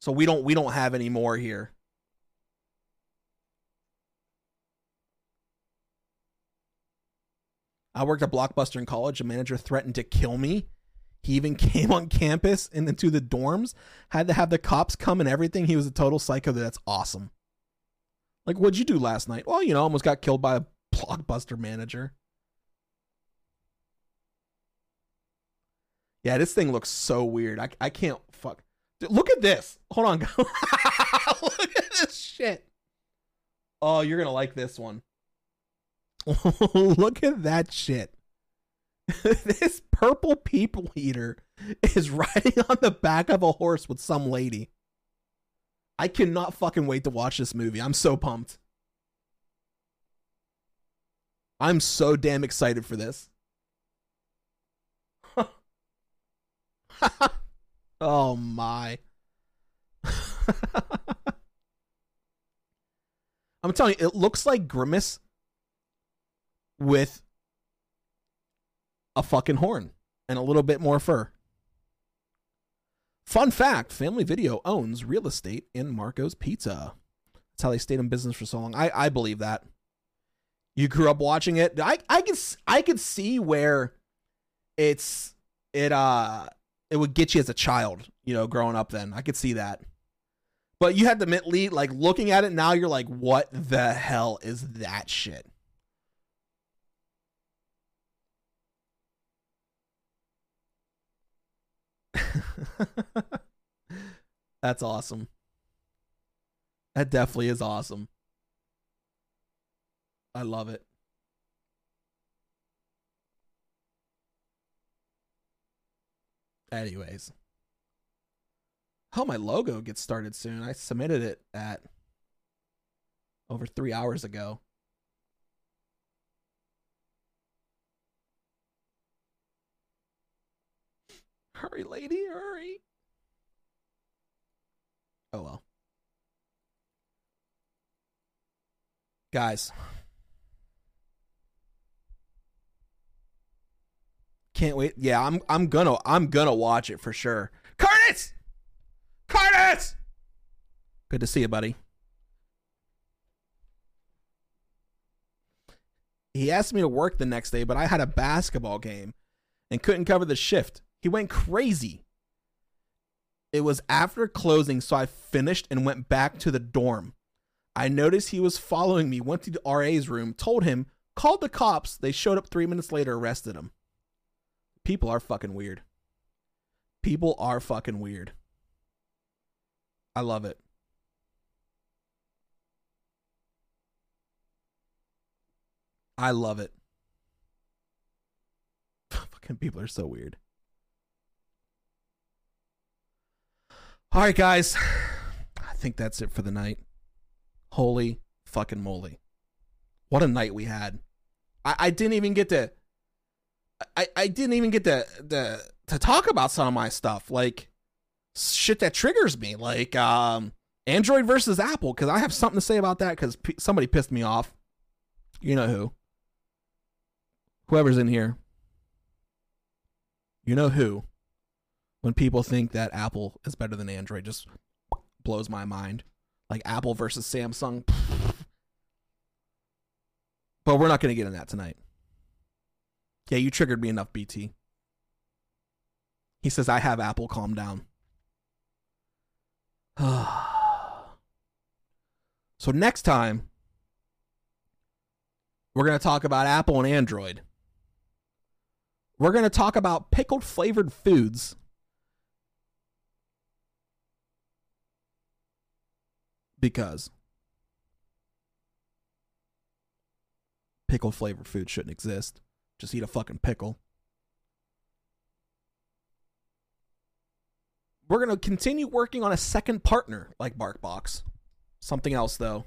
So we don't we don't have any more here. I worked at Blockbuster in college. A manager threatened to kill me. He even came on campus and into the dorms. Had to have the cops come and everything. He was a total psycho. That's awesome. Like, what'd you do last night? Well, you know, almost got killed by a Blockbuster manager. Yeah, this thing looks so weird. I, I can't fuck. Dude, look at this. Hold on. look at this shit. Oh, you're to like this one. Look at that shit. this purple people eater is riding on the back of a horse with some lady. I cannot fucking wait to watch this movie. I'm so pumped. I'm so damn excited for this. oh my. I'm telling you, it looks like Grimace with a fucking horn and a little bit more fur. Fun fact Family Video owns real estate in Marco's Pizza. That's how they stayed in business for so long. I, I believe that. You grew up watching it. I, I could I could see where it's it uh it would get you as a child, you know, growing up then. I could see that. But you had to admit, like looking at it now, you're like, what the hell is that shit? That's awesome. That definitely is awesome. I love it. Anyways. Oh, my logo gets started soon. I submitted it at over three hours ago. Hurry, lady, hurry. Oh well. Guys. Can't wait. Yeah, I'm I'm gonna I'm gonna watch it for sure. Curtis! Curtis! Good to see you, buddy. He asked me to work the next day, but I had a basketball game and couldn't cover the shift. He went crazy. It was after closing, so I finished and went back to the dorm. I noticed he was following me, went to the RA's room, told him, called the cops. They showed up three minutes later, arrested him. People are fucking weird. People are fucking weird. I love it. I love it. fucking people are so weird. All right, guys. I think that's it for the night. Holy fucking moly. What a night we had. I, I didn't even get to I, I didn't even get to, to to talk about some of my stuff. Like shit that triggers me. Like um Android versus Apple, because I have something to say about that because p- somebody pissed me off. You know who. Whoever's in here. You know who when people think that Apple is better than Android just blows my mind. Like Apple versus Samsung. But we're not going to get in that tonight. Yeah, you triggered me enough, BT. He says, I have Apple, calm down. so next time, we're going to talk about Apple and Android. We're going to talk about pickled flavored foods because pickle flavored food shouldn't exist. Just eat a fucking pickle. We're going to continue working on a second partner like BarkBox. Something else though.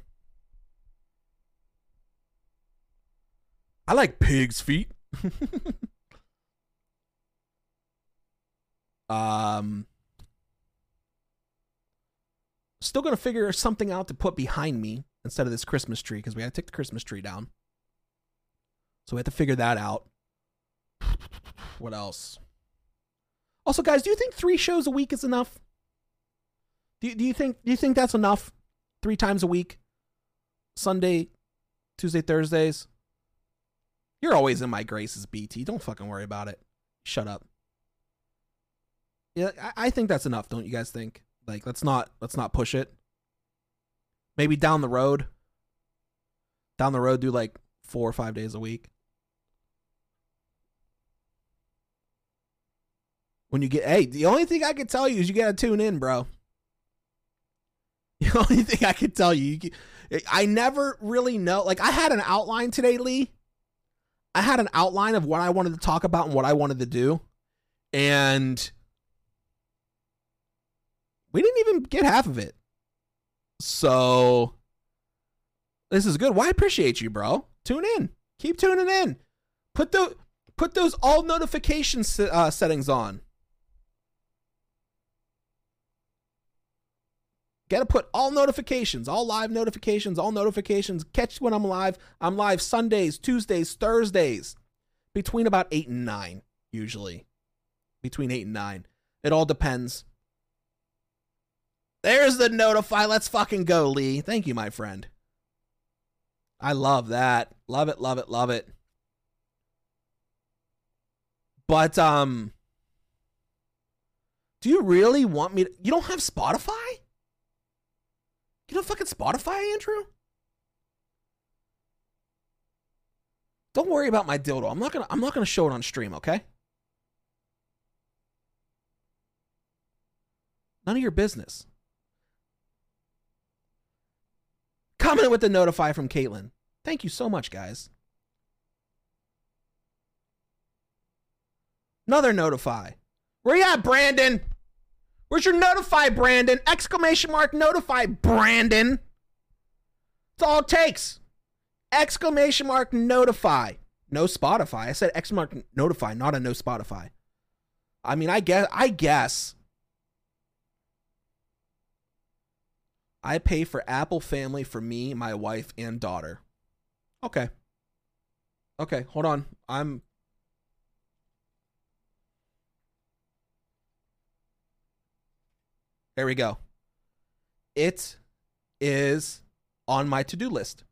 I like pig's feet. um Still going to figure something out to put behind me instead of this Christmas tree because we had to take the Christmas tree down. So we have to figure that out. What else? Also, guys, do you think three shows a week is enough? Do you, do you think do you think that's enough? Three times a week, Sunday, Tuesday, Thursdays. You're always in my graces, BT. Don't fucking worry about it. Shut up. Yeah, I, I think that's enough. Don't you guys think? Like let's not let's not push it. Maybe down the road. Down the road do like 4 or 5 days a week. When you get hey, the only thing I can tell you is you got to tune in, bro. The only thing I can tell you, you I never really know. Like I had an outline today, Lee. I had an outline of what I wanted to talk about and what I wanted to do. And we didn't even get half of it. So this is good. Well, appreciate you, bro. Tune in. Keep tuning in. Put the put those all notification uh, settings on. Gotta put all notifications, all live notifications, all notifications. Catch when I'm live. I'm live Sundays, Tuesdays, Thursdays, between about 8 and 9, usually. Between 8 and 9. It all depends. There's the notify. Let's fucking go, Lee. Thank you, my friend. I love that. Love it, love it, love it. But um do you really want me to You don't have Spotify? You know fucking Spotify, Andrew? Don't worry about my dildo. I'm not gonna I'm not gonna show it on stream, okay? None of your business. Comment with the notify from Caitlin. Thank you so much, guys. Another notify. Where you at, Brandon? Where's your notify, Brandon? Exclamation mark notify, Brandon. That's all it takes. Exclamation mark notify. No Spotify. I said exclamation mark notify, not a no Spotify. I mean, I guess I guess I pay for Apple Family for me, my wife, and daughter. Okay. Okay, hold on. I'm There we go. It is on my to do list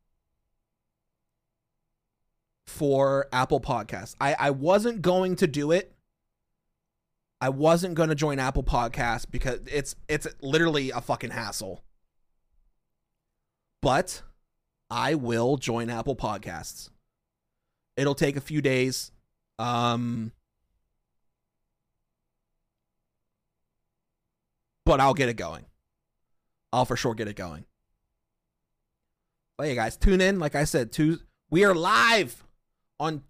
for Apple Podcasts. I, I wasn't going to do it. I wasn't going to join Apple Podcasts because it's it's literally a fucking hassle. But I will join Apple Podcasts. It'll take a few days. Um but I'll get it going. I'll for sure get it going. But hey guys, tune in. Like I said, Tuesday, we are live on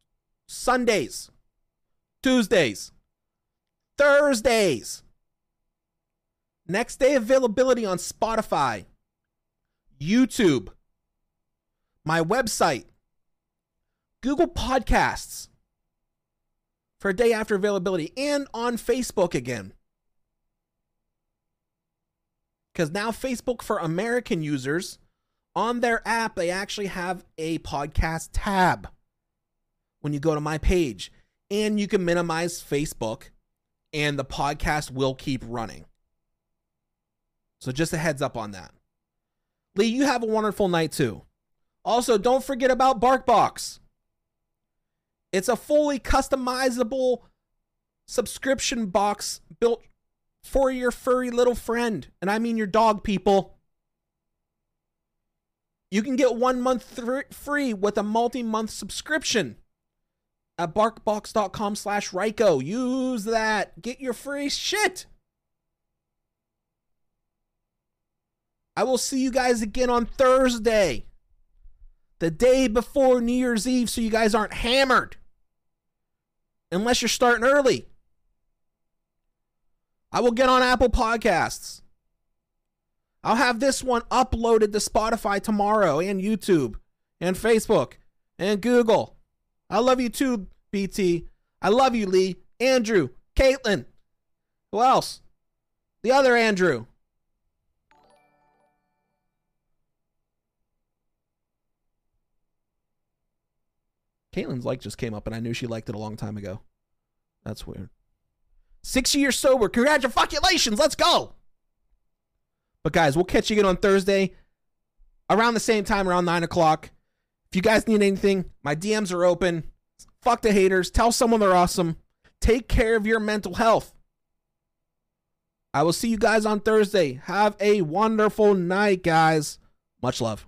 Sundays, Tuesdays, Thursdays. Next day availability on Spotify, YouTube, my website, Google Podcasts for a day after availability, and on Facebook again. Because now Facebook for American users on their app, they actually have a podcast tab when you go to my page. And you can minimize Facebook and the podcast will keep running. So just a heads up on that. Lee, you have a wonderful night too. Also, don't forget about BarkBox. It's a fully customizable subscription box built for your furry little friend. And I mean your dog, people. You can get one month th- free with a multi-month subscription at barkbox.com slash Ryco. Use that. Get your free shit. I will see you guys again on Thursday, the day before New Year's Eve, so you guys aren't hammered. Unless you're starting early. I will get on Apple Podcasts. I'll have this one uploaded to Spotify tomorrow and YouTube and Facebook and Google. I love you too, BT. I love you, Lee. Andrew, Caitlin. Who else? The other Andrew. Caitlin's like just came up and I knew she liked it a long time ago. That's weird. Six years sober. Congratulations. Let's go. But guys, we'll catch you again on Thursday around the same time, around nine o'clock. If you guys need anything, my DMs are open. Fuck the haters. Tell someone they're awesome. Take care of your mental health. I will see you guys on Thursday. Have a wonderful night, guys. Much love.